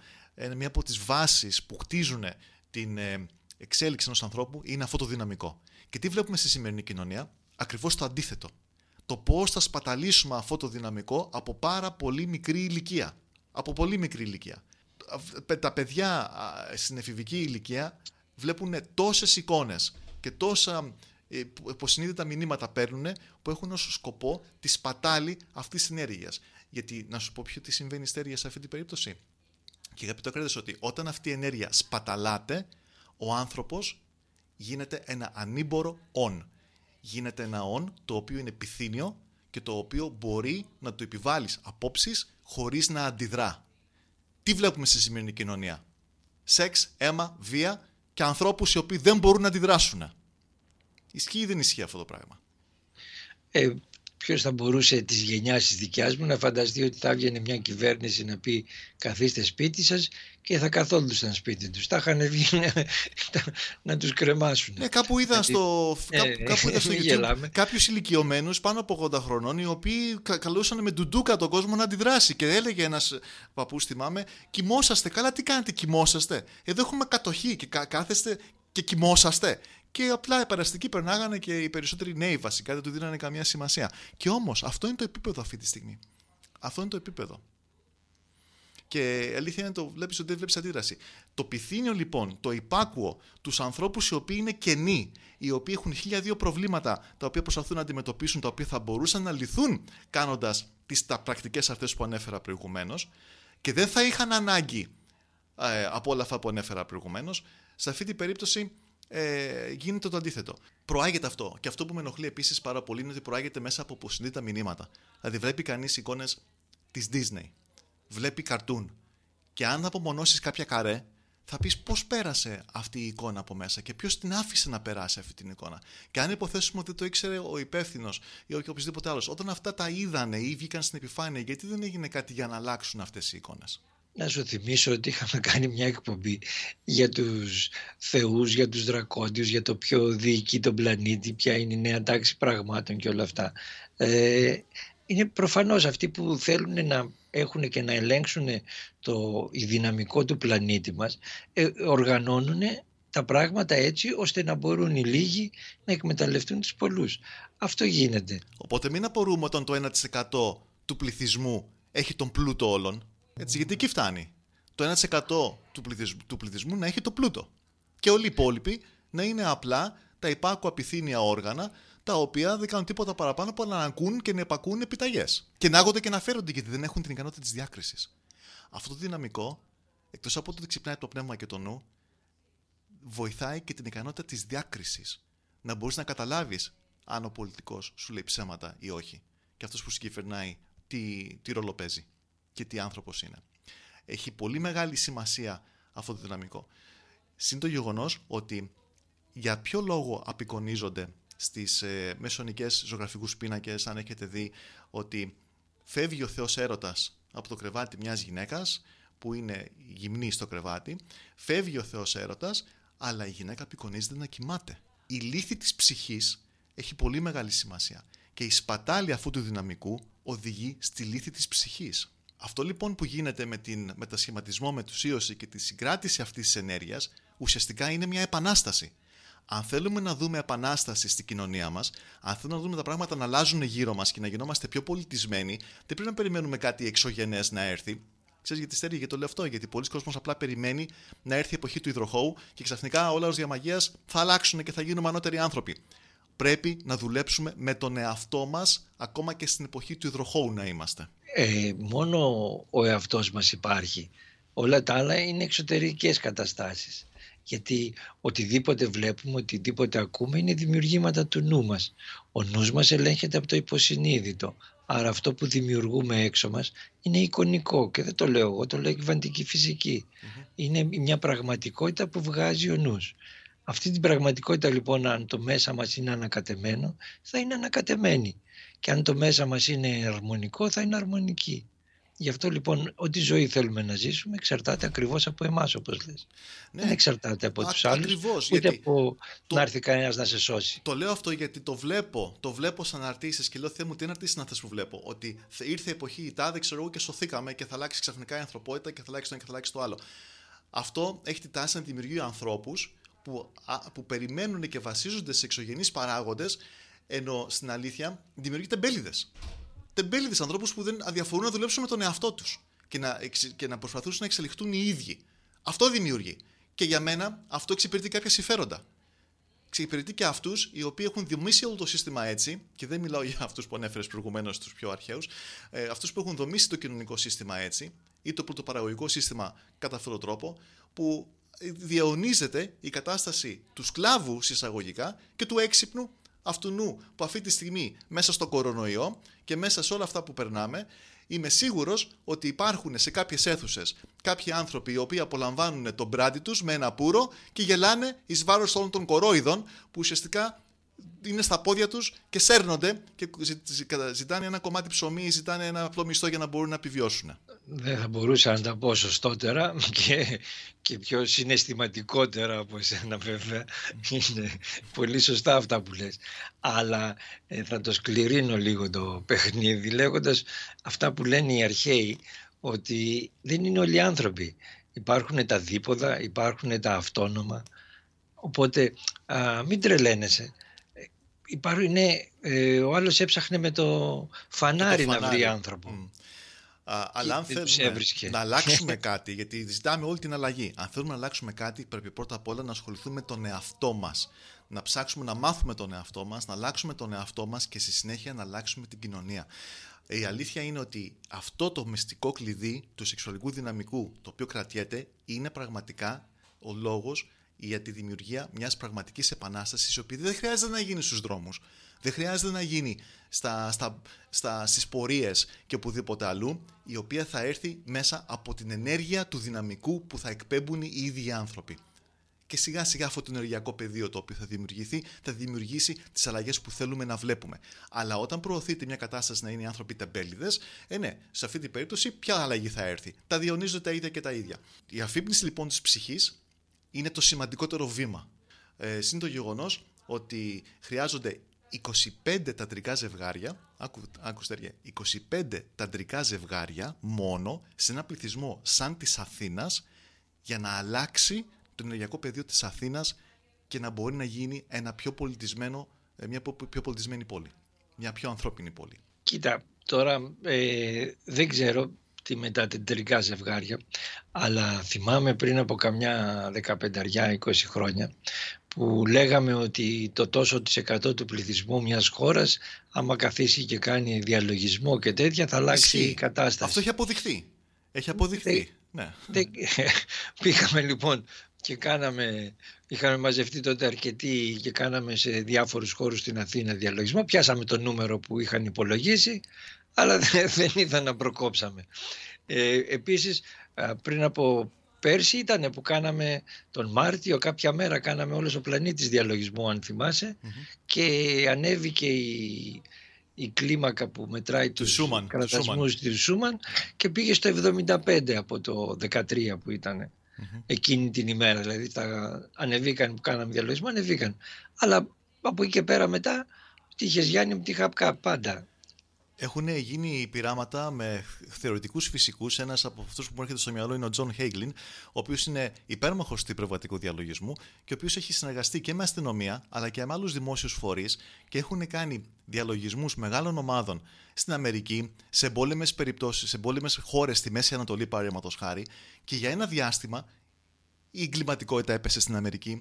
μία από τις βάσεις που χτίζουν την ε, εξέλιξη ενός ανθρώπου είναι αυτό το δυναμικό. Και τι βλέπουμε στη σημερινή κοινωνία, ακριβώς το αντίθετο. Το πώς θα σπαταλήσουμε αυτό το δυναμικό από πάρα πολύ μικρή ηλικία. Από πολύ μικρή ηλικία. Τα παιδιά στην εφηβική ηλικία βλέπουν τόσες εικόνες και τόσα ε, υποσυνείδητα μηνύματα παίρνουν που έχουν ως σκοπό τη σπατάλη αυτής της ενέργειας. Γιατί να σου πω ποιο τι συμβαίνει στέρια σε αυτή την περίπτωση; Και αγαπητό κρέδες ότι όταν αυτή η ενέργεια σπαταλάται, ο άνθρωπος γίνεται ένα ανήμπορο «ον». Γίνεται ένα «ον» το οποίο είναι επιθύνιο και το οποίο μπορεί να του επιβάλλεις απόψεις χωρίς να αντιδρά. Τι βλέπουμε στη σημερινή κοινωνία; Σεξ, αίμα, βία και ανθρώπους οι οποίοι δεν μπορούν να αντιδράσουν. Ισχύει ή δεν ισχύει αυτό το πράγμα; Ε, Ποιος θα μπορούσε της γενιάς της δικιάς μου να φανταστεί ότι θα έβγαινε μια κυβέρνηση να πει καθίστε σπίτι σας και θα καθόντουσαν σπίτι τους. Τα είχαν βγει να, τους κρεμάσουν. Ναι, κάπου είδα στο, ε, κάπου, κάπου είδα στο YouTube κάποιους ηλικιωμένους πάνω από 80 χρονών οι οποίοι καλούσαν με ντουντούκα τον κόσμο να αντιδράσει. Και έλεγε ένας παππούς, θυμάμαι, κοιμόσαστε. Καλά, τι κάνετε, κοιμόσαστε; Εδώ έχουμε κατοχή και κάθεστε και κοιμόσαστε. Και απλά επαραστικοί περνάγανε και οι περισσότεροι νέοι βασικά δεν του δίνανε καμία σημασία. Και όμως αυτό είναι το επίπεδο αυτή τη στιγμή. Αυτό είναι το επίπεδο. Και αλήθεια είναι το βλέπεις ότι δεν βλέπεις αντίδραση. Το πυθύνιο λοιπόν, το υπάκουο, τους ανθρώπους οι οποίοι είναι κενοί, οι οποίοι έχουν χίλια δύο προβλήματα τα οποία προσπαθούν να αντιμετωπίσουν, τα οποία θα μπορούσαν να λυθούν κάνοντας τις πρακτικές αυτές που ανέφερα προηγουμένως και δεν θα είχαν ανάγκη ε, από όλα αυτά που ανέφερα προηγουμένως, σε αυτή την περίπτωση ε, γίνεται το αντίθετο. Προάγεται αυτό. Και αυτό που με ενοχλεί επίσης πάρα πολύ είναι ότι προάγεται μέσα από αποσυνδέτα μηνύματα. Δηλαδή, βλέπει κανείς εικόνες της Disney, βλέπει καρτούν. Και αν απομονώσεις κάποια καρέ, θα πεις πώς πέρασε αυτή η εικόνα από μέσα και ποιος την άφησε να περάσει αυτή την εικόνα. Και αν υποθέσουμε ότι το ήξερε ο υπεύθυνος ή οποιοδήποτε άλλος, όταν αυτά τα είδανε ή βγήκαν στην επιφάνεια, γιατί δεν έγινε κάτι για να αλλάξουν αυτές οι εικόνες; Να σου θυμίσω ότι είχαμε κάνει μια εκπομπή για τους θεούς, για τους δρακόντιους, για το ποιο διοικεί τον πλανήτη, ποια είναι η νέα τάξη πραγμάτων και όλα αυτά. Ε, είναι προφανώς αυτοί που θέλουν να έχουν και να ελέγξουν το η δυναμικό του πλανήτη μας, ε, οργανώνουν τα πράγματα έτσι ώστε να μπορούν οι λίγοι να εκμεταλλευτούν τους πολλούς. Αυτό γίνεται. Οπότε μην απορούμε όταν το 1% του πληθυσμού έχει τον πλούτο όλων. Έτσι, γιατί εκεί φτάνει. Το 1% του πληθυσμού, του πληθυσμού να έχει το πλούτο. Και όλοι οι υπόλοιποι να είναι απλά τα υπάκουα πυθύνια όργανα τα οποία δεν κάνουν τίποτα παραπάνω από να ακούν και να επακούν επιταγές. Και να άγονται και να φέρονται γιατί δεν έχουν την ικανότητα της διάκρισης. Αυτό το δυναμικό, εκτός από το ότι ξυπνάει το πνεύμα και το νου, βοηθάει και την ικανότητα της διάκρισης. Να μπορείς να καταλάβεις αν ο πολιτικός σου λέει ψέματα ή όχι. Και αυτός που συγκυβερνάει τι, τι ρόλο παίζει και τι άνθρωπος είναι. Έχει πολύ μεγάλη σημασία αυτό το δυναμικό. Συν το γεγονός ότι για ποιο λόγο απεικονίζονται στις ε, μεσονικές ζωγραφικούς πίνακες αν έχετε δει ότι φεύγει ο Θεός έρωτας από το κρεβάτι μιας γυναίκας που είναι γυμνή στο κρεβάτι, φεύγει ο Θεός έρωτας αλλά η γυναίκα απεικονίζεται να κοιμάται. Η λύθη της ψυχής έχει πολύ μεγάλη σημασία και η σπατάλη αυτού του δυναμικού οδηγεί στη λύθη της ψυχής. Αυτό λοιπόν που γίνεται με την μετασχηματισμό, μετουσίωση και τη συγκράτηση αυτής της ενέργειας ουσιαστικά είναι μια επανάσταση. Αν θέλουμε να δούμε επανάσταση στην κοινωνία μας, αν θέλουμε να δούμε τα πράγματα να αλλάζουν γύρω μας και να γινόμαστε πιο πολιτισμένοι, δεν πρέπει να περιμένουμε κάτι εξωγενές να έρθει. Ξέρεις γιατί στερεί, γιατί το λέω αυτό. Γιατί πολλοί κόσμοι απλά περιμένει να έρθει η εποχή του υδροχώου και ξαφνικά όλα ως διαμαγείας θα αλλάξουν και θα γίνουμε ανώτεροι άνθρωποι. Πρέπει να δουλέψουμε με τον εαυτό μας, ακόμα και στην εποχή του υδροχώου να είμαστε. Ε, μόνο ο εαυτός μας υπάρχει. Όλα τα άλλα είναι εξωτερικές καταστάσεις. Γιατί οτιδήποτε βλέπουμε, οτιδήποτε ακούμε είναι δημιουργήματα του νου μας. Ο νους μας ελέγχεται από το υποσυνείδητο. Άρα αυτό που δημιουργούμε έξω μας είναι εικονικό και δεν το λέω εγώ, το λέω η κβαντική Είναι μια πραγματικότητα που βγάζει ο νους. Αυτή την πραγματικότητα λοιπόν αν το μέσα μας είναι ανακατεμένο θα είναι ανακατεμένη και αν το μέσα μας είναι αρμονικό θα είναι αρμονική. Γι' αυτό λοιπόν ό,τι ζωή θέλουμε να ζήσουμε εξαρτάται ακριβώς από εμάς όπως λες. Ναι. Δεν εξαρτάται από τους άλλους ακριβώς, ούτε από το, να έρθει κανένας να σε σώσει. Το λέω αυτό γιατί το βλέπω, το βλέπω σαν αρτήσεις και λέω Θεέ μου τι είναι αρτήσεις να θες που βλέπω; Ότι ήρθε η εποχή η τάδε ξέρω εγώ και σωθήκαμε και θα αλλάξει ξαφνικά η ανθρωπότητα και θα αλλάξει το ένα και θα αλλάξει το άλλο. Αυτό έχει τη τάση να δημιουργεί ανθρώπους που, που περιμένουν και βασίζονται σε εξωγενείς παράγοντες ενώ στην αλήθεια δημιουργεί τεμπέληδε. Τεμπέληδες ανθρώπους που δεν αδιαφορούν να δουλέψουν με τον εαυτό τους και να, και να προσπαθούν να εξελιχθούν οι ίδιοι. Αυτό δημιουργεί. Και για μένα αυτό εξυπηρετεί κάποια συμφέροντα. Εξυπηρετεί και αυτούς οι οποίοι έχουν δομήσει όλο το σύστημα έτσι, και δεν μιλάω για αυτούς που ανέφερες προηγουμένως, τους πιο αρχαίους, ε, αυτούς που έχουν δομήσει το κοινωνικό σύστημα έτσι, ή το πρωτοπαραγωγικό σύστημα κατά αυτόν τον τρόπο, που διαιωνίζεται η κατάσταση του σκλάβου συσσαγωγικά και του έξυπνου αυτού νου που αυτή τη στιγμή μέσα στο κορονοϊό και μέσα σε όλα αυτά που περνάμε, είμαι σίγουρος ότι υπάρχουν σε κάποιες αίθουσες κάποιοι άνθρωποι οι οποίοι απολαμβάνουν τον μπράντι τους με ένα πουρο και γελάνε εις βάρος όλων των κορόιδων που ουσιαστικά είναι στα πόδια τους και σέρνονται και ζητάνε ένα κομμάτι ψωμί ή ζητάνε ένα απλό μισθό για να μπορούν να επιβιώσουν. Δεν θα μπορούσα να τα πω σωστότερα και, και πιο συναισθηματικότερα από εσένα βέβαια. Είναι πολύ σωστά αυτά που λες. Αλλά ε, θα το σκληρύνω λίγο το παιχνίδι λέγοντας αυτά που λένε οι αρχαίοι ότι δεν είναι όλοι άνθρωποι. Υπάρχουν τα δίποδα, υπάρχουν τα αυτόνομα. Οπότε α, μην τρελαίνεσαι υπάρχουν, είναι, ε, ο άλλος έψαχνε με το φανάρι, να βρει άνθρωπο. Α, αλλά αν θέλουμε να αλλάξουμε κάτι, γιατί ζητάμε όλη την αλλαγή. Αν θέλουμε να αλλάξουμε κάτι, πρέπει πρώτα απ' όλα να ασχοληθούμε με τον εαυτό μας. Να ψάξουμε να μάθουμε τον εαυτό μας, να αλλάξουμε τον εαυτό μας και στη συνέχεια να αλλάξουμε την κοινωνία. Η αλήθεια είναι ότι αυτό το μυστικό κλειδί του σεξουαλικού δυναμικού το οποίο κρατιέται είναι πραγματικά ο λόγος για τη δημιουργία μιας πραγματικής επανάστασης η οποία δεν χρειάζεται να γίνει στους δρόμους δεν χρειάζεται να γίνει στα, στα, στα, στις πορείες και οπουδήποτε αλλού η οποία θα έρθει μέσα από την ενέργεια του δυναμικού που θα εκπέμπουν οι ίδιοι άνθρωποι. Και σιγά σιγά αυτό το ενεργειακό πεδίο το οποίο θα δημιουργηθεί θα δημιουργήσει τις αλλαγές που θέλουμε να βλέπουμε. Αλλά όταν προωθείται μια κατάσταση να είναι οι άνθρωποι τεμπέληδες, ε, ναι, σε αυτή την περίπτωση ποια αλλαγή θα έρθει; Τα διονύζονται τα ίδια και τα ίδια. Η αφύπνιση λοιπόν της ψυχής είναι το σημαντικότερο βήμα. Ε, Συν το γεγονός ότι χρειάζονται 25 ταντρικά ζευγάρια, άκου, άκου 25 ταντρικά ζευγάρια μόνο σε ένα πληθυσμό σαν της Αθήνας για να αλλάξει το ενεργειακό πεδίο της Αθήνας και να μπορεί να γίνει ένα πιο πολιτισμένο, ε, μια πιο πολιτισμένη πόλη. Μια πιο ανθρώπινη πόλη. Κοίτα, τώρα ε, δεν ξέρω τι μετά την τελικά ζευγάρια αλλά θυμάμαι πριν από καμιά 15-20 χρόνια που λέγαμε ότι το τόσο της εκατό του πληθυσμού μιας χώρας άμα καθίσει και κάνει διαλογισμό και τέτοια θα αλλάξει η κατάσταση. Αυτό έχει αποδειχθεί. Έχει αποδειχθεί. ναι. πήγαμε λοιπόν και κάναμε, είχαμε μαζευτεί τότε αρκετοί και κάναμε σε διάφορους χώρους στην Αθήνα διαλογισμό. Πιάσαμε το νούμερο που είχαν υπολογίσει αλλά δεν είδα να προκόψαμε. Ε, επίσης πριν από πέρσι ήταν που κάναμε τον Μάρτιο κάποια μέρα κάναμε όλος ο πλανήτης διαλογισμό αν θυμασαι και ανέβηκε η, η κλίμακα που μετράει τους Σούμαν, κραδασμούς του Σούμαν. και πήγε στο 75 από το 13 που ήταν εκείνη την ημέρα. Δηλαδή τα ανεβήκαν που κάναμε διαλογισμό ανεβήκαν. Αλλά από εκεί και πέρα μετά τύχες Γιάννη μου τύχα πάντα Έχουν γίνει πειράματα με θεωρητικούς φυσικούς. Ένας από αυτούς που μου έρχεται στο μυαλό είναι ο Τζον Χάγκελιν, ο οποίος είναι υπέρμαχος του υπερβατικού διαλογισμού και ο οποίος έχει συνεργαστεί και με αστυνομία αλλά και με άλλους δημόσιους φορείς και έχουν κάνει διαλογισμούς μεγάλων ομάδων στην Αμερική, σε εμπόλεμες περιπτώσεις, σε εμπόλεμες χώρες στη Μέση Ανατολή, παραδείγματος χάρη, και για ένα διάστημα η εγκληματικότητα έπεσε στην Αμερική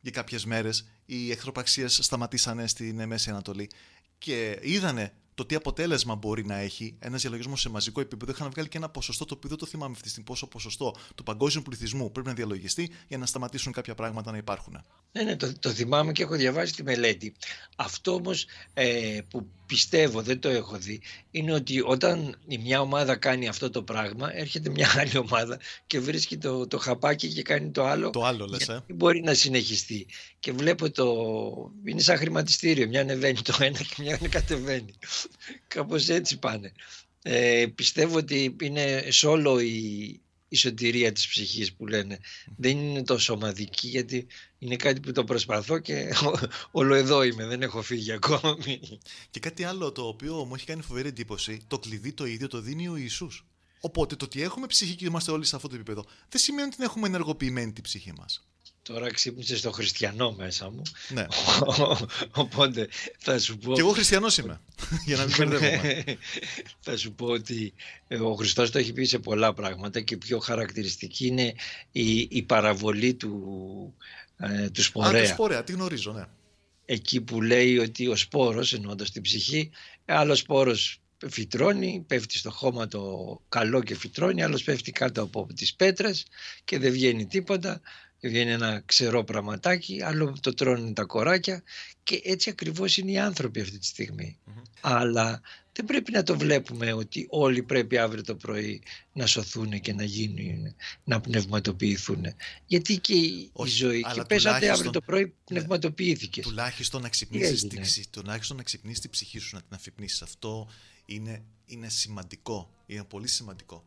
για κάποιες μέρες, οι εχθροπαξίε σταματήσανε στην Μέση Ανατολή και είδανε το τι αποτέλεσμα μπορεί να έχει ένας διαλογισμός σε μαζικό επίπεδο. Είχαν βγάλει και ένα ποσοστό το οποίο δεν το θυμάμαι αυτή τη στιγμή πόσο ποσοστό του παγκόσμιου πληθυσμού πρέπει να διαλογιστεί για να σταματήσουν κάποια πράγματα να υπάρχουν. Ναι, ναι, το, το θυμάμαι και έχω διαβάσει τη μελέτη. Αυτό όμως ε, που πιστεύω, δεν το έχω δει, είναι ότι όταν η μια ομάδα κάνει αυτό το πράγμα, έρχεται μια άλλη ομάδα και βρίσκει το, το χαπάκι και κάνει το άλλο. Το άλλο, λες, ε. Μπορεί να συνεχιστεί. Και βλέπω το. Είναι σαν χρηματιστήριο. Μια ανεβαίνει το ένα και μια κατεβαίνει. Κάπως έτσι πάνε. Ε, πιστεύω ότι είναι σε όλο η, η σωτηρία της ψυχής που λένε. Δεν είναι τόσο ομαδική γιατί είναι κάτι που το προσπαθώ και όλο εδώ είμαι, δεν έχω φύγει ακόμη. Και κάτι άλλο το οποίο μου έχει κάνει φοβερή εντύπωση, το κλειδί το ίδιο το δίνει ο Ιησούς. Οπότε το ότι έχουμε ψυχή και είμαστε όλοι σε αυτό το επίπεδο δεν σημαίνει ότι έχουμε ενεργοποιημένη την ψυχή μας. Τώρα ξύπνησε στο χριστιανό μέσα μου. Ναι. Οπότε θα σου πω. Και εγώ χριστιανός είμαι. για να μην μπερδεύομαι. θα σου πω ότι ε, ο Χριστός το έχει πει σε πολλά πράγματα και πιο χαρακτηριστική είναι η, η παραβολή του, ε, του σπορέα. Α, του σπορέα, τι γνωρίζω, ναι. Εκεί που λέει ότι ο σπόρος, εννοώντας την ψυχή, άλλος σπόρος φυτρώνει, πέφτει στο χώμα το καλό και φυτρώνει, άλλος πέφτει κάτω από τις πέτρες και δεν βγαίνει τίποτα βγαίνει ένα ξερό πραγματάκι, άλλο το τρώνε τα κοράκια και έτσι ακριβώς είναι οι άνθρωποι αυτή τη στιγμη Αλλά δεν πρέπει να το βλέπουμε ότι όλοι πρέπει αύριο το πρωί να σωθούν και να γίνουν, να πνευματοποιηθούν. Γιατί και η ζωή και πέσατε αύριο το πρωί ναι. πνευματοποιήθηκες. Ναι, τουλάχιστον να ξυπνήσεις, την, τουλάχιστον να ξυπνήσεις την ψυχή σου, να την αφυπνήσεις. Αυτό είναι, είναι σημαντικό, είναι πολύ σημαντικό.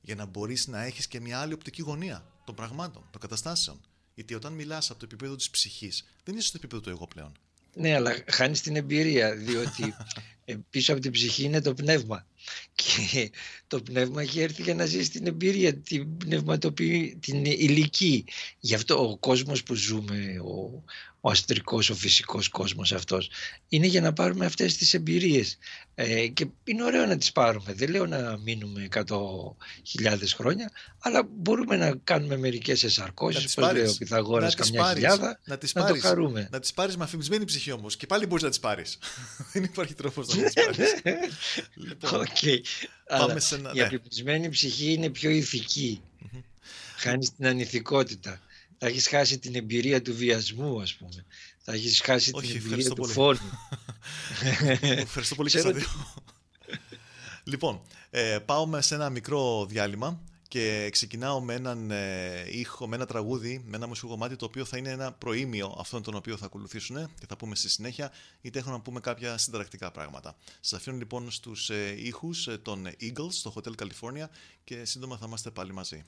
Για να μπορείς να έχεις και μια άλλη οπτική γωνία των πραγμάτων, των καταστάσεων. Γιατί όταν μιλάς από το επίπεδο της ψυχής, δεν είσαι στο επίπεδο του εγώ πλέον. Ναι, αλλά χάνεις την εμπειρία, διότι ε, πίσω από την ψυχή είναι το πνεύμα. Και το πνεύμα έχει έρθει για να ζήσει την εμπειρία, την πνευματοποιή, την ηλική. Γι' αυτό ο κόσμος που ζούμε, ο, ο αστρικός, ο φυσικός κόσμος αυτός, είναι για να πάρουμε αυτές τις εμπειρίες. Ε, και είναι ωραίο να τις πάρουμε. Δεν λέω να μείνουμε 100.000 χρόνια, αλλά μπορούμε να κάνουμε μερικές εσαρκώσεις, όπως λέει ο Πυθαγόρας, καμιά πάρεις, χιλιάδα, να, τις να πάρεις, το χαρούμε. Να τις πάρεις με αφημισμένη ψυχή όμως και πάλι μπορείς να τις πάρεις. Δεν υπάρχει τρόπος να τις πάρεις. λοιπόν, okay. Αλλά ένα, η ναι. ψυχή είναι πιο ηθική. Mm-hmm. Χάνεις την ανηθικότητα θα έχεις χάσει την εμπειρία του βιασμού, ας πούμε. Θα έχεις χάσει την εμπειρία του πολύ. φόνου. ευχαριστώ πολύ και στα δύο. λοιπόν, ε, πάω σε ένα μικρό διάλειμμα και ξεκινάω με έναν ε, ήχο, με ένα τραγούδι, με ένα μουσικό κομμάτι το οποίο θα είναι ένα προήμιο αυτών των οποίων θα ακολουθήσουν και θα πούμε στη συνέχεια, είτε έχω να πούμε κάποια συνταρακτικά πράγματα. Σας αφήνω λοιπόν στους ε, ήχους ε, των Eagles στο Hotel California και σύντομα θα είμαστε πάλι μαζί.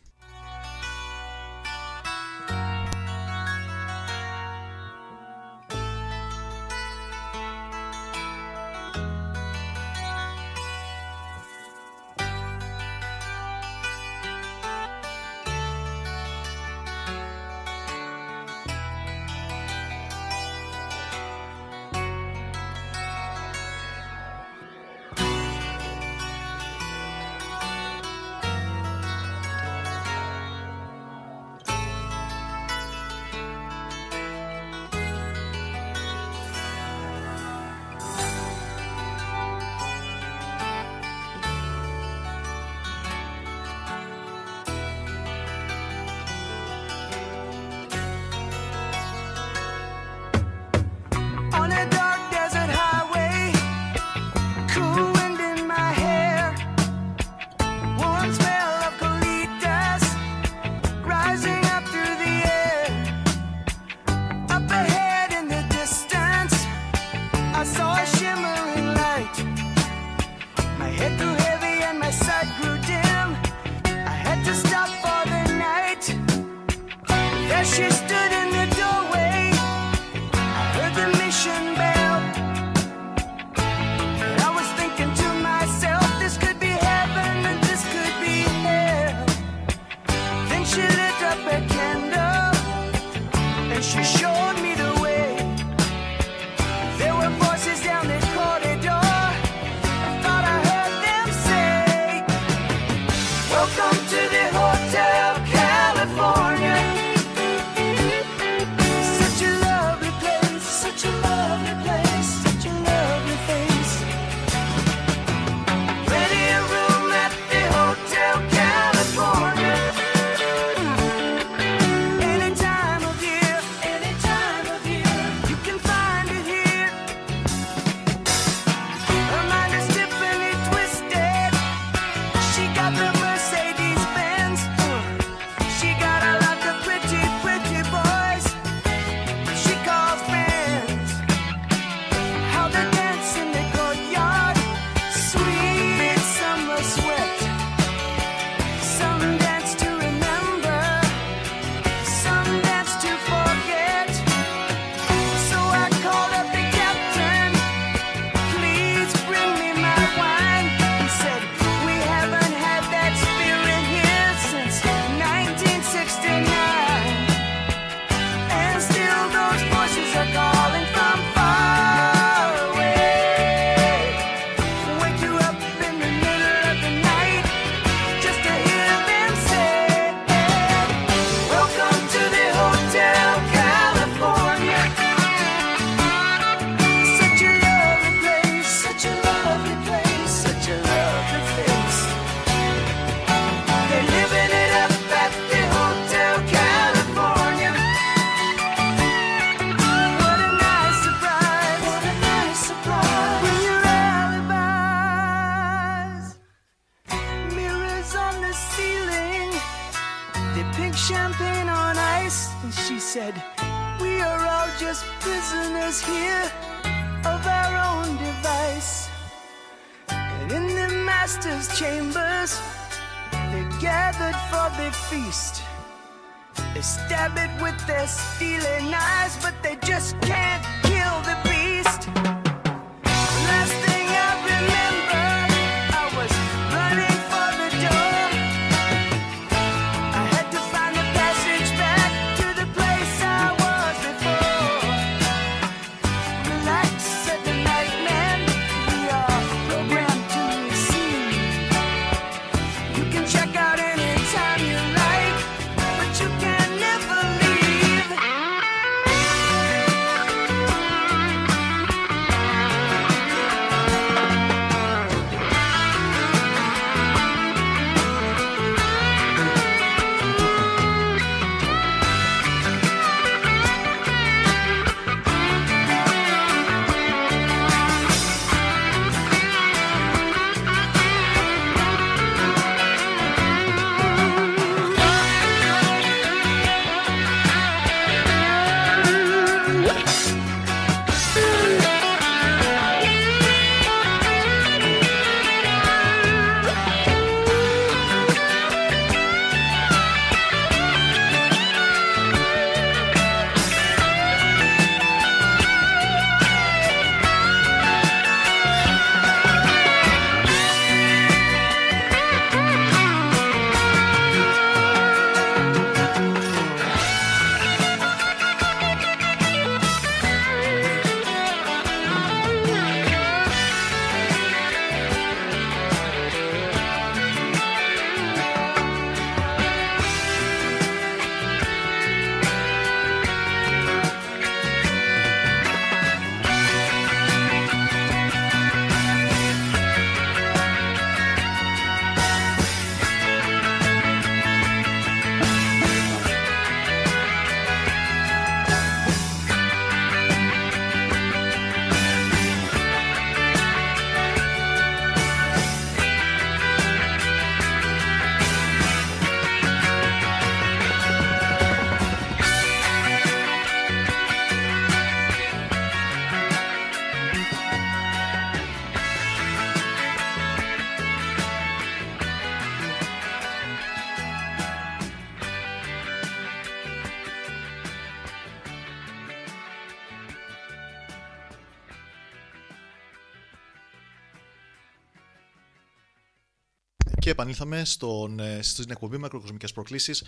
Επανήλθαμε στον, ε, στην εκπομπή Μακροκοσμικές Προκλήσεις.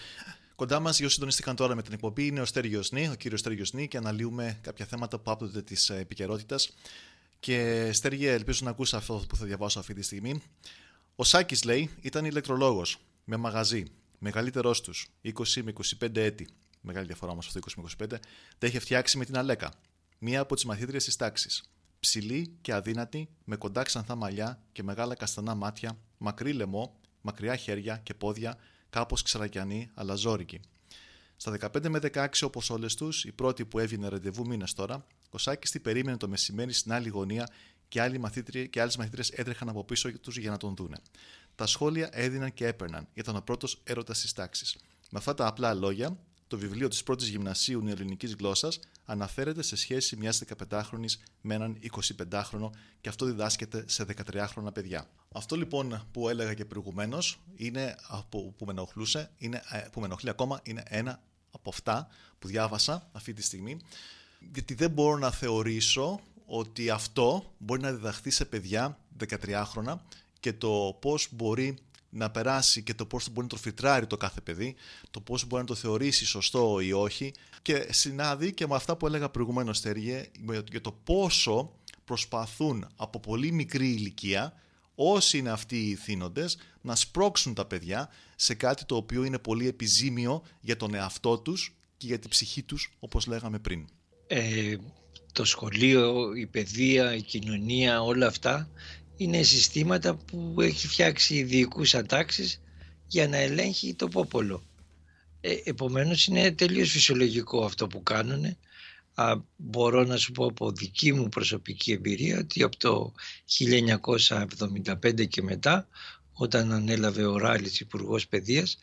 Κοντά μας, όσοι συντονίστηκαν τώρα με την εκπομπή, είναι ο Στέργιος Νί, ο κύριος Στέργιος Νί, και αναλύουμε κάποια θέματα που άπτονται της ε, επικαιρότητας. Και Στέργιο, ελπίζω να ακούσει αυτό που θα διαβάσω αυτή τη στιγμή. Ο Σάκης λέει ήταν ηλεκτρολόγος. με μαγαζί, μεγαλύτερός τους, 20 με 25 έτη, μεγάλη διαφορά όμως αυτό 20 με 25, τα είχε φτιάξει με την Αλέκα, μία από τις μαθήτριες της τάξης. Ψηλή και αδύνατη, με κοντά ξανθά μαλλιά και μεγάλα καστανά μάτια, μακρύ λαιμό, μακριά χέρια και πόδια, κάπως ξαρακιανή αλλά ζώρικη. Στα 15 με 16 όπως όλες τους, η πρώτη που έβγαινε ραντεβού μήνε τώρα, ο Σάκης τι περίμενε το μεσημέρι στην άλλη γωνία και άλλοι μαθήτριε και άλλες μαθήτριες έτρεχαν από πίσω τους για να τον δούνε. Τα σχόλια έδιναν και έπαιρναν, ήταν ο πρώτος έρωτας της τάξης. Με αυτά τα απλά λόγια, το βιβλίο της πρώτης γυμνασίου νεοελληνικής γλώσσας αναφέρεται σε σχέση μιας 15χρονη με έναν 25χρονο και αυτό διδάσκεται σε 13χρονα παιδιά. Αυτό λοιπόν που έλεγα και προηγουμένως, που, που με ενοχλούσε, είναι, ε, που με ενοχλεί ακόμα, είναι ένα από αυτά που διάβασα αυτή τη στιγμή. Γιατί δεν μπορώ να θεωρήσω ότι αυτό μπορεί να διδαχθεί σε παιδιά 13χρονα και το πώς μπορεί να περάσει και το πώς μπορεί να το φιλτράρει το κάθε παιδί, το πώς μπορεί να το θεωρήσει σωστό ή όχι και συνάδει και με αυτά που έλεγα προηγουμένως Τέργε για το πόσο προσπαθούν από πολύ μικρή ηλικία όσοι είναι αυτοί οι θύνοντες να σπρώξουν τα παιδιά σε κάτι το οποίο είναι πολύ επιζήμιο για τον εαυτό τους και για την ψυχή τους όπως λέγαμε πριν. Ε, το σχολείο, η παιδεία, η κοινωνία, όλα αυτά είναι συστήματα που έχει φτιάξει ειδικούς ατάξεις για να ελέγχει το πόπολο. Ε, επομένως είναι τελείως φυσιολογικό αυτό που κάνουν. Α, μπορώ να σου πω από δική μου προσωπική εμπειρία ότι από το 1975 και μετά όταν ανέλαβε ο Ράλης Υπουργός Παιδείας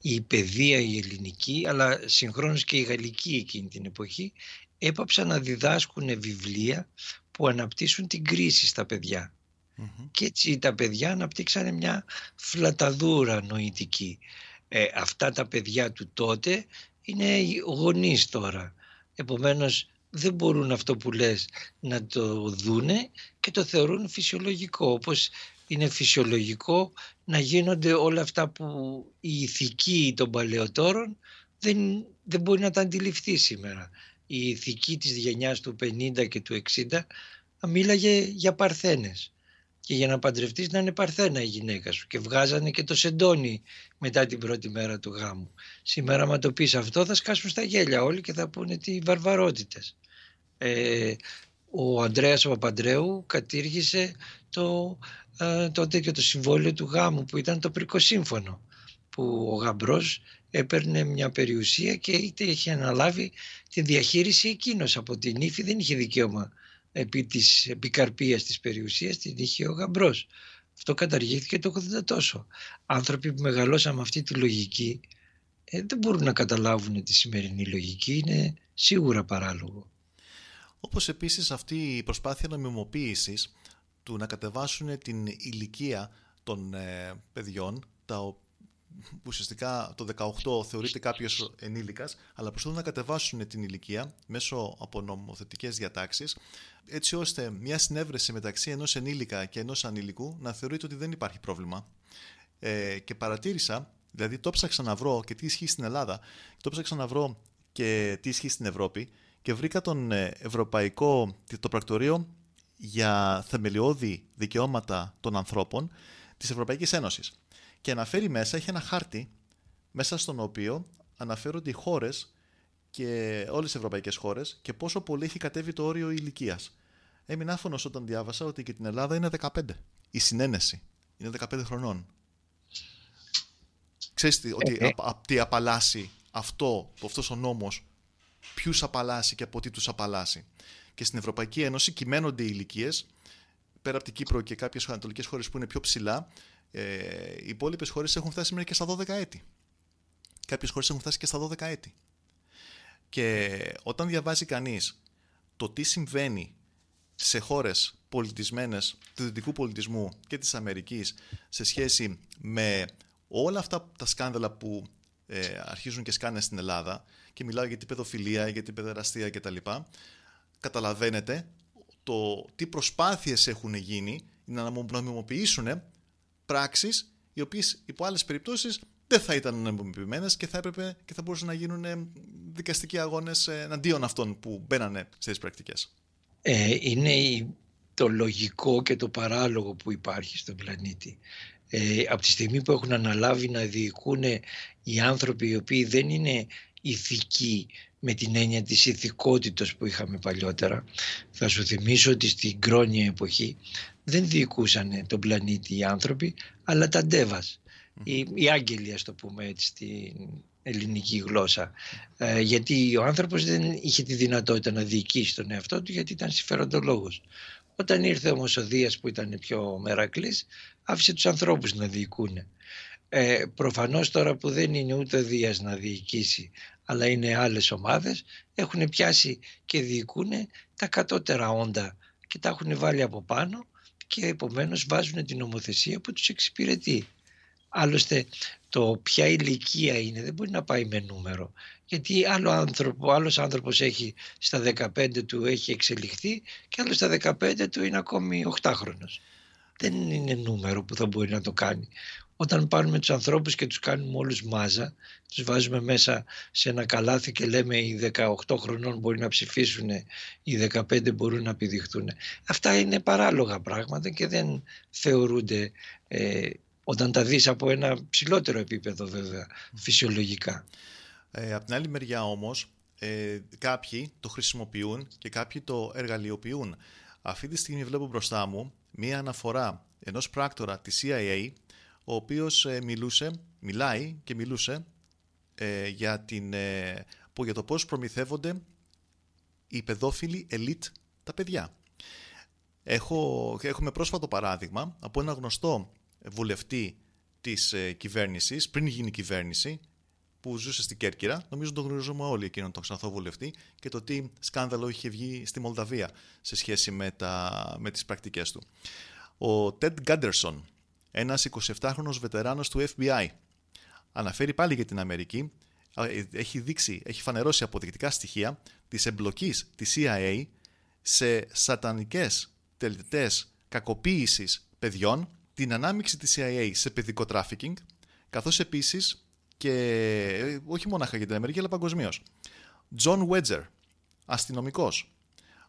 η παιδεία η ελληνική αλλά συγχρόνως και η γαλλική εκείνη την εποχή έπαψαν να διδάσκουν βιβλία που αναπτύσσουν την κρίση στα παιδιά. Και έτσι τα παιδιά αναπτύξανε μια φλαταδούρα νοητική. Ε, αυτά τα παιδιά του τότε είναι γονείς τώρα. Επομένως δεν μπορούν αυτό που λες να το δούνε και το θεωρούν φυσιολογικό. Όπως είναι φυσιολογικό να γίνονται όλα αυτά που η ηθική των παλαιοτόρων δεν, δεν μπορεί να τα αντιληφθεί σήμερα. Η ηθική της γενιάς του 50 και του 60 μίλαγε για παρθένες και για να παντρευτείς να είναι παρθένα η γυναίκα σου και βγάζανε και το σεντόνι μετά την πρώτη μέρα του γάμου. Σήμερα άμα το πεις αυτό θα σκάσουν στα γέλια όλοι και θα πούνε τι βαρβαρότητες. Ε, ο Ανδρέας ο Παπαντρέου κατήργησε το, ε, το τέτοιο το συμβόλαιο του γάμου που ήταν το πρικοσύμφωνο που ο γαμπρός έπαιρνε μια περιουσία και είτε είχε αναλάβει τη διαχείριση εκείνος από την ύφη δεν είχε δικαίωμα επί της επικαρπίας της περιουσίας την είχε ο γαμπρός. Αυτό καταργήθηκε το 80 τόσο. Άνθρωποι που μεγαλώσαν με αυτή τη λογική ε, δεν μπορούν να καταλάβουν τη σημερινή λογική, είναι σίγουρα παράλογο. Όπως επίσης αυτή η προσπάθεια νομιμοποίησης του να κατεβάσουν την ηλικία των ε, παιδιών, τα που ουσιαστικά το 18 θεωρείται κάποιος ενήλικας, αλλά προσπαθούν να κατεβάσουν την ηλικία μέσω από νομοθετικές διατάξεις, έτσι ώστε μια συνέβρεση μεταξύ ενός ενήλικα και ενός ανήλικου να θεωρείται ότι δεν υπάρχει πρόβλημα. Ε, και παρατήρησα, δηλαδή το ψάξα να βρω και τι ισχύει στην Ελλάδα, το ψάξα να βρω και τι ισχύει στην Ευρώπη και βρήκα τον ε, Ευρωπαϊκό το πρακτορείο για θεμελιώδη δικαιώματα των ανθρώπων της Ευρωπαϊκής Ένωσης και αναφέρει μέσα, έχει ένα χάρτη μέσα στον οποίο αναφέρονται οι χώρες και όλες οι ευρωπαϊκές χώρες και πόσο πολύ έχει κατέβει το όριο ηλικίας. Έμεινα άφωνος όταν διάβασα ότι και την Ελλάδα είναι 15. Η συνένεση είναι 15 χρονών. Ξέρεις τι, ότι ε, ε. τι απαλλάσσει αυτό, αυτός ο νόμος, ποιους απαλλάσσει και από τι τους απαλλάσσει. Και στην Ευρωπαϊκή Ένωση κυμαίνονται οι ηλικίες, πέρα από την Κύπρο και κάποιες ανατολικές χώρες που είναι πιο ψηλά, ε, οι υπόλοιπες χώρες έχουν φτάσει μέχρι και στα 12 έτη. Κάποιες χώρες έχουν φτάσει και στα 12 έτη. Και όταν διαβάζει κανείς το τι συμβαίνει σε χώρες πολιτισμένες του δυτικού πολιτισμού και της Αμερικής σε σχέση με όλα αυτά τα σκάνδαλα που ε, αρχίζουν και σκάνε στην Ελλάδα και μιλάω για την παιδοφιλία, για την παιδεραστία κτλ. Καταλαβαίνετε το τι προσπάθειες έχουν γίνει να νομιμοποιήσουν πράξεις, οι οποίες υπό άλλες περιπτώσεις δεν θα ήταν νομιμοποιημένες και θα έπρεπε και θα μπορούσαν να γίνουν ε, δικαστικοί αγώνες εναντίον αυτών που μπαίνανε στις πρακτικές. Ε, είναι το λογικό και το παράλογο που υπάρχει στον πλανήτη. Ε, από τη στιγμή που έχουν αναλάβει να διοικούν οι άνθρωποι οι οποίοι δεν είναι ηθικοί με την έννοια της ηθικότητας που είχαμε παλιότερα. Θα σου θυμίσω ότι στην κρόνια εποχή δεν διοικούσαν τον πλανήτη οι άνθρωποι, αλλά τα ντέβας, οι, οι άγγελοι ας το πούμε έτσι στην ελληνική γλώσσα. Ε, γιατί ο άνθρωπος δεν είχε τη δυνατότητα να διοικήσει τον εαυτό του γιατί ήταν συμφεροντολόγος. Όταν ήρθε όμως ο Δίας που ήταν πιο μερακλής, άφησε τους ανθρώπους να διοικούν. Ε, προφανώς τώρα που δεν είναι ούτε ο Δίας να διοικήσει, αλλά είναι άλλες ομάδες, έχουν πιάσει και διοικούν τα κατώτερα όντα και τα έχουν βάλει από πάνω και επομένως βάζουν την νομοθεσία που τους εξυπηρετεί. Άλλωστε το ποια ηλικία είναι δεν μπορεί να πάει με νούμερο γιατί άλλο άνθρωπο, άλλος άνθρωπος έχει στα 15 του έχει εξελιχθεί και άλλος στα 15 του είναι ακόμη 8χρονος. Δεν είναι νούμερο που θα μπορεί να το κάνει. Όταν πάρουμε τους ανθρώπους και τους κάνουμε όλους μάζα, τους βάζουμε μέσα σε ένα καλάθι και λέμε οι 18 χρονών μπορεί να ψηφίσουν, οι 15 μπορούν να επιδειχθούν. Αυτά είναι παράλογα πράγματα και δεν θεωρούνται ε, όταν τα δεις από ένα ψηλότερο επίπεδο βέβαια φυσιολογικά. Ε, από την άλλη μεριά όμως ε, κάποιοι το χρησιμοποιούν και κάποιοι το εργαλειοποιούν. Αυτή τη στιγμή βλέπω μπροστά μου μία αναφορά ενός πράκτορα της CIA ο οποίος ε, μιλούσε, μιλάει και μιλούσε ε, για, την, ε, που, για το πώς προμηθεύονται οι παιδόφιλοι ελίτ τα παιδιά. Έχω, έχουμε πρόσφατο παράδειγμα από ένα γνωστό βουλευτή της ε, κυβέρνησης, πριν γίνει κυβέρνηση, που ζούσε στην Κέρκυρα. Νομίζω τον γνωρίζουμε όλοι εκείνον τον ξανθό βουλευτή και το τι σκάνδαλο είχε βγει στη Μολδαβία σε σχέση με, τα, με τις πρακτικές του. Ο Τέντ Γκάντερσον, ένας 27χρονος βετεράνος του FBI, αναφέρει πάλι για την Αμερική, ε, έχει δείξει, έχει φανερώσει αποδεικτικά στοιχεία της εμπλοκής της CIA σε σατανικές τελετές κακοποίησης παιδιών την ανάμειξη της CIA σε παιδικό τράφικινγκ, καθώς επίσης και ε, όχι μόνο για την Αμερική αλλά παγκοσμίως. John Wedger, αστυνομικός,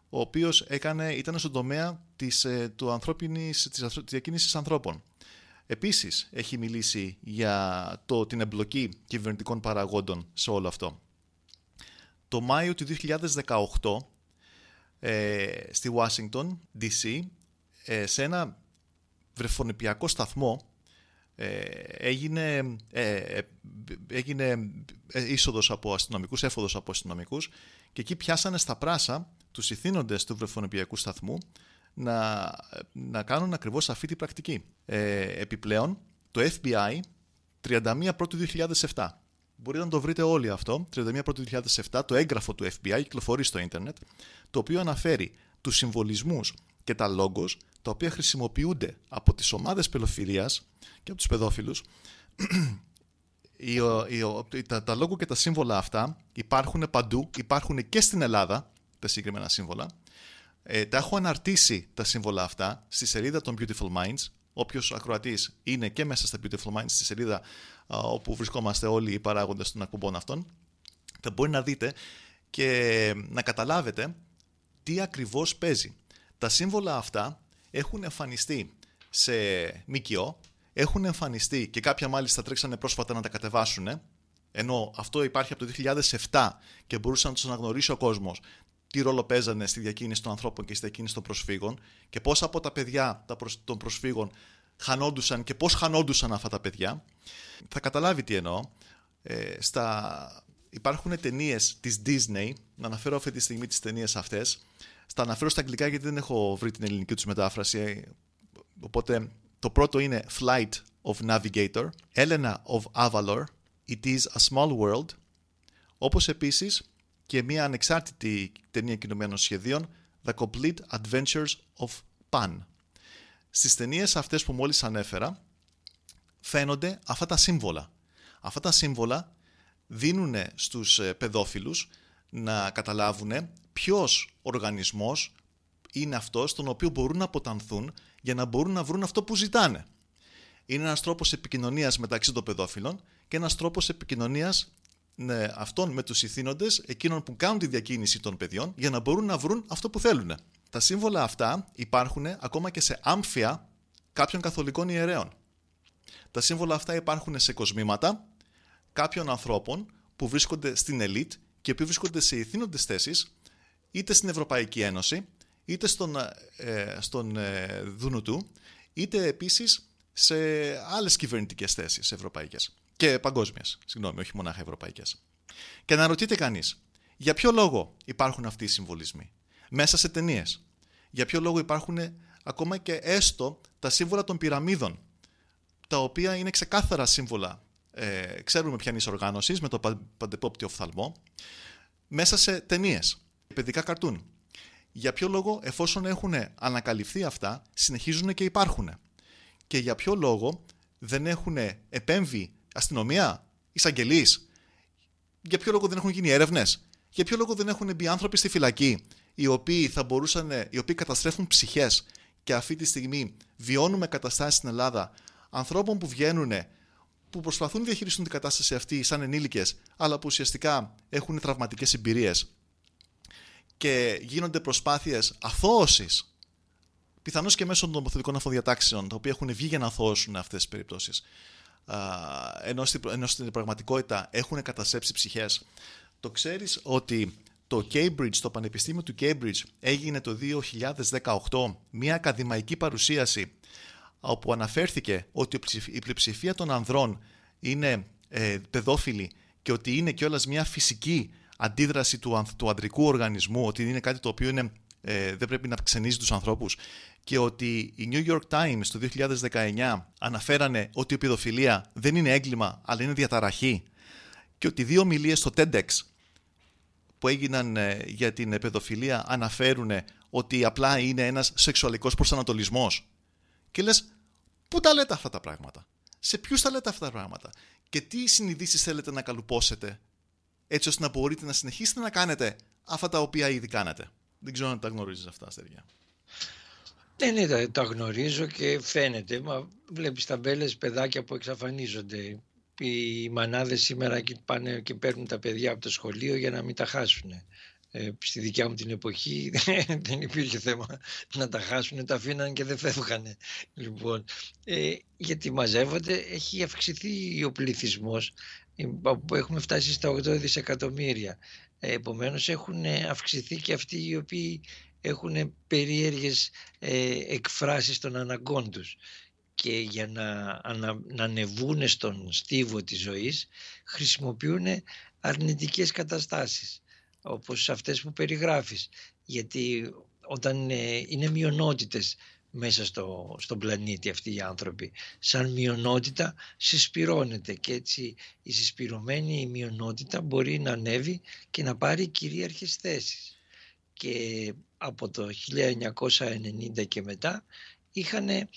ο οποίος έκανε, ήταν στον τομέα της, ε, του ανθρώπινης, της, της διακίνησης ανθρώπων. Επίσης έχει μιλήσει για το, την εμπλοκή κυβερνητικών παραγόντων σε όλο αυτό. Το Μάιο του 2018 ε, στη Washington, D.C., ε, σε ένα βρεφονιπιακό σταθμό ε, έγινε, ε, ε έγινε ε, είσοδος από αστυνομικούς, έφοδος από αστυνομικούς και εκεί πιάσανε στα πράσα τους ηθήνοντες του βρεφονιπιακού σταθμού να, να κάνουν ακριβώς αυτή την πρακτική. Ε, επιπλέον, το FBI 31 Πρώτου 2007 Μπορείτε να το βρείτε όλοι αυτό, 31 Πρώτου 2007, το έγγραφο του FBI κυκλοφορεί στο ίντερνετ, το οποίο αναφέρει τους συμβολισμούς και τα λόγκος τα οποία χρησιμοποιούνται από τις ομάδες παιδοφιλίας και από τους παιδόφιλους τα, τα λόγο και τα σύμβολα αυτά υπάρχουν παντού, υπάρχουν και στην Ελλάδα τα συγκεκριμένα σύμβολα. Ε, τα έχω αναρτήσει τα σύμβολα αυτά στη σελίδα των Beautiful Minds. Όποιος ακροατής είναι και μέσα στα Beautiful Minds, στη σελίδα όπου βρισκόμαστε όλοι οι παράγοντες των ακουμπών αυτών, θα μπορεί να δείτε και να καταλάβετε τι ακριβώς παίζει. Τα σύμβολα αυτά έχουν εμφανιστεί σε ΜΚΟ, έχουν εμφανιστεί και κάποια μάλιστα τρέξανε πρόσφατα να τα κατεβάσουν, ενώ αυτό υπάρχει από το 2007 και μπορούσε να τους αναγνωρίσει ο κόσμος τι ρόλο παίζανε στη διακίνηση των ανθρώπων και στη διακίνηση των προσφύγων και πόσα από τα παιδιά των προσφύγων χανόντουσαν και πώς χανόντουσαν αυτά τα παιδιά. Θα καταλάβει τι εννοώ. Ε, στα... Υπάρχουν ταινίες της Disney, να αναφέρω αυτή τη στιγμή τις ταινίες αυτές, στα αναφέρω στα αγγλικά γιατί δεν έχω βρει την ελληνική τους μετάφραση. Οπότε το πρώτο είναι Flight of Navigator, Elena of Avalor, It is a Small World, όπως επίσης και μια ανεξάρτητη ταινία κινουμένων σχεδίων, The Complete Adventures of Pan. Στις ταινίες αυτές που μόλις ανέφερα, φαίνονται αυτά τα σύμβολα. Αυτά τα σύμβολα δίνουν στους ε, παιδόφιλους να καταλάβουν ποιος οργανισμός είναι αυτός τον οποίο μπορούν να αποτανθούν για να μπορούν να βρουν αυτό που ζητάνε. Είναι ένας τρόπος επικοινωνίας μεταξύ των παιδόφιλων και ένας τρόπος επικοινωνίας ναι, αυτών με τους ηθήνοντες, εκείνων που κάνουν τη διακίνηση των παιδιών, για να μπορούν να βρουν αυτό που θέλουν. Τα σύμβολα αυτά υπάρχουν ακόμα και σε άμφια κάποιων καθολικών ιερέων. Τα σύμβολα αυτά υπάρχουν σε κοσμήματα κάποιων ανθρώπων που βρίσκονται στην ελίτ και που βρίσκονται σε ηθήνοντες θέσεις είτε στην Ευρωπαϊκή Ένωση, είτε στον, ε, στον ε, Δουνουτού, είτε επίσης σε άλλες κυβερνητικές θέσεις ευρωπαϊκές και παγκόσμιες, συγγνώμη, όχι μονάχα ευρωπαϊκές. Και να ρωτείτε κανείς, για ποιο λόγο υπάρχουν αυτοί οι συμβολισμοί μέσα σε ταινίες; Για ποιο λόγο υπάρχουν ακόμα και έστω τα σύμβολα των πυραμίδων, τα οποία είναι ξεκάθαρα σύμβολα, ε, ξέρουμε ποια είναι η οργάνωση, με το παντεπόπτιο οφθαλμό, μέσα σε ταινίες, παιδικά καρτούν. Για ποιο λόγο, εφόσον έχουν ανακαλυφθεί αυτά, συνεχίζουν και υπάρχουν. Και για ποιο λόγο δεν έχουν επέμβει αστυνομία, εισαγγελείς, για ποιο λόγο δεν έχουν γίνει έρευνες, για ποιο λόγο δεν έχουν μπει άνθρωποι στη φυλακή οι οποίοι θα μπορούσαν, οι οποίοι καταστρέφουν ψυχές; Και αυτή τη στιγμή βιώνουμε καταστάσεις στην Ελλάδα ανθρώπων που βγαίνουν, που προσπαθούν να διαχειριστούν την κατάσταση αυτή σαν ενήλικες, αλλά που ουσιαστικά έχουν τραυματικές εμπειρίες και γίνονται προσπάθειες αθώωσης, πιθανώς και μέσω των νομοθετικών αφοδιατάξεων, τα οποία έχουν βγει για να αθώσουν αυτές τις περιπτώσεις. Ενώ, ενώ στην πραγματικότητα έχουν καταστρέψει ψυχές. Το ξέρεις ότι το Cambridge, το Πανεπιστήμιο του Cambridge έγινε το 2018 μια ακαδημαϊκή παρουσίαση όπου αναφέρθηκε ότι η πλειοψηφία των ανδρών είναι ε, παιδόφιλοι και ότι είναι κιόλας μια φυσική αντίδραση του, του ανδρικού οργανισμού, ότι είναι κάτι το οποίο είναι, ε, δεν πρέπει να ξενίζει τους ανθρώπους και ότι η New York Times το 2019 αναφέρανε ότι η παιδοφιλία δεν είναι έγκλημα αλλά είναι διαταραχή και ότι δύο ομιλίες στο TEDx που έγιναν ε, για την παιδοφιλία αναφέρουν ότι απλά είναι ένας σεξουαλικός προσανατολισμός. Και λες, πού τα λέτε αυτά τα πράγματα; Σε ποιους τα λέτε αυτά τα πράγματα; Και τι συνειδήσεις θέλετε να καλουπώσετε έτσι ώστε να μπορείτε να συνεχίσετε να κάνετε αυτά τα οποία ήδη κάνετε; Δεν ξέρω αν τα γνωρίζεις αυτά, Αστεριά. Ναι, ναι, τα, γνωρίζω και φαίνεται. Μα βλέπεις ταμπέλες παιδάκια που εξαφανίζονται οι μανάδες σήμερα και πάνε και παίρνουν τα παιδιά από το σχολείο για να μην τα χάσουν. Ε, στη δικιά μου την εποχή δεν υπήρχε θέμα να τα χάσουν, τα αφήναν και δεν φεύγανε. Λοιπόν, ε, γιατί μαζεύονται, έχει αυξηθεί ο πληθυσμός, που έχουμε φτάσει στα 8 δισεκατομμύρια. Ε, επομένως έχουν αυξηθεί και αυτοί οι οποίοι έχουν περίεργες ε, εκφράσεις των αναγκών τους. Και για να, να ανεβούν στον στίβο της ζωής χρησιμοποιούν αρνητικές καταστάσεις όπως αυτές που περιγράφεις. Γιατί όταν είναι μειονότητες μέσα στο, στον πλανήτη αυτοί οι άνθρωποι σαν μειονότητα συσπυρώνεται και έτσι η συσπυρωμένη μειονότητα μπορεί να ανέβει και να πάρει κυρίαρχες θέσεις. Και από το 1990 και μετά είχαν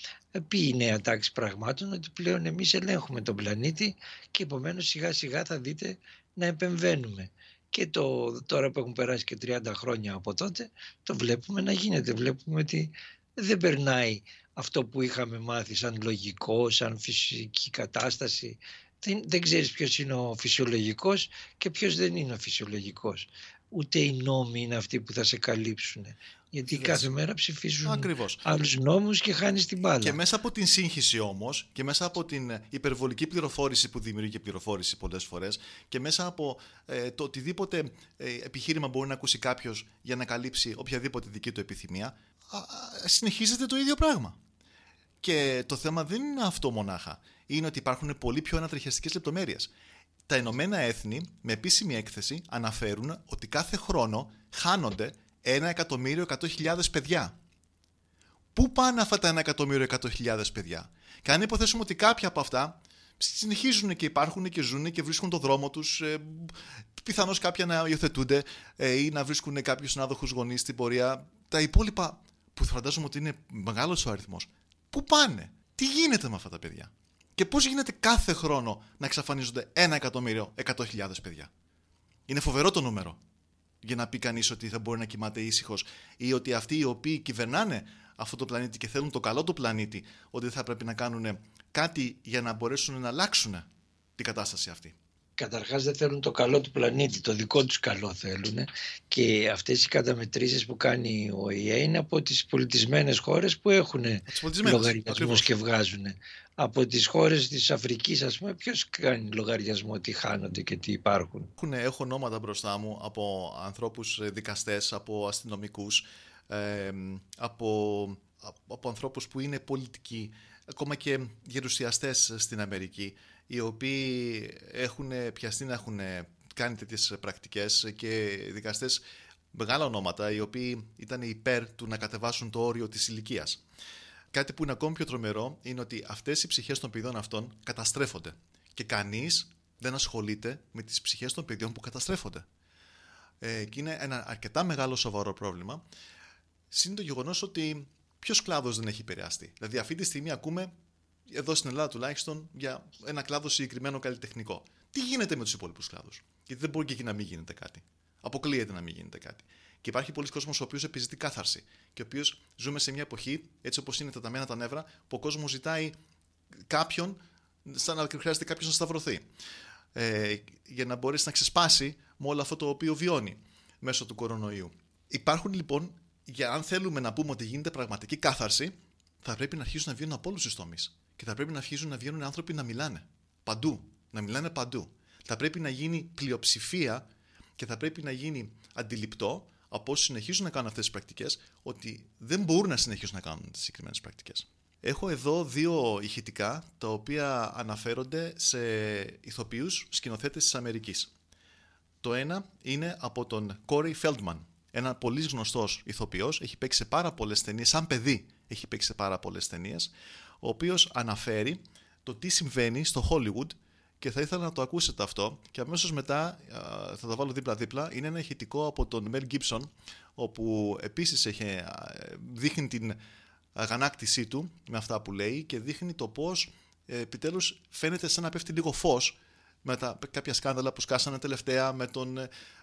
πει η νέα τάξη πραγμάτων ότι πλέον εμείς ελέγχουμε τον πλανήτη και επομένως σιγά σιγά θα δείτε να επεμβαίνουμε. Και το, τώρα που έχουν περάσει και 30 χρόνια από τότε το βλέπουμε να γίνεται. Βλέπουμε ότι δεν περνάει αυτό που είχαμε μάθει σαν λογικό, σαν φυσική κατάσταση. Δεν, δεν ξέρεις ποιος είναι ο φυσιολογικός και ποιος δεν είναι ο φυσιολογικός. Ούτε οι νόμοι είναι αυτοί που θα σε καλύψουν. Γιατί κάθε μέρα ψηφίζουν Ακριβώς. άλλους νόμους και χάνεις την μπάλα. Και μέσα από την σύγχυση όμως και μέσα από την υπερβολική πληροφόρηση που δημιουργεί και πληροφόρηση πολλές φορές και μέσα από ε, το οτιδήποτε ε, επιχείρημα μπορεί να ακούσει κάποιος για να καλύψει οποιαδήποτε δική του επιθυμία α, συνεχίζεται το ίδιο πράγμα. Και το θέμα δεν είναι αυτό μονάχα. Είναι ότι υπάρχουν πολύ πιο ανατριχιαστικές λεπτομέρειες. Τα Ηνωμένα Έθνη με επίσημη έκθεση αναφέρουν ότι κάθε χρόνο χάνονται ένα εκατομμύριο εκατό χιλιάδες παιδιά. Πού πάνε αυτά τα ένα εκατομμύριο εκατό χιλιάδες παιδιά; Και αν υποθέσουμε ότι κάποια από αυτά συνεχίζουν και υπάρχουν και ζουν και βρίσκουν το δρόμο τους, ε, πιθανώς κάποια να υιοθετούνται ε, ή να βρίσκουν κάποιους συνάδοχους γονείς στην πορεία. Τα υπόλοιπα που φαντάζομαι ότι είναι μεγάλος ο αριθμός. Πού πάνε, τι γίνεται με αυτά τα παιδιά; Και πώς γίνεται κάθε χρόνο να εξαφανίζονται ένα εκατομμύριο εκατό χιλιάδες παιδιά; Είναι φοβερό το νούμερο για να πει κανείς ότι θα μπορεί να κοιμάται ήσυχος ή ότι αυτοί οι οποίοι κυβερνάνε αυτό το πλανήτη και θέλουν το καλό του πλανήτη, ότι θα πρέπει να κάνουν κάτι για να μπορέσουν να αλλάξουν την κατάσταση αυτή. Καταρχάς δεν θέλουν το καλό του πλανήτη, το δικό τους καλό θέλουν και αυτές οι καταμετρήσεις που κάνει ο ΙΕ είναι από τις πολιτισμένες χώρες που έχουν λογαριασμούς και βγάζουν από τις χώρες της Αφρικής ας πούμε ποιος κάνει λογαριασμό τι χάνονται και τι υπάρχουν; Έχουν, έχω ονόματα μπροστά μου από ανθρώπους ε, δικαστές, από αστυνομικούς, ε, από, από ανθρώπους που είναι πολιτικοί, ακόμα και γερουσιαστές στην Αμερική, οι οποίοι έχουν πιαστεί να έχουν κάνει τέτοιες πρακτικές και δικαστές μεγάλα ονόματα, οι οποίοι ήταν υπέρ του να κατεβάσουν το όριο της ηλικίας. Κάτι που είναι ακόμη πιο τρομερό είναι ότι αυτές οι ψυχές των παιδιών αυτών καταστρέφονται και κανείς δεν ασχολείται με τις ψυχές των παιδιών που καταστρέφονται. Ε, και είναι ένα αρκετά μεγάλο σοβαρό πρόβλημα. Συν το γεγονός ότι ποιος κλάδος δεν έχει επηρεαστεί. Δηλαδή, αυτή τη στιγμή ακούμε, εδώ στην Ελλάδα τουλάχιστον, για ένα κλάδο συγκεκριμένο καλλιτεχνικό. Τι γίνεται με τους υπόλοιπους κλάδους; Γιατί δεν μπορεί και εκεί να μην γίνεται κάτι. Αποκλείεται να μην γίνεται κάτι. Και υπάρχει πολλοί κόσμος ο οποίος επιζητεί κάθαρση. Και ο οποίος ζούμε σε μια εποχή, έτσι όπως είναι τα ταμένα τα νεύρα, που ο κόσμος ζητάει κάποιον, σαν να χρειάζεται κάποιος να σταυρωθεί. Ε, για να μπορέσει να ξεσπάσει με όλο αυτό το οποίο βιώνει μέσω του κορονοϊού. Υπάρχουν λοιπόν, για αν θέλουμε να πούμε ότι γίνεται πραγματική κάθαρση, θα πρέπει να αρχίσουν να βγαίνουν από όλους τους τομείς. Και θα πρέπει να αρχίσουν να βγαίνουν άνθρωποι να μιλάνε. Παντού. Να μιλάνε παντού. Θα πρέπει να γίνει πλειοψηφία και θα πρέπει να γίνει αντιληπτό από όσου συνεχίζουν να κάνουν αυτές τις πρακτικές ότι δεν μπορούν να συνεχίσουν να κάνουν τις συγκεκριμένες πρακτικές. Έχω εδώ δύο ηχητικά τα οποία αναφέρονται σε ηθοποιούς σκηνοθέτες της Αμερικής. Το ένα είναι από τον Κόρι Φέλτμαν, ένα πολύ γνωστός ηθοποιός, έχει παίξει σε πάρα πολλές ταινίες, σαν παιδί έχει παίξει σε πάρα πολλές ταινίες, ο οποίος αναφέρει το τι συμβαίνει στο Hollywood και θα ήθελα να το ακούσετε αυτό και αμέσως μετά θα το βάλω δίπλα-δίπλα. Είναι ένα ηχητικό από τον Mel Gibson όπου επίσης έχει, δείχνει την αγανάκτησή του με αυτά που λέει και δείχνει το πώς ε, επιτέλους φαίνεται σαν να πέφτει λίγο φως με τα, κάποια σκάνδαλα που σκάσανε τελευταία με τον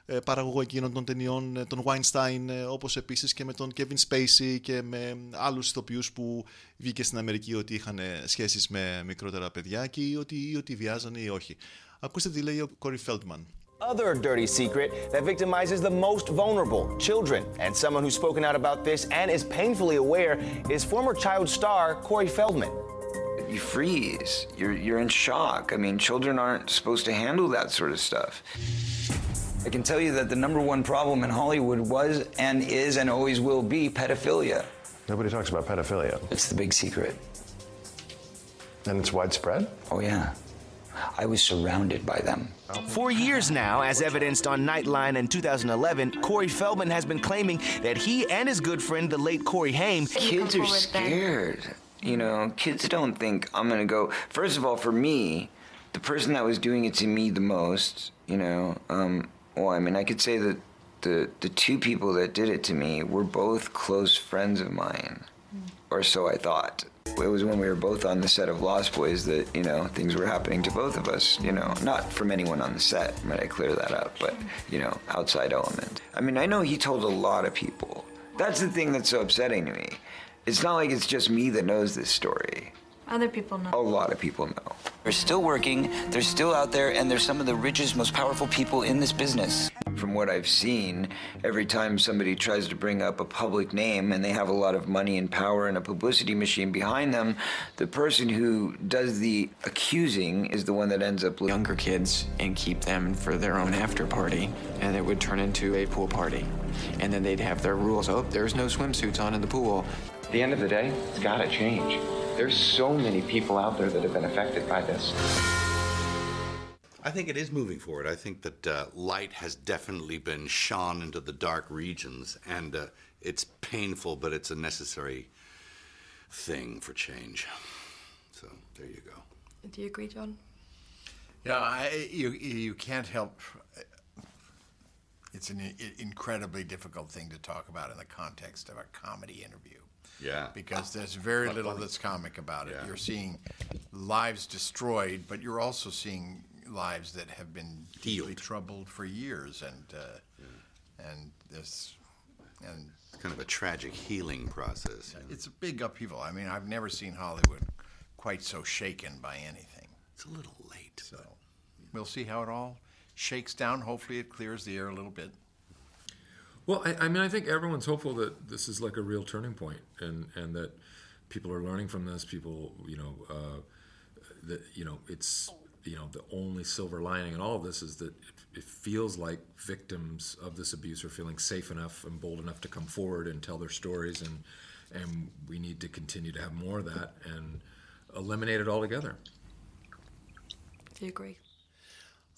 ε, παραγωγό εκείνων των ταινιών, ε, τον Weinstein, ε, όπως επίσης και με τον Kevin Spacey και με άλλους ηθοποιούς που βγήκε στην Αμερική ότι είχαν σχέσεις με μικρότερα παιδιά και ή ότι, ή ότι βιάζανε ή όχι. Ακούστε τι λέει ο Corey Feldman. Other dirty secret that victimizes the most vulnerable, children. And someone who's spoken out about this and is painfully aware is former child star Corey Feldman. You freeze. You're, you're in shock. I mean, children aren't supposed to handle that sort of stuff. I can tell you that the number one problem in Hollywood was and is and always will be pedophilia. Nobody talks about pedophilia. It's the big secret. And it's widespread? Oh, yeah. I was surrounded by them. For years now, as evidenced on Nightline in 2011, Corey Feldman has been claiming that he and his good friend, the late Corey Haim, kids are scared. You know, kids don't think I'm gonna go. First of all, for me, the person that was doing it to me the most, you know, um, well, I mean, I could say that the the two people that did it to me were both close friends of mine, mm. or so I thought. It was when we were both on the set of Lost Boys that you know things were happening to both of us. You know, not from anyone on the set. Might I clear that up? But you know, outside element. I mean, I know he told a lot of people. That's the thing that's so upsetting to me. It's not like it's just me that knows this story. Other people know. A lot of people know. They're still working, they're still out there, and they're some of the richest, most powerful people in this business. From what I've seen, every time somebody tries to bring up a public name and they have a lot of money and power and a publicity machine behind them, the person who does the accusing is the one that ends up younger kids and keep them for their own after party, and it would turn into a pool party. And then they'd have their rules. Oh, there's no swimsuits on in the pool. At the end of the day, it's got to change. There's so many people out there that have been affected by this. I think it is moving forward. I think that uh, light has definitely been shone into the dark regions, and uh, it's painful, but it's a necessary thing for change. So there you go. Do you agree, John? Yeah, I, you you can't help. It's an incredibly difficult thing to talk about in the context of a comedy interview. Yeah. Because there's very but little funny. that's comic about it. Yeah. You're seeing lives destroyed, but you're also seeing lives that have been deeply troubled for years, and uh, yeah. and this and it's kind of a tragic healing process. You know? It's a big upheaval. I mean, I've never seen Hollywood quite so shaken by anything. It's a little late. So we'll see how it all shakes down. Hopefully, it clears the air a little bit. Well, I, I, mean, I think everyone's hopeful that this is like a real turning point, and and that people are learning from this. People, you know, uh, that you know it's you know the only silver lining in all of this is that it, it feels like victims of this abuse are feeling safe enough and bold enough to come forward and tell their stories and and we need to continue to have more of that and eliminate it altogether. Do you agree?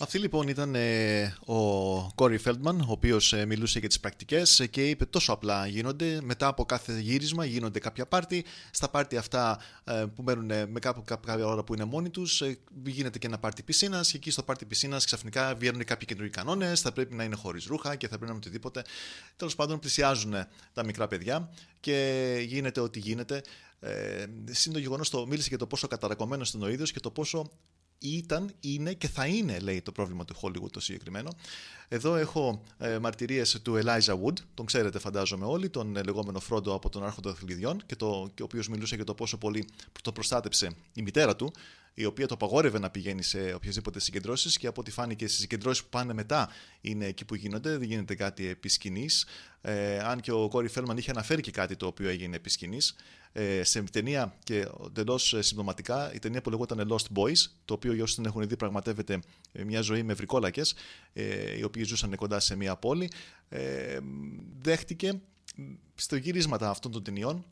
Αυτή λοιπόν ήταν ε, ο Κόρι Φέλτμαν, ο οποίος ε, μιλούσε για τις πρακτικές ε, και είπε τόσο απλά γίνονται. Μετά από κάθε γύρισμα γίνονται κάποια πάρτι. Στα πάρτι αυτά που μένουν με κάπου κάποια ώρα που είναι μόνοι τους γίνεται και ένα πάρτι πισίνας και εκεί στο πάρτι πισίνας ξαφνικά βγαίνουν κάποιοι καινούργιοι κανόνες, θα πρέπει να είναι χωρίς ρούχα και θα πρέπει να είναι οτιδήποτε. Τέλος πάντων πλησιάζουν τα μικρά παιδιά και γίνεται ό,τι γίνεται. Ε, το γεγονός το μίλησε για το πόσο καταρακωμένος ήταν ο ίδιο και το πόσο ήταν, είναι και θα είναι, λέει, το πρόβλημα του Hollywood το συγκεκριμένο. Εδώ έχω ε, μαρτυρίες του Elijah Wood, τον ξέρετε φαντάζομαι όλοι, τον ε, λεγόμενο Φρόντο από τον Άρχοντα Θηλιδιών και, το, και ο οποίος μιλούσε για το πόσο πολύ το προστάτεψε η μητέρα του, η οποία το απαγόρευε να πηγαίνει σε οποιασδήποτε συγκεντρώσεις και από ό,τι φάνηκε στις συγκεντρώσεις που πάνε μετά είναι εκεί που γίνονται, δεν γίνεται κάτι επί σκηνής. Ε, αν και ο Κόρι Φέλμαν είχε αναφέρει και κάτι το οποίο έγινε επί σκηνής. Ε, σε ταινία και εντελώς συμπτωματικά, η ταινία που λεγόταν Lost Boys, το οποίο για όσοι δεν έχουν δει πραγματεύεται μια ζωή με βρικόλακες, ε, οι οποίοι ζούσαν κοντά σε μια πόλη, ε, δέχτηκε στο γυρίσματα αυτών των ταινιών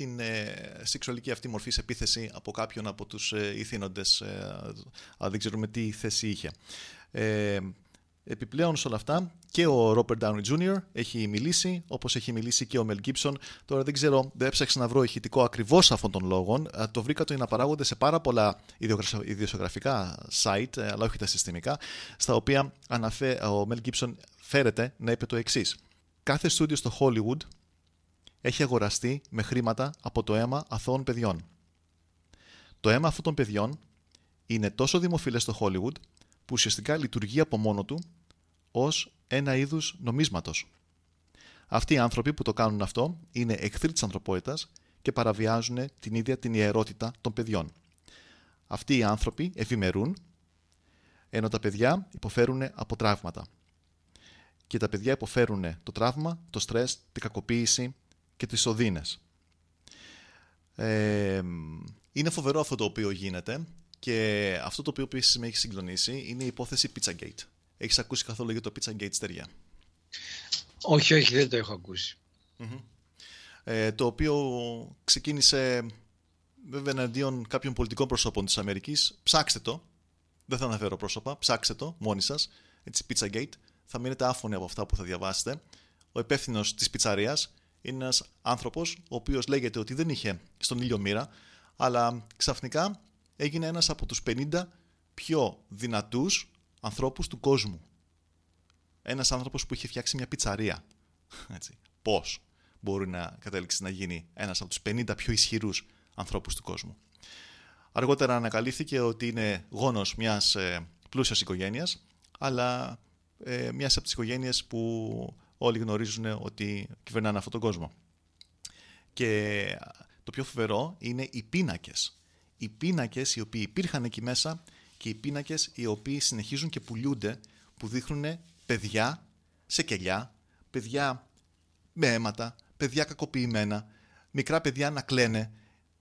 την ε, σεξουαλική αυτή μορφής επίθεση από κάποιον από τους ε, ηθήνοντες, ε, δεν ξέρουμε τι θέση είχε. Ε, επιπλέον σε όλα αυτά και ο Robert Downey Jr. έχει μιλήσει, όπως έχει μιλήσει και ο Mel Gibson. Τώρα δεν ξέρω, δεν έψαξα να βρω ηχητικό ακριβώς αυτών των λόγων. Ε, το βρήκα το να παράγονται σε πάρα πολλά ιδιοσιογραφικά site, ε, αλλά όχι τα συστημικά, στα οποία αναφέ, ο Mel Gibson φέρεται να είπε το εξής. Κάθε στούντιο στο Hollywood έχει αγοραστεί με χρήματα από το αίμα αθώων παιδιών. Το αίμα αυτών των παιδιών είναι τόσο δημοφιλές στο Hollywood που ουσιαστικά λειτουργεί από μόνο του ως ένα είδους νομίσματος. Αυτοί οι άνθρωποι που το κάνουν αυτό είναι εχθροί της ανθρωπότητας και παραβιάζουν την ίδια την ιερότητα των παιδιών. Αυτοί οι άνθρωποι ευημερούν, ενώ τα παιδιά υποφέρουν από τραύματα. Και τα παιδιά υποφέρουν το τραύμα, το στρες, την κακοποίηση, και τις οδύνες. Ε, είναι φοβερό αυτό το οποίο γίνεται και αυτό το οποίο επίσης με έχει συγκλονίσει είναι η υπόθεση Pizzagate. Έχεις ακούσει καθόλου για το Pizzagate στεριά; Όχι, όχι, δεν το έχω Ε, το οποίο ξεκίνησε βέβαια εναντίον κάποιων πολιτικών προσώπων της Αμερικής. Ψάξτε το. Δεν θα αναφέρω πρόσωπα. Ψάξτε το μόνοι σας. Έτσι, Pizzagate. Θα μείνετε άφωνοι από αυτά που θα διαβάσετε. Ο υπεύθυνος της πιτσαρίας είναι ένας άνθρωπος ο οποίος λέγεται ότι δεν είχε στον ήλιο μοίρα, αλλά ξαφνικά έγινε ένας από τους 50 πιο δυνατούς ανθρώπους του κόσμου. Ένας άνθρωπος που είχε φτιάξει μια πιτσαρία. Έτσι. Πώς μπορεί να κατέληξει να γίνει ένας από τους 50 πιο ισχυρούς ανθρώπους του κόσμου. Αργότερα ανακαλύφθηκε ότι είναι γόνος μιας ε, πλούσιας οικογένειας, αλλά ε, μιας από τις οικογένειες που όλοι γνωρίζουν ότι κυβερνάνε αυτόν τον κόσμο. Και το πιο φοβερό είναι οι πίνακες. Οι πίνακες οι οποίοι υπήρχαν εκεί μέσα και οι πίνακες οι οποίοι συνεχίζουν και πουλιούνται που δείχνουν παιδιά σε κελιά, παιδιά με αίματα, παιδιά κακοποιημένα, μικρά παιδιά να κλαίνε.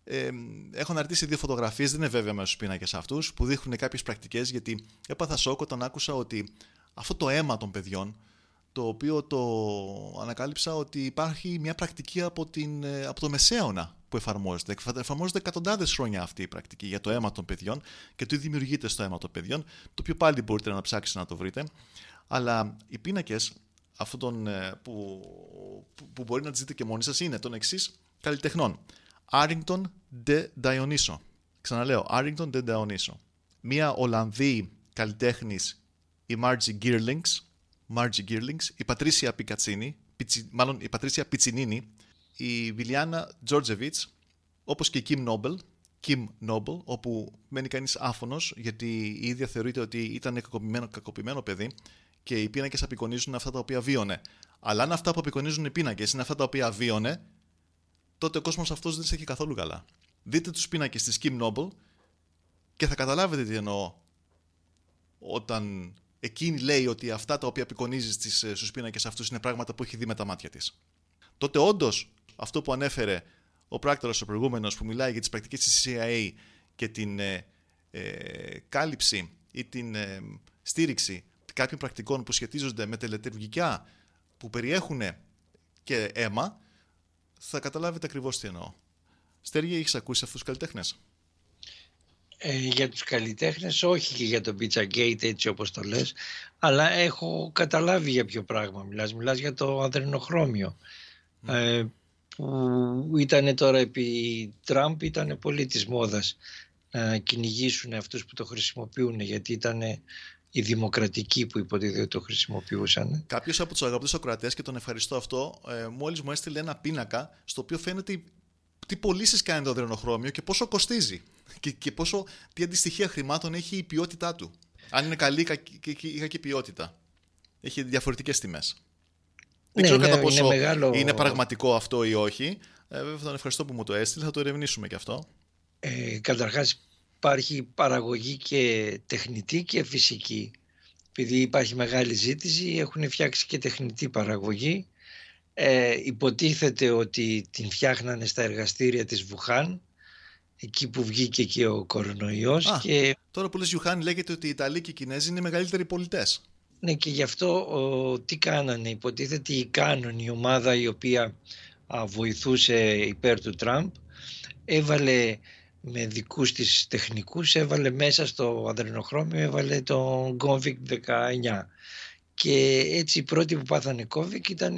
Ε, έχω αναρτήσει δύο φωτογραφίες, δεν είναι βέβαια μέσα στου πίνακες αυτούς, που δείχνουν κάποιες πρακτικές, γιατί έπαθα σοκ όταν άκουσα ότι αυτό το αίμα των παιδιών το οποίο το ανακάλυψα ότι υπάρχει μια πρακτική από, την, ε, από το Μεσαίωνα που εφαρμόζεται. Εφαρμόζεται εκατοντάδες χρόνια αυτή η πρακτική για το αίμα των παιδιών και τι δημιουργείται στο αίμα των παιδιών, το οποίο πάλι μπορείτε να ψάξετε να το βρείτε. Αλλά οι πίνακες αυτών ε, που, που, μπορεί να τις δείτε και μόνοι σας είναι των εξής καλλιτεχνών. Arrington de Dionyso. Ξαναλέω, Arrington de Dionyso. Μία Ολλανδή καλλιτέχνης, η Margie Geerlings, Margie Geerlings, η Πατρίσια Πικατσίνη, μάλλον η Πατρίσια Πιτσινίνη, η Βιλιάνα Τζόρτζεβιτς, όπως και η Kim Noble, Kim Noble, όπου μένει κανείς άφωνος γιατί η ίδια θεωρείται ότι ήταν κακοποιημένο, κακοποιημένο παιδί και οι πίνακες απεικονίζουν αυτά τα οποία βίωνε. Αλλά αν αυτά που απεικονίζουν οι πίνακες είναι αυτά τα οποία βίωνε, τότε ο κόσμος αυτός δεν σε έχει καθόλου καλά. Δείτε τους πίνακες της Kim Noble και θα καταλάβετε τι εννοώ όταν εκείνη λέει ότι αυτά τα οποία απεικονίζεις ε, στους πίνακες αυτούς είναι πράγματα που έχει δει με τα μάτια της. Τότε όντως αυτό που ανέφερε ο πράκτορας ο προηγούμενος που μιλάει για τις πρακτικές της CIA και την ε, ε, κάλυψη ή την ε, στήριξη κάποιων πρακτικών που σχετίζονται με τελετουργικά που περιέχουν και αίμα, θα καταλάβετε ακριβώς τι εννοώ. Στέργη, έχεις ακούσει αυτούς τους καλλιτέχνες; Ε, για τους καλλιτέχνες όχι και για το Pizza Gate έτσι όπως το λες αλλά έχω καταλάβει για ποιο πράγμα μιλάς. Μιλάς για το αδρενοχρώμιο ε, που ήταν τώρα επί Τραμπ ήταν πολύ της μόδας να κυνηγήσουν αυτούς που το χρησιμοποιούν γιατί ήταν οι δημοκρατικοί που υποτίθεται το χρησιμοποιούσαν. Κάποιος από τους αγαπητούς ακροατές και τον ευχαριστώ αυτό, ε, μόλις μου έστειλε ένα πίνακα στο οποίο φαίνεται τι πωλήσεις κάνει το αδρενοχρώμιο και πόσο κοστίζει και, και πόσο, τι αντιστοιχεία χρημάτων έχει η ποιότητά του. Αν είναι καλή ή κακή ποιότητα. Έχει διαφορετικές τιμές. Δεν ξέρω ναι, κατά πόσο είναι, μεγάλο... είναι πραγματικό αυτό ή όχι. Ε, βέβαια, τον ευχαριστώ που μου το έστειλε, θα το ερευνήσουμε και αυτό. Ε, καταρχάς υπάρχει παραγωγή και τεχνητή και φυσική. Επειδή υπάρχει μεγάλη ζήτηση έχουν φτιάξει και τεχνητή παραγωγή. Ε, υποτίθεται ότι την φτιάχνανε στα εργαστήρια της Βουχάν εκεί που βγήκε και ο κορονοϊός. Α, και... Τώρα που λες Βουχάν λέγεται ότι οι Ιταλοί και οι Κινέζοι είναι μεγαλύτεροι πωλητές. Ναι και γι' αυτό τι κάνανε. Υποτίθεται η QAnon, η ομάδα η οποία βοηθούσε υπέρ του Τραμπ έβαλε με δικούς της τεχνικούς έβαλε μέσα στο αδρενοχρώμιο έβαλε τον COVID 19 και έτσι οι πρώτοι που πάθανε COVID ήταν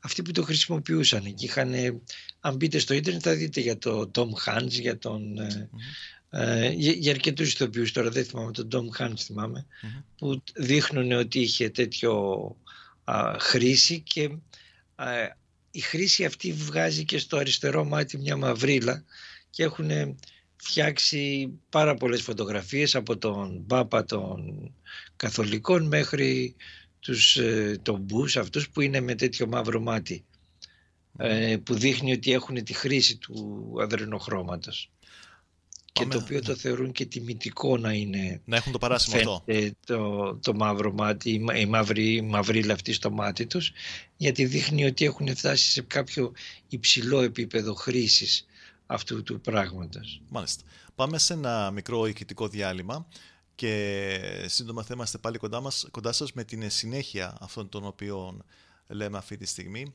αυτοί που το χρησιμοποιούσαν και είχαν, αν μπείτε στο ίντερνετ θα δείτε για τον Tom Hanks για τον mm-hmm. ε, για, για αρκετούς ηθοποιούς τώρα δεν θυμάμαι τον Tom Hanks θυμαμαι που δείχνουν ότι είχε τέτοιο α, χρήση και α, η χρήση αυτή βγάζει και στο αριστερό μάτι μια μαυρίλα και έχουν φτιάξει πάρα πολλές φωτογραφίες από τον Πάπα των Καθολικών μέχρι τους, ε, τον Μπούς αυτούς που είναι με τέτοιο μαύρο μάτι ε, που δείχνει ότι έχουν τη χρήση του αδρενοχρώματος και το οποίο το θεωρούν και τιμητικό να είναι να έχουν το παράσημο αυτό το, το μαύρο μάτι η μαύρη, η μαύρη λαυτή στο μάτι τους γιατί δείχνει ότι έχουν φτάσει σε κάποιο υψηλό επίπεδο χρήσης αυτού του πράγματος. Μάλιστα. Πάμε σε ένα μικρό ηχητικό διάλειμμα και σύντομα θα είμαστε πάλι κοντά, μας, κοντά σας με την συνέχεια αυτών των οποίων λέμε αυτή τη στιγμή.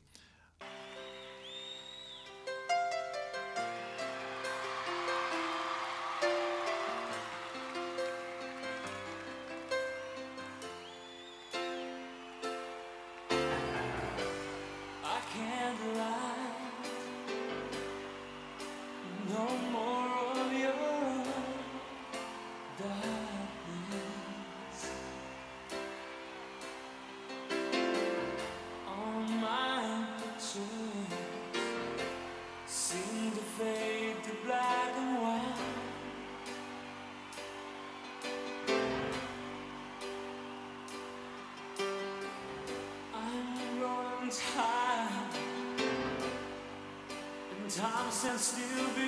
and still be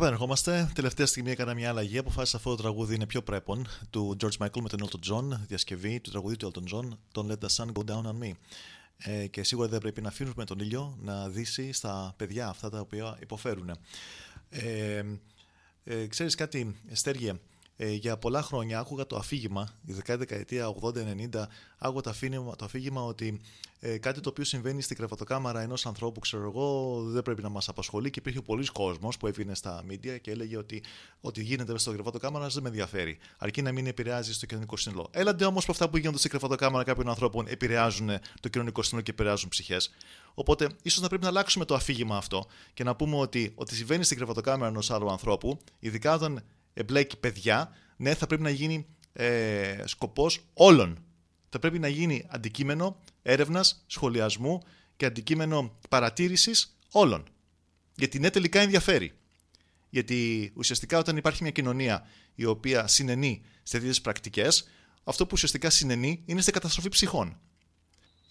επανερχόμαστε. Τελευταία στιγμή έκανα μια αλλαγή. Αποφάσισα αυτό το τραγούδι είναι πιο πρέπον του George Michael με τον Elton John, διασκευή του τραγουδίου του Elton John, τον Let the Sun Go Down on Me. Ε, και σίγουρα δεν πρέπει να αφήνουμε τον ήλιο να δύσει στα παιδιά αυτά τα οποία υποφέρουν. Ε, ε, ξέρεις κάτι, Στέργε, ε, για πολλά χρόνια άκουγα το αφήγημα, η δεκαετία 80-90, άκουγα το αφήγημα, το αφήγημα ότι ε, κάτι το οποίο συμβαίνει στην κρεβατοκάμαρα ενός ανθρώπου, ξέρω εγώ, δεν πρέπει να μας απασχολεί και υπήρχε πολλοί κόσμος που έβγαινε στα μίντια και έλεγε ότι ό,τι γίνεται στο κρεβατοκάμαρα δεν με ενδιαφέρει. Αρκεί να μην επηρεάζει το κοινωνικό σύνολο. Έλαντε όμως που αυτά που γίνονται στην κρεβατοκάμαρα κάποιων ανθρώπων επηρεάζουν το κοινωνικό σύνολο και επηρεάζουν ψυχές. Οπότε, ίσως να πρέπει να αλλάξουμε το αφήγημα αυτό και να πούμε ότι ό,τι συμβαίνει στην κρεβατοκάμαρα ενός άλλου ανθρώπου, ειδικά όταν εμπλέκει παιδιά, ναι, θα πρέπει να γίνει ε, σκοπός όλων. Θα πρέπει να γίνει αντικείμενο έρευνας, σχολιασμού και αντικείμενο παρατήρησης όλων. Γιατί ναι, τελικά ενδιαφέρει. Γιατί ουσιαστικά όταν υπάρχει μια κοινωνία η οποία συνενεί σε τέτοιες πρακτικές, αυτό που ουσιαστικά συνενεί είναι στην καταστροφή ψυχών.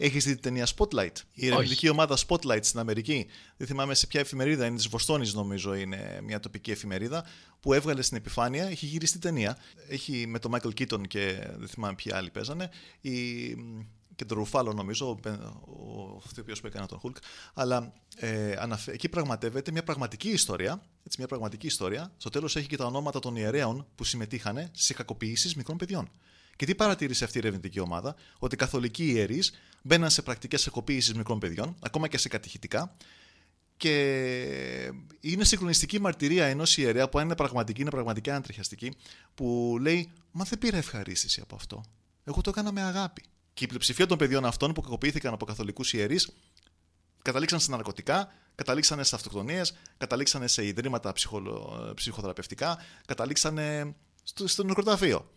Έχεις δει την ταινία Spotlight; Η ερευνητική ομάδα Spotlight στην Αμερική. Δεν θυμάμαι σε ποια εφημερίδα είναι, της Βοστόνης νομίζω είναι μια τοπική εφημερίδα, που έβγαλε στην επιφάνεια, έχει γυριστεί ταινία. Έχει με τον Michael Keaton και δεν θυμάμαι ποιοι άλλοι παίζανε. Η, και τον Ρουφάλο νομίζω, ο, ο, ο που έκανε τον Hulk. Αλλά ε, αναφε, εκεί πραγματεύεται μια πραγματική ιστορία. Έτσι, μια πραγματική ιστορία. Στο τέλος έχει και τα ονόματα των ιερέων που συμμετείχαν σε κακοποιήσεις μικρών παιδιών. Και τι παρατήρησε αυτή η ερευνητική ομάδα, ότι οι καθολικοί ιερείς μπαίναν σε πρακτικές εκοποίησης μικρών παιδιών, ακόμα και σε κατηχητικά, και είναι συγκλονιστική μαρτυρία ενός ιερέα που αν είναι πραγματική, είναι πραγματικά αντριχιαστική, που λέει: Μα δεν πήρα ευχαρίστηση από αυτό. Εγώ το έκανα με αγάπη. Και η πλειοψηφία των παιδιών αυτών που κακοποιήθηκαν από καθολικούς ιερείς καταλήξαν σε ναρκωτικά, καταλήξανε σε αυτοκτονίες, καταλήξανε σε ιδρύματα ψυχο, ψυχοθεραπευτικά, καταλήξανε στο, στο νεκροταφείο.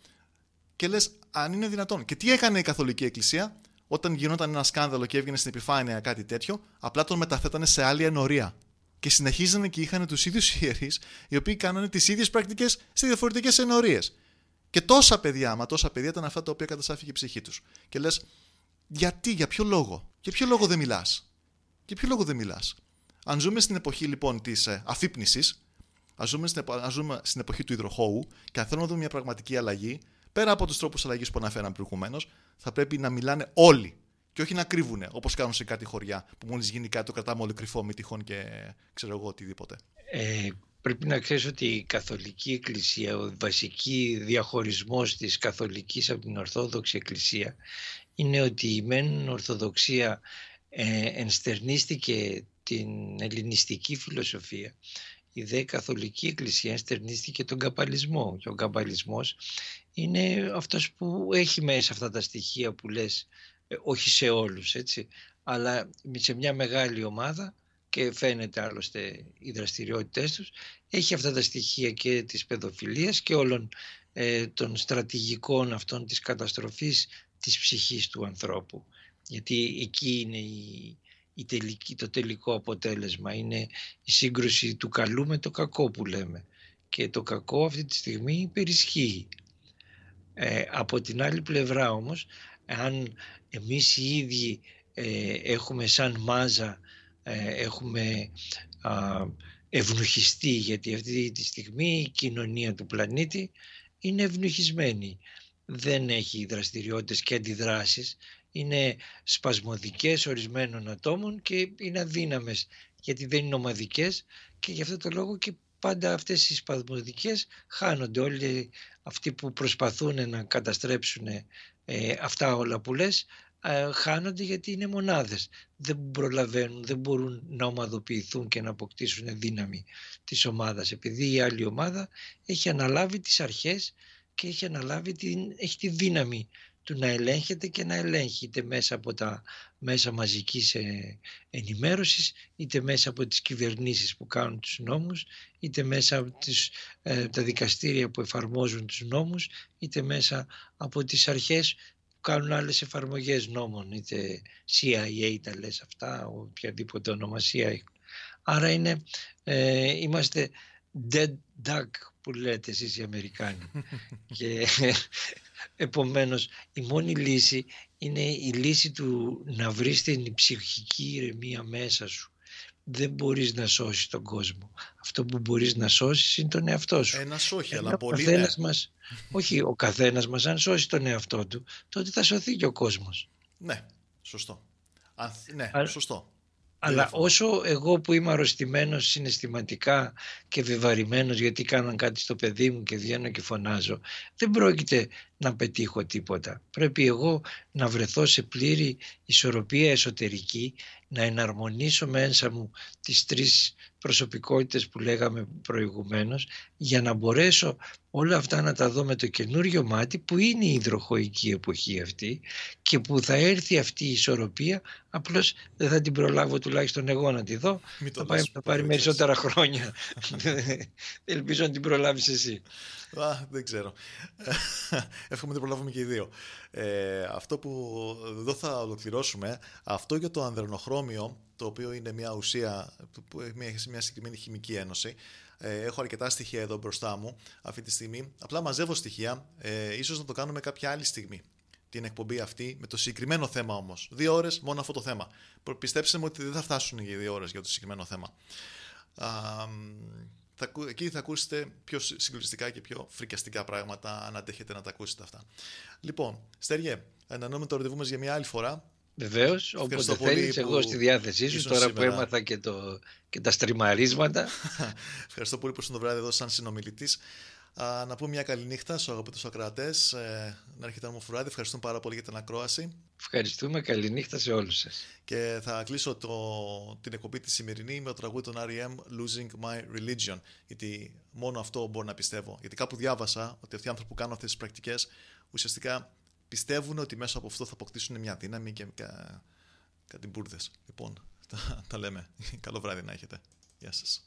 Και λες, αν είναι δυνατόν. Και τι έκανε η Καθολική Εκκλησία, όταν γινόταν ένα σκάνδαλο και έβγαινε στην επιφάνεια κάτι τέτοιο, απλά τον μεταθέτανε σε άλλη ενορία. Και συνεχίζανε και είχαν τους ίδιους ιερείς, οι οποίοι κάνανε τις ίδιες πρακτικές σε διαφορετικές ενορίες. Και τόσα παιδιά, μα τόσα παιδιά ήταν αυτά τα οποία καταστάφηκε η ψυχή τους. Και λες, γιατί, για ποιο λόγο, για ποιο λόγο δεν μιλάς; Για ποιο λόγο δεν μιλάς; Αν ζούμε στην εποχή λοιπόν της ε, αφύπνισης, ας ζούμε, ζούμε στην εποχή του υδροχώου και αν θέλουμε να δούμε μια πραγματική αλλαγή, πέρα από τους τρόπους αλλαγής που αναφέραμε προηγουμένως, θα πρέπει να μιλάνε όλοι και όχι να κρύβουν όπως κάνουν σε κάτι χωριά που μόλις γίνει κάτι το κρατάμε όλοι κρυφό με τυχόν και ξέρω εγώ οτιδήποτε. Ε, πρέπει να ξέρεις ότι η Καθολική Εκκλησία, ο βασική διαχωρισμός της Καθολικής από την Ορθόδοξη Εκκλησία είναι ότι η μεν Ορθοδοξία ε, ενστερνίστηκε την ελληνιστική φιλοσοφία η δε καθολική εκκλησία ενστερνίστηκε τον καπαλισμό και ο καπαλισμός είναι αυτός που έχει μέσα αυτά τα στοιχεία που λες ε, όχι σε όλους έτσι αλλά σε μια μεγάλη ομάδα και φαίνεται άλλωστε οι δραστηριότητες τους έχει αυτά τα στοιχεία και της παιδοφιλίας και όλων ε, των στρατηγικών αυτών της καταστροφής της ψυχής του ανθρώπου. Γιατί εκεί είναι η, η τελική, το τελικό αποτέλεσμα. Είναι η σύγκρουση του καλού με το κακό που λέμε. Και το κακό αυτή τη στιγμή υπερισχύει. Ε, από την άλλη πλευρά όμως αν εμείς οι ίδιοι ε, έχουμε σαν μάζα ε, έχουμε α, ευνουχιστεί γιατί αυτή τη στιγμή η κοινωνία του πλανήτη είναι ευνουχισμένη δεν έχει δραστηριότητες και αντιδράσεις. Είναι σπασμωδικές ορισμένων ατόμων και είναι αδύναμες γιατί δεν είναι ομαδικές και γι' αυτό το λόγο και πάντα αυτές οι σπασμωδικές χάνονται. Όλοι αυτοί που προσπαθούν να καταστρέψουν ε, αυτά όλα που λες ε, χάνονται γιατί είναι μονάδες. Δεν προλαβαίνουν, δεν μπορούν να ομαδοποιηθούν και να αποκτήσουν δύναμη της ομάδας. Επειδή η άλλη ομάδα έχει αναλάβει τις αρχές και έχει αναλάβει την, έχει τη δύναμη του να ελέγχεται και να ελέγχει είτε μέσα από τα μέσα μαζικής ε, ενημέρωσης είτε μέσα από τις κυβερνήσεις που κάνουν τους νόμους είτε μέσα από τις, ε, τα δικαστήρια που εφαρμόζουν τους νόμους είτε μέσα από τις αρχές που κάνουν άλλες εφαρμογές νόμων είτε CIA τα λες αυτά οποιαδήποτε ονομασία άρα είναι, ε, είμαστε dead duck που λέτε εσείς οι Αμερικάνοι και Επομένως η μόνη λύση είναι η λύση του να βρεις την ψυχική ηρεμία μέσα σου. δεν μπορείς να σώσεις τον κόσμο. Αυτό που μπορείς να σώσεις είναι τον εαυτό σου. Ένα όχι, Ενώ αλλά ο πολύ καθένας ναι. μας, όχι, ο καθένας μας αν σώσει τον εαυτό του, τότε θα σωθεί και ο κόσμος. Ναι, σωστό. Αν, ναι, Α- σωστό. Αλλά όσο εγώ που είμαι αρρωστημένος συναισθηματικά και βεβαρημένος γιατί κάναν κάτι στο παιδί μου και βγαίνω και φωνάζω, δεν πρόκειται να πετύχω τίποτα. Πρέπει εγώ να βρεθώ σε πλήρη ισορροπία εσωτερική, να εναρμονίσω μέσα μου τις τρεις προσωπικότητες που λέγαμε προηγουμένως για να μπορέσω όλα αυτά να τα δω με το καινούριο μάτι που είναι η υδροχοϊκή εποχή αυτή και που θα έρθει αυτή η ισορροπία απλώς δεν θα την προλάβω τουλάχιστον εγώ να τη δω Μην το θα, πάει, λες, θα πάρει μην το περισσότερα χρόνια ελπίζω να την προλάβεις εσύ Α, δεν ξέρω. Εύχομαι να το προλάβουμε και οι δύο. Ε, αυτό που εδώ θα ολοκληρώσουμε, αυτό για το ανδρενοχρώμιο, το οποίο είναι μια ουσία που- που έχει μια, μια συγκεκριμένη χημική ένωση. Ε, έχω αρκετά στοιχεία εδώ μπροστά μου αυτή τη στιγμή. Απλά μαζεύω στοιχεία, ε, ίσως να το κάνουμε κάποια άλλη στιγμή. Την εκπομπή αυτή με το συγκεκριμένο θέμα όμως. Δύο ώρες μόνο αυτό το θέμα. Προ- Πιστέψτε με ότι δεν θα φτάσουν οι δύο ώρες για το συγκεκριμένο θέμα. Α, μ, θα, ακού- εκεί θα ακούσετε πιο συ- συγκλονιστικά και πιο φρικιαστικά πράγματα, αν αντέχετε να τα ακούσετε αυτά. Λοιπόν, Στέριε, ανανεώνουμε το ραντεβού μας για μια άλλη φορά. Βεβαίως, Ευχαριστώ όποτε πολύ θέλεις, που εγώ στη διάθεσή σου, ήσουν τώρα που σήμερα. έμαθα και, το, και τα στριμαρίσματα. Ευχαριστώ πολύ που ήσουν το βράδυ εδώ σαν συνομιλητής. Α, να πούμε μια καλή νύχτα στους αγαπητούς ακροατές. Ε, να έρχεται ένα βράδυ. Ευχαριστούμε πάρα πολύ για την ακρόαση. Ευχαριστούμε, καληνύχτα σε όλους σας. Και θα κλείσω το, την εκπομπή τη σημερινή με το τραγούδι των R.E.M. Losing My Religion. Γιατί μόνο αυτό μπορώ να πιστεύω. Γιατί κάπου διάβασα ότι αυτοί οι άνθρωποι που κάνουν αυτές τις πρακτικές ουσιαστικά πιστεύουν ότι μέσα από αυτό θα αποκτήσουν μια δύναμη και κα, κάτι μπουρδες. Λοιπόν, τα, τα λέμε. Καλό βράδυ να έχετε. Γεια σας.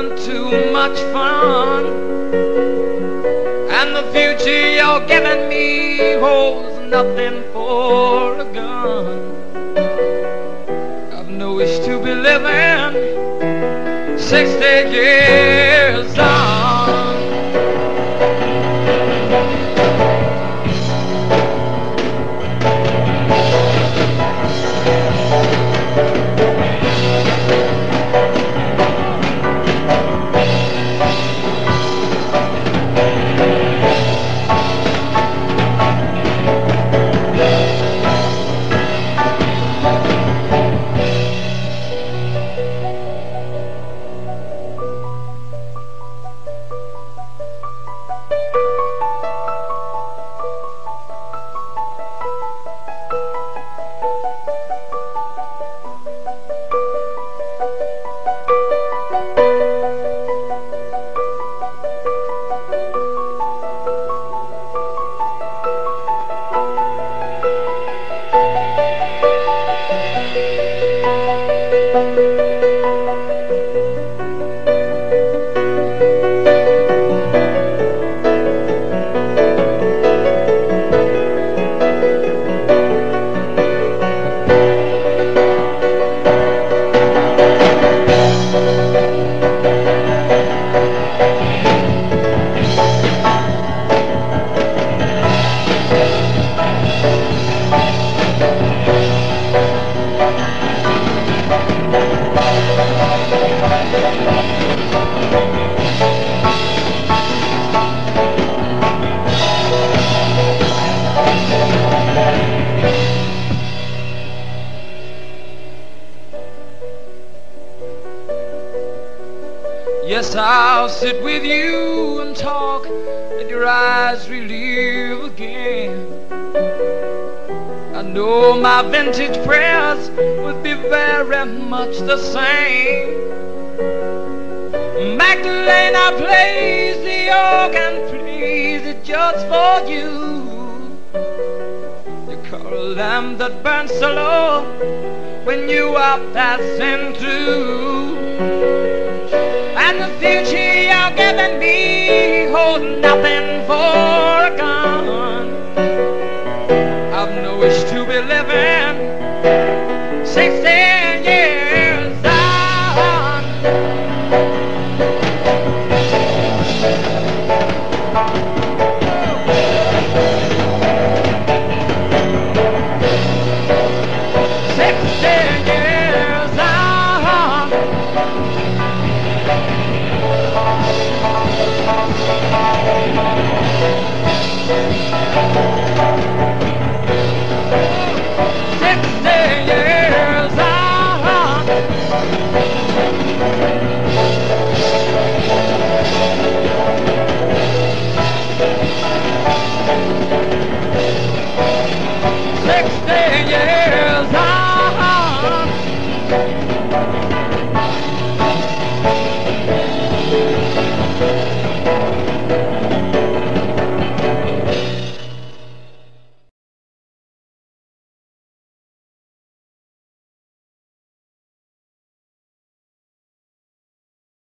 having too much fun. And the future you're giving me holds nothing for a gun. I've no wish to be living 60 years.